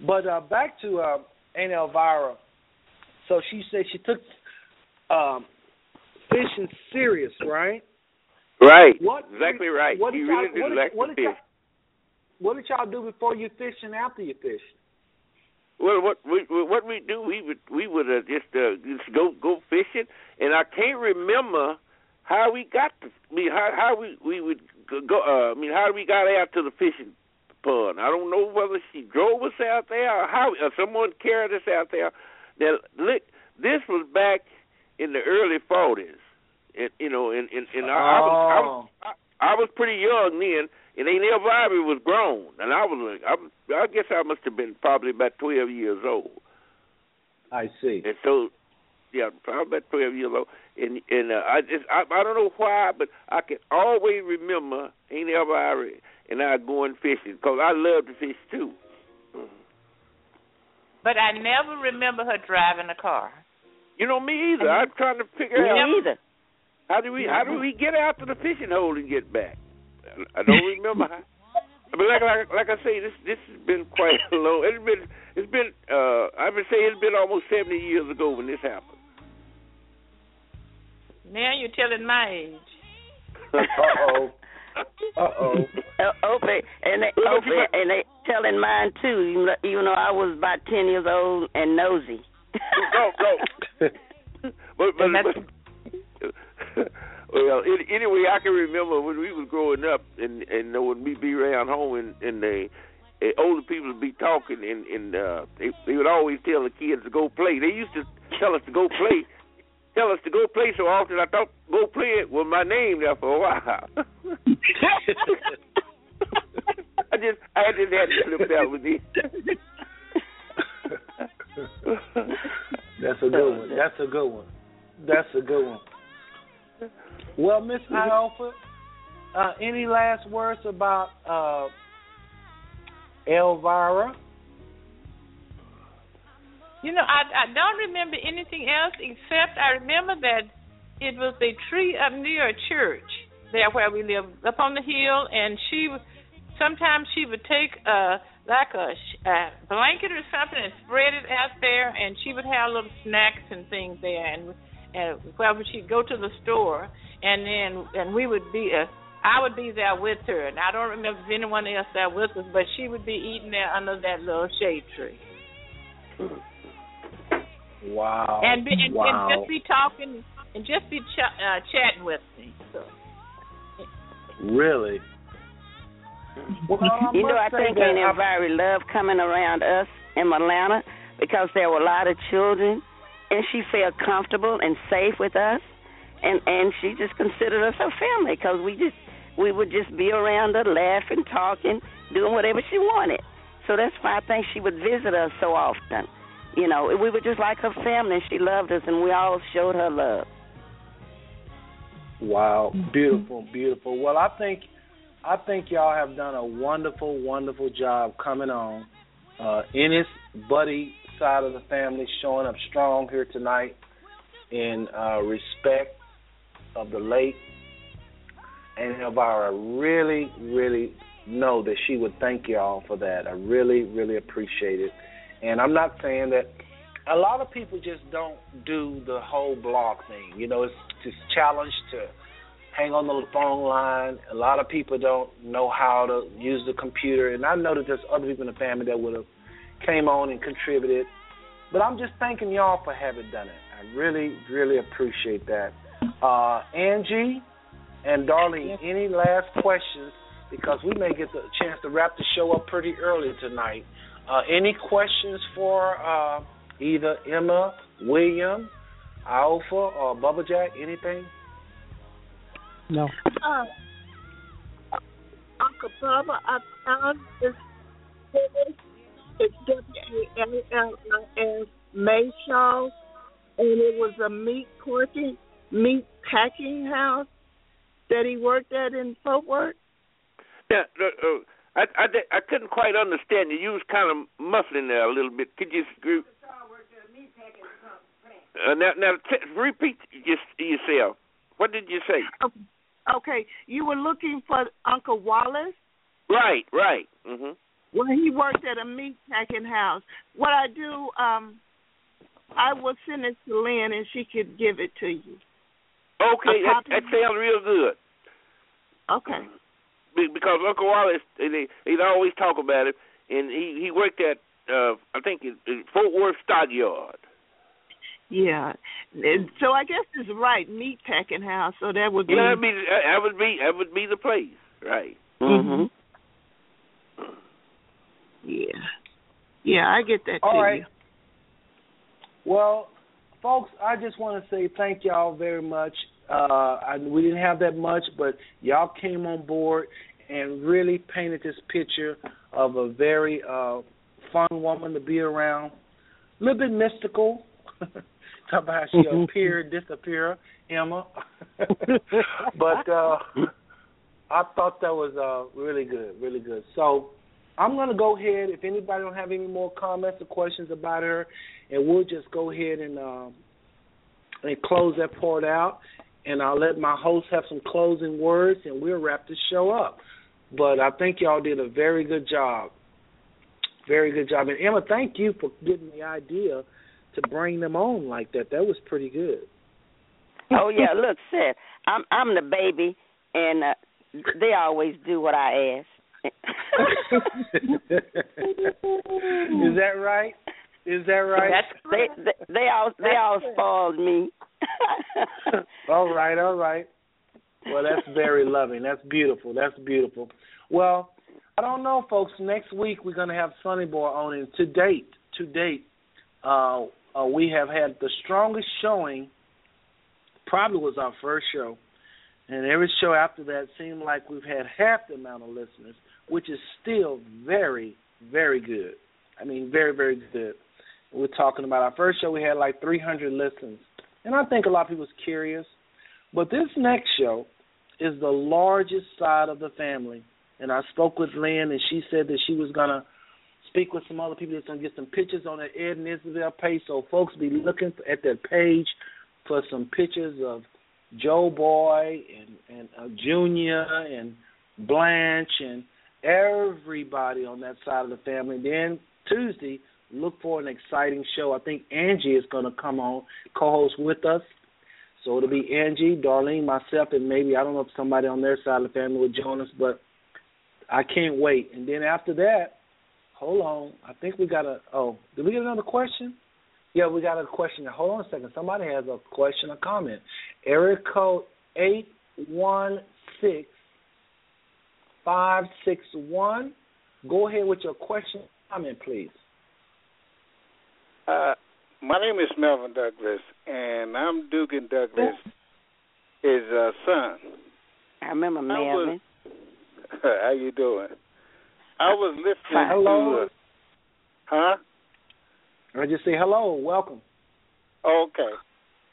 But uh, back to uh, Aunt Elvira. So she said she took um, fishing serious, right? right. What Exactly right. What really did what did, like what to did fish. What did y'all do before you fish and after you fish? Well, what we what we do, we would we would uh, just uh, just go go fishing, and I can't remember how we got to. I mean, how how we we would go. Uh, I mean, how we got out to the fishing pond. I don't know whether she drove us out there or how or someone carried us out there. Now, look, this was back in the early forties, and you know, and and, and I, I was I was I, I was pretty young then, and Aunt Elvira was grown, and I was like, I, was- I guess I must have been probably about twelve years old. I see. And so, yeah, probably about twelve years old. And and uh, I just I, I don't know why, but I can always remember Aunt Elvira and I going fishing because I love to fish too. But I never remember her driving a car. You know me either. I'm trying to figure Me out either. how do we how do we get out to the fishing hole and get back. I don't remember how. But like like like I say, this this has been quite a long. It's been it's been uh I would say it's been almost seventy years ago when this happened. Now you're telling my age. Uh oh. [LAUGHS] Uh oh. Uh, Opie, and they, Opie, and they telling mine too. Even though, I was about ten years old and nosy. go go. [LAUGHS] but but, but well, it, anyway, I can remember when we was growing up, and and uh, when we be around home, and and the older people would be talking, and and uh, they they would always tell the kids to go play. They used to tell us to go play, tell us to go play so often. I thought go play it was my name there for a while. [LAUGHS] I just I just had to slip out with it. That's a good one. That's a good one. That's a good one. Well, Miss Alpha, uh, any last words about uh, Elvira? You know, I I don't remember anything else except I remember that it was a tree up near a church there where we live up on the hill, and she would- sometimes she would take uh like a, a blanket or something and spread it out there, and she would have little snacks and things there, and and well she'd go to the store, and then and we would be uh, I would be there with her, and I don't remember if anyone else there with us, but she would be eating there under that little shade tree. Wow. and, be, and, wow. and just be talking and just be ch- uh, chatting with me. So really? Well, You know, I think that Aunt I- Elvira loved coming around us in Atlanta because there were a lot of children, and she felt comfortable and safe with us, and and she just considered us her family because we just we would just be around her, laughing, talking, doing whatever she wanted. So that's why I think she would visit us so often. You know, we were just like her family, and she loved us, and we all showed her love. Wow, beautiful, beautiful. Well, I think I think y'all have done a wonderful, wonderful job coming on. Uh Ennis Buddy side of the family showing up strong here tonight in uh respect of the late and Elvira really, really know that she would thank y'all for that. I really, really appreciate it. And I'm not saying that a lot of people just don't do the whole blog thing. You know, it's just challenged to hang on the phone line. A lot of people don't know how to use the computer, and I know that there's other people in the family that would have came on and contributed. But I'm just thanking y'all for having done it. I really, really appreciate that. Uh, Angie and Darlene, any last questions? Because we may get the chance to wrap the show up pretty early tonight. Uh, any questions for uh, either Emma, William, Alpha, or Bubba Jack? Anything? No. Uh, Uncle Bubba, I found this it's W A L L I S May Shaw, and it was a meat porking, meat packing house that he worked at in Fort Worth. Yeah, uh, uh, I, I I couldn't quite understand you. You was kind of muffling there a little bit. Could you screw? Uh, now, now t- repeat just yourself. What did you say? Okay, you were looking for Uncle Wallace. Right, right. Mhm. Well, he worked at a meat packing house. What I do, um, I will send it to Lynn, and she could give it to you. Okay, A that, that sounds real good. Okay. Be- Because Uncle Wallace, they he'd always talk about it, and he he worked at uh I think it, it Fort Worth Stockyard. Yeah. And So I guess it's right, meat packing house. So that would be. Yeah, that'd be that would be that would be the place, right? Mhm. Yeah. Yeah, I get that All to right. you. Well, folks, I just want to say thank y'all very much. Uh, I, we didn't have that much, but y'all came on board and really painted this picture of a very uh, fun woman to be around. A little bit mystical. [LAUGHS] Talk about how she appeared, disappear, Emma. [LAUGHS] but uh, I thought that was uh, really good, really good. So I'm going to go ahead. If anybody don't have any more comments or questions about her, and we'll just go ahead and um, and close that part out. And I'll let my host have some closing words, and we'll wrap this show up. But I think y'all did a very good job. Very good job. And Emma, thank you for getting the idea to bring them on like that. That was pretty good. Oh yeah, look, Seth, I'm I'm the baby, and uh, they always do what I ask. Is that right? Is that right? they, they they all they all spoiled me. [LAUGHS] all right, all right. Well, that's very loving. That's beautiful. That's beautiful. Well, I don't know, folks. Next week we're going to have Sonny Boy on, and to date, to date, uh, uh, we have had the strongest showing. Probably was our first show, and every show after that seemed like we've had half the amount of listeners, which is still very, very good. I mean, very, very good. We're talking about our first show. We had like 300 listens, and I think a lot of people was curious. But this next show is the largest side of the family, and I spoke with Lynn, and she said that she was gonna speak with some other people that's gonna get some pictures on the Ed and Isabel page. So folks be looking at that page for some pictures of Joe Boy and and uh, Junior and Blanche and everybody on that side of the family. Then Tuesday, look for an exciting show. I think Angie is going to come on co-host with us. So it'll be Angie, Darlene, myself, and maybe I don't know if somebody on their side of the family will join us, but I can't wait. And then after that, hold on, I think we got a. Oh, did we get another question? Yeah, we got a question. Hold on a second. Somebody has a question or comment. Area code eight one six five six one. Go ahead with your question comment, please. Uh, my name is Melvin Douglas, and I'm Dugan Douglas, his uh, son. I remember Melvin. [LAUGHS] How you doing? I was listening Hello. to. Uh, huh? I just say hello, welcome. Okay.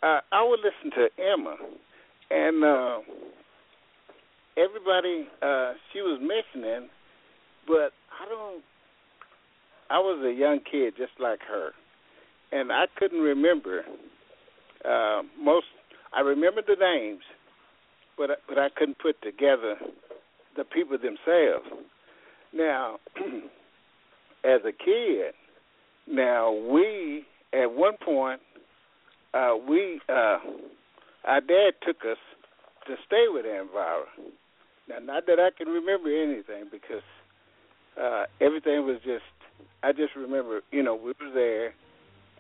Uh, I would listen to Emma, and uh, everybody uh, she was mentioning, but I don't. I was a young kid just like her, and I couldn't remember uh, most. I remember the names, but but I couldn't put together the people themselves. Now, [CLEARS THROAT] as a kid, now we at one point uh we uh our dad took us to stay with Elvira. Now not that I can remember anything because uh everything was just I just remember, you know, we was there,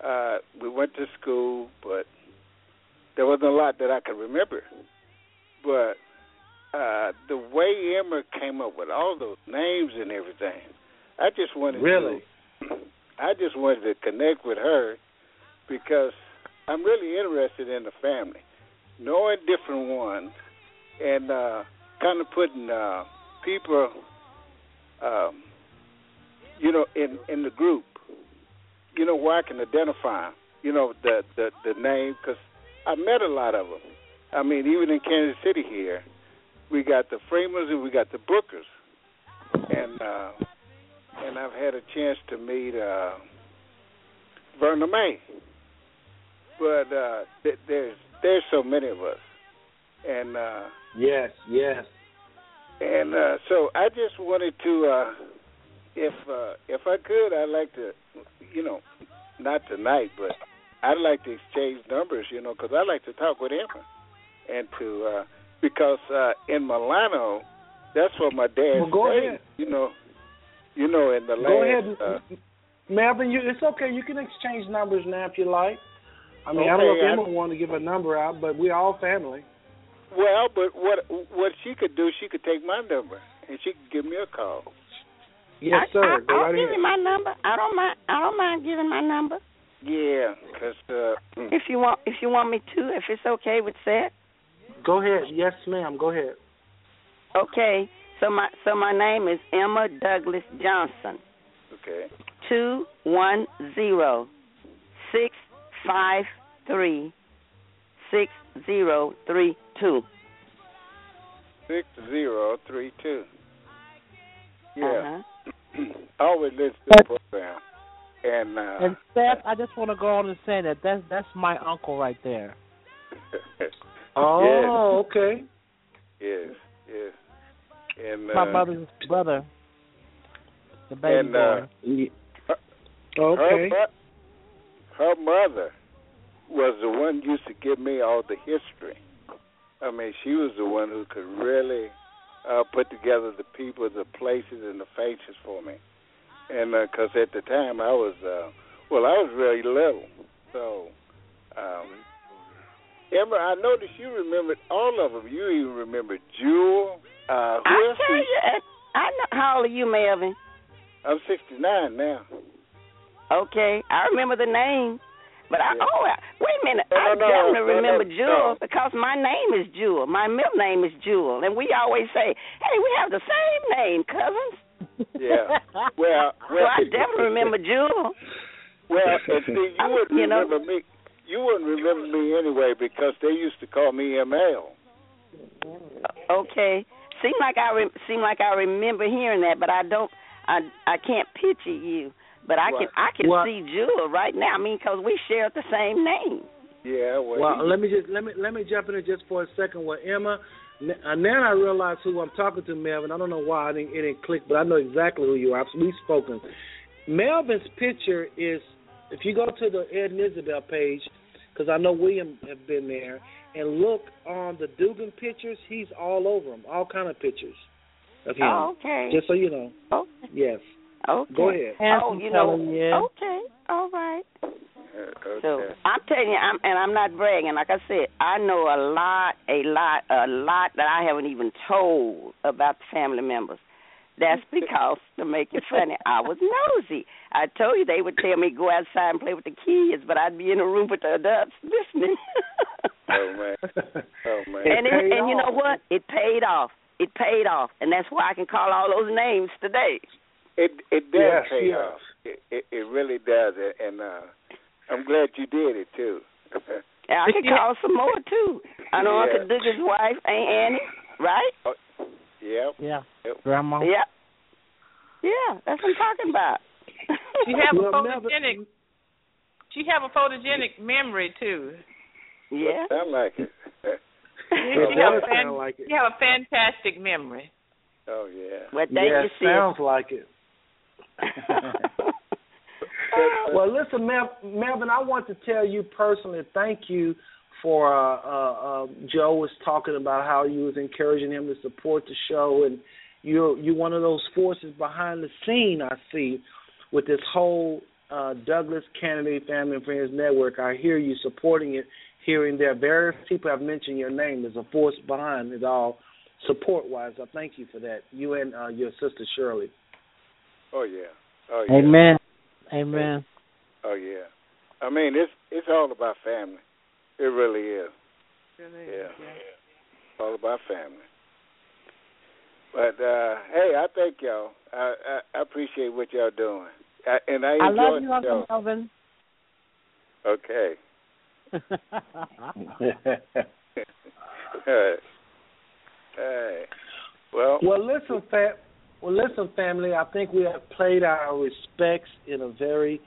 uh we went to school but there wasn't a lot that I could remember. But uh the way Emma came up with all those names and everything, I just wanted Really? to [CLEARS THROAT] I just wanted to connect with her because I'm really interested in the family, knowing different ones, and uh, kind of putting uh, people, um, you know, in in the group, you know, where I can identify, you know, the the the name because I met a lot of them. I mean, even in Kansas City here, we got the framers and we got the Bookers, and uh, and I've had a chance to meet uh, Verna May. But uh, th- there's there's so many of us, and uh, Yes, yes. and uh, so I just wanted to, uh, if uh, if I could, I'd like to, you know, not tonight, but I'd like to exchange numbers, you know, because I like to talk with him, and to uh, because uh, in Milano, that's what my dad Well, go ahead. You know, you know, in the last. Go last. ahead, Uh, Melvin. You, it's okay. You can exchange numbers now if you like. I mean, I don't know Okay, if I- Emma want to give a number out, but we're all family. Well, but what what she could do, she could take my number and she could give me a call. Yes, I, sir. I, Go I'll right give ahead. you my number. I don't mind. I don't mind giving my number Yeah, cause uh, if you want. If you want me to, if it's okay with Seth. Go ahead. Yes, ma'am. Go ahead. Okay. So my so my name is Emma Douglas Johnson. okay, Two one zero six five three six zero three two. six zero three two. Yeah, Uh-huh. I [CLEARS THROAT] always listen to the program, and uh, And Seth, I just want to go on and say that that's that's my uncle right there. [LAUGHS] Oh, okay. yes, yes, and uh, My mother's brother, the baby and uh, boy. Ye- her, Okay. mo- her mother was the one who used to give me all the history. I mean, she was the one who could really uh, put together the people, the places, and the faces for me. And because at the time I was, uh, well, I was really little, so. Um, Emma, I noticed you remembered all of them. You even remember Jewel. Uh, who I else? tell you, uh, I know. How old are you, Melvin? I'm 69 now. Okay, I remember the name, but I Yeah. oh wait a minute, No, I no, definitely no, remember. Jewel because my name is Jewel. My middle name is Jewel, and we always say, "Hey, we have the same name, cousins." Yeah. [LAUGHS] Well, So well, I definitely remember Jewel. Well, and see, [LAUGHS] you wouldn't You know- remember me. You wouldn't remember me anyway because they used to call me ML. Okay. Seem like I re- seem like I remember hearing that, but I don't. I I can't picture you, but I can I can Well- see Jewel right now. I mean, 'cause we share the same name. Yeah, well, Well, let me just let me let me jump in there just for a second. Well, Emma, n- uh, now I realize who I'm talking to, Melvin. I don't know why I didn't, it didn't click, but I know exactly who you are. We've spoken. Melvin's picture is if you go to the Ed and Isabel page, because I know William have been there, and look on the Dugan pictures. He's all over them, all kind of pictures of him. Oh, okay. Just so you know. Oh, Yes. okay. Go ahead. Oh, Handsome you know. fella, yeah. Okay. All right. uh, So okay. I'm telling you, I'm, and I'm not bragging. Like I said, I know a lot, a lot, a lot that I haven't even told about the family members. That's [LAUGHS] because to make it funny, I was nosy. I told you they would tell me go outside and play with the kids, but I'd be in the room with the adults listening. oh [LAUGHS] man, oh man. and it, and you know what? It paid off. It paid off, and that's why I can call all those names today. It it does Yes, pay yes. off. It, it it really does, and uh I'm glad you did it too. [LAUGHS] And I could call some more too. I know Yeah. Uncle Doug's wife, Aunt Annie, right? yep. Yeah. Yep. Grandma. Yep. Yeah, that's what I'm talking about. She have a Well, Melvin- photogenic. She have a photogenic memory too. yeah. Sound like it. She It have a fan- like it. She have a fantastic memory. oh yeah. Well, thank yeah, you, sis. sounds like it. [LAUGHS] well, listen, Melvin, I want to tell you personally, thank you for uh, uh, uh, Joe was talking about how you was encouraging him to support the show, and you're you're one of those forces behind the scene. I see with this whole uh, Douglas Canady Family and Friends Network. I hear you supporting it here and there. Various people have mentioned your name. as a force behind it all, support wise. I thank you for that. You and uh, your sister Shirley. Oh yeah. Oh yeah. Amen. Amen. Oh yeah. I mean, it's it's all about family. It really is. Really Yeah. All about family. But uh hey, I thank y'all. I I, I appreciate what y'all doing. I, and I I love you, the Uncle show. Melvin. Okay. [LAUGHS] Hey. Hey. Well, Well, listen, fam. Well, listen, family. I think we have played our respects in a very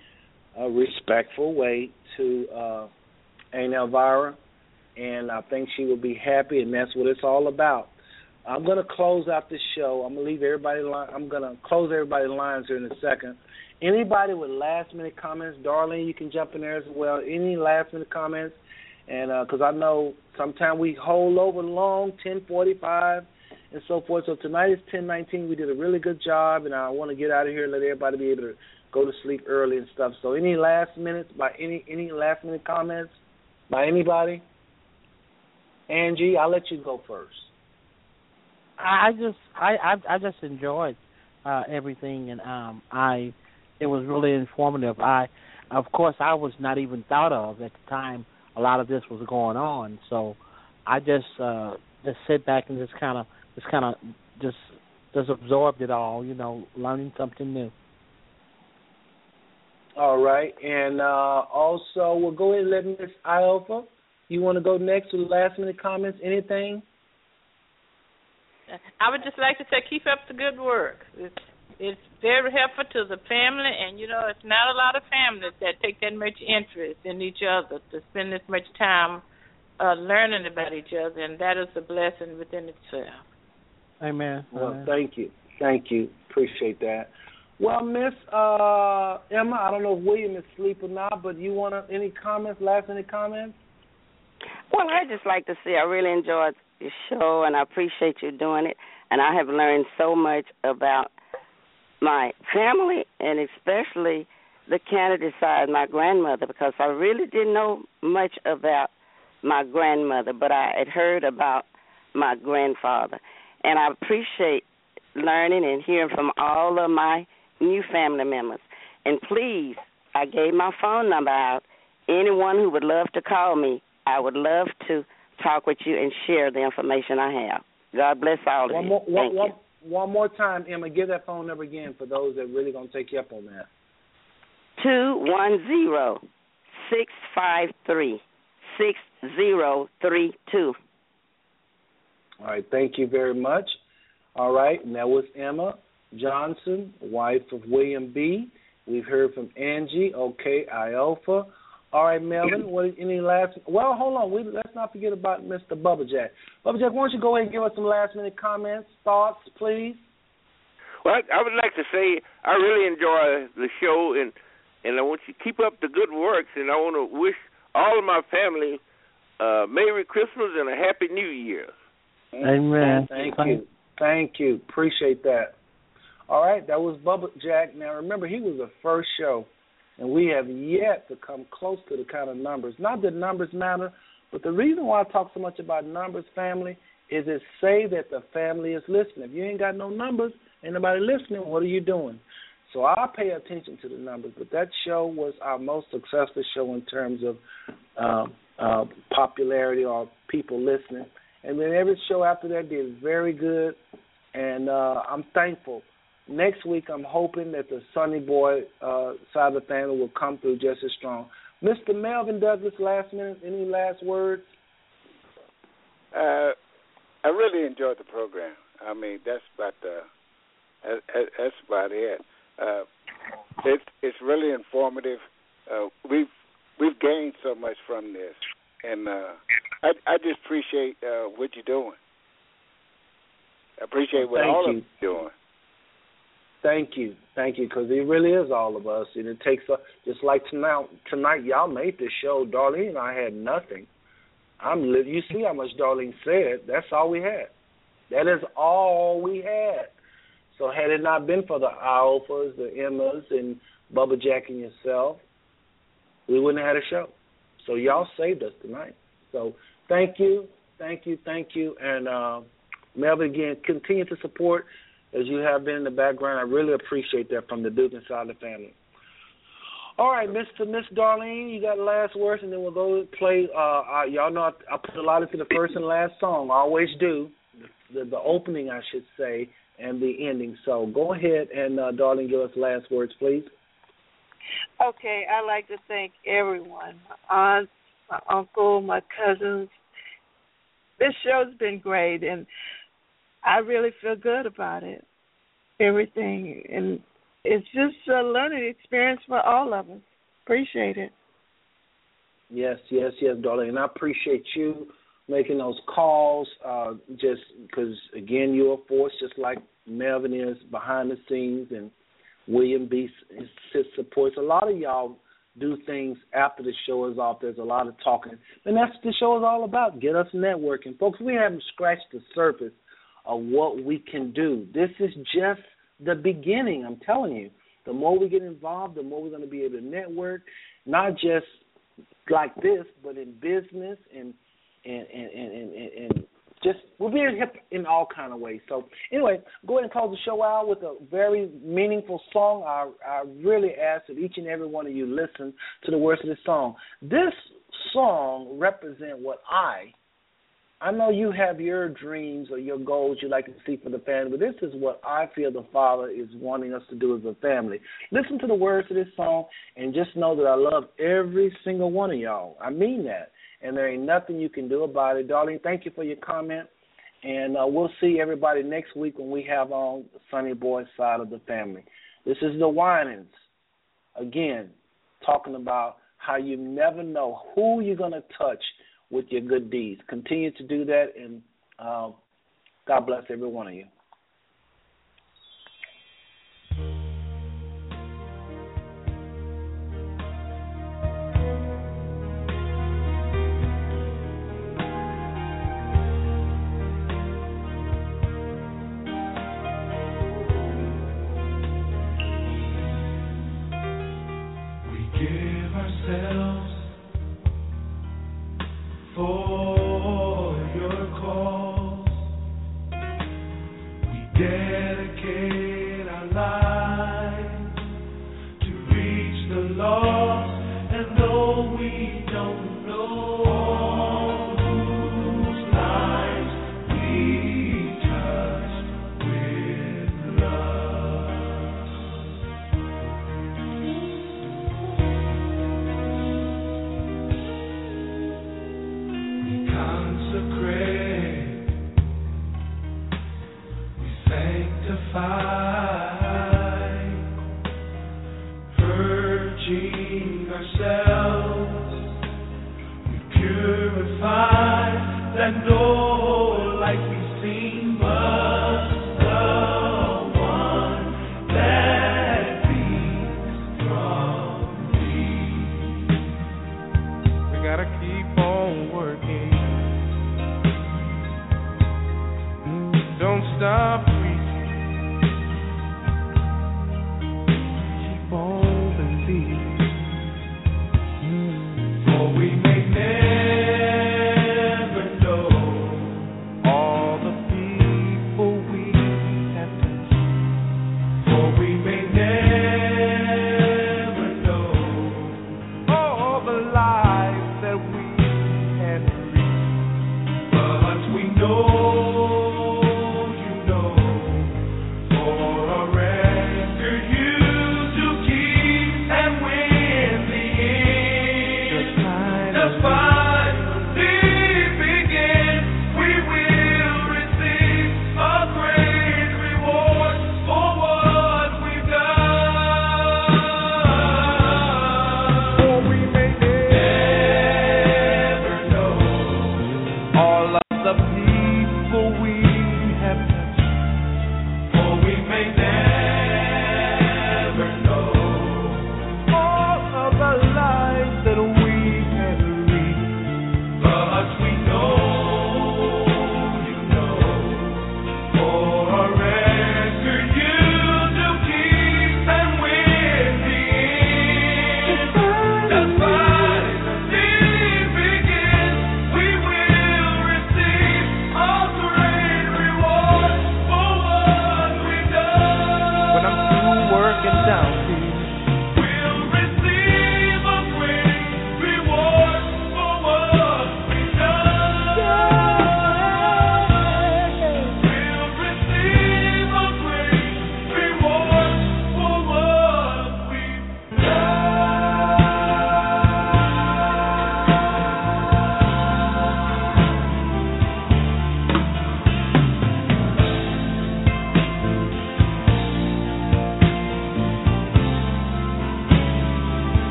uh, respectful way to uh, Aunt Elvira, and I think she will be happy, and that's what it's all about. I'm going to close out this show. I'm going to leave everybody. Li- I'm going to close everybody's lines here in a second. Anybody with last minute comments, Darlene, you can jump in there as well. Any last minute comments? And uh, because I know sometimes we hold over long, 10:45 and so forth. So tonight is 10:19. We did a really good job, and I want to get out of here and let everybody be able to go to sleep early and stuff. So any last minutes by any any last minute comments by anybody? Angie, I'll let you go first. I just I I, I just enjoyed uh everything and um I it was really informative. I of course I was not even thought of at the time a lot of this was going on. So I just uh just sit back and just kind of just kind of just just absorbed it all, you know, learning something new. All right, and uh, also we'll go ahead and let Miss Iova. You want to go next with last minute comments? Anything? I would just like to say keep up the good work. It's it's very helpful to the family, and you know it's not a lot of families that take that much interest in each other to spend this much time uh, learning about each other, and that is a blessing within itself. Amen. Well, Amen. thank you, thank you, appreciate that. Well, Miss uh, Emma, I don't know if William is asleep or not, but you want to, any comments? Last minute comments? Well, I just like to say I really enjoyed your show, and I appreciate you doing it. And I have learned so much about my family, and especially the Canady side, my grandmother, because I really didn't know much about my grandmother, but I had heard about my grandfather, and I appreciate learning and hearing from all of my new family members. And please, I gave my phone number out. Anyone who would love to call me, I would love to talk with you and share the information I have. God bless all of One you. more, one, Thank one, you. one more time, Emma. Give that phone number again for those that really gonna take you up on that. two one zero six five three six zero three two. All right, thank you very much. All right, and that was Emma Johnson, wife of William B. We've heard from Angie, okay, Ialpha. All right, Melvin, what any last well, hold on, we let's not forget about Mr. Bubba Jack. Bubba Jack, why don't you go ahead and give us some last minute comments, thoughts, please? Well, I, I would like to say I really enjoy the show, and and I want you to keep up the good works, and I want to wish all of my family uh, Merry Christmas and a Happy New Year. Amen. Thank you. Thank you. Appreciate that. All right, that was Bubba Jack. Now remember, he was the first show, and we have yet to come close to the kind of numbers. Not that numbers matter, but the reason why I talk so much about numbers, family, is it say that the family is listening. If you ain't got no numbers, ain't nobody listening. What are you doing? So I pay attention to the numbers, but that show was our most successful show in terms of um, uh, popularity or people listening. And then every show after that did very good, and uh, I'm thankful. Next week, I'm hoping that the Sonny Boy uh, side of the family will come through just as strong. Mr. Melvin Douglas, last minute, any last words? Uh, I really enjoyed the program. I mean, that's about the that- that's about it. Uh, it's it's really informative. Uh, we've we've gained so much from this, and uh, I I just appreciate uh, what you're doing. I appreciate what Thank all you. of you doing. Thank you, thank you, because it really is all of us, and it takes a, just like tonight. Tonight, y'all made this show. Darlene and I had nothing. I'm you see how much Darlene said. That's all we had. That is all we had. So had it not been for the Alphas, the Emmas, and Bubba Jack and yourself, we wouldn't have had a show. So y'all saved us tonight. So thank you, thank you, thank you, and uh, Melvin again, continue to support as you have been in the background. I really appreciate that from the Dugan side of the family. All right, Mr. Miss Darlene, you got the last words, and then we'll go play. Uh, uh, y'all know I, I put a lot into the first and last song. I always do. The, the, the opening, I should say, and the ending. So go ahead and, uh, Darlene, give us last words, please. Okay, I'd like to thank everyone my aunts, my uncle, my cousins. This show's been great, and I really feel good about it. Everything, and it's just a learning experience for all of us. Appreciate it. Yes, yes, yes, darling. And I appreciate you making those calls. Uh, just because, again, you're a force, just like Melvin is behind the scenes, and William B. supports. A lot of y'all do things after the show is off. There's a lot of talking, and that's what the show is all about. Get us networking, folks. We haven't scratched the surface of what we can do. This is just the beginning. I'm telling you. The more we get involved, the more we're going to be able to network, not just like this, but in business and and and and, and, and just we'll be hip in all kind of ways. So anyway, go ahead and close the show out with a very meaningful song. I I really ask that each and every one of you listen to the words of this song. This song represent what I I know you have your dreams or your goals you like to see for the family, but this is what I feel the Father is wanting us to do as a family. Listen to the words of this song and just know that I love every single one of y'all. I mean that. And there ain't nothing you can do about it. Darling, thank you for your comment. And uh, we'll see everybody next week when we have on Sonny Boy side of the family. This is the Winans. Again, talking about how you never know who you're going to touch with your good deeds. Continue to do that, and um, God bless every one of you.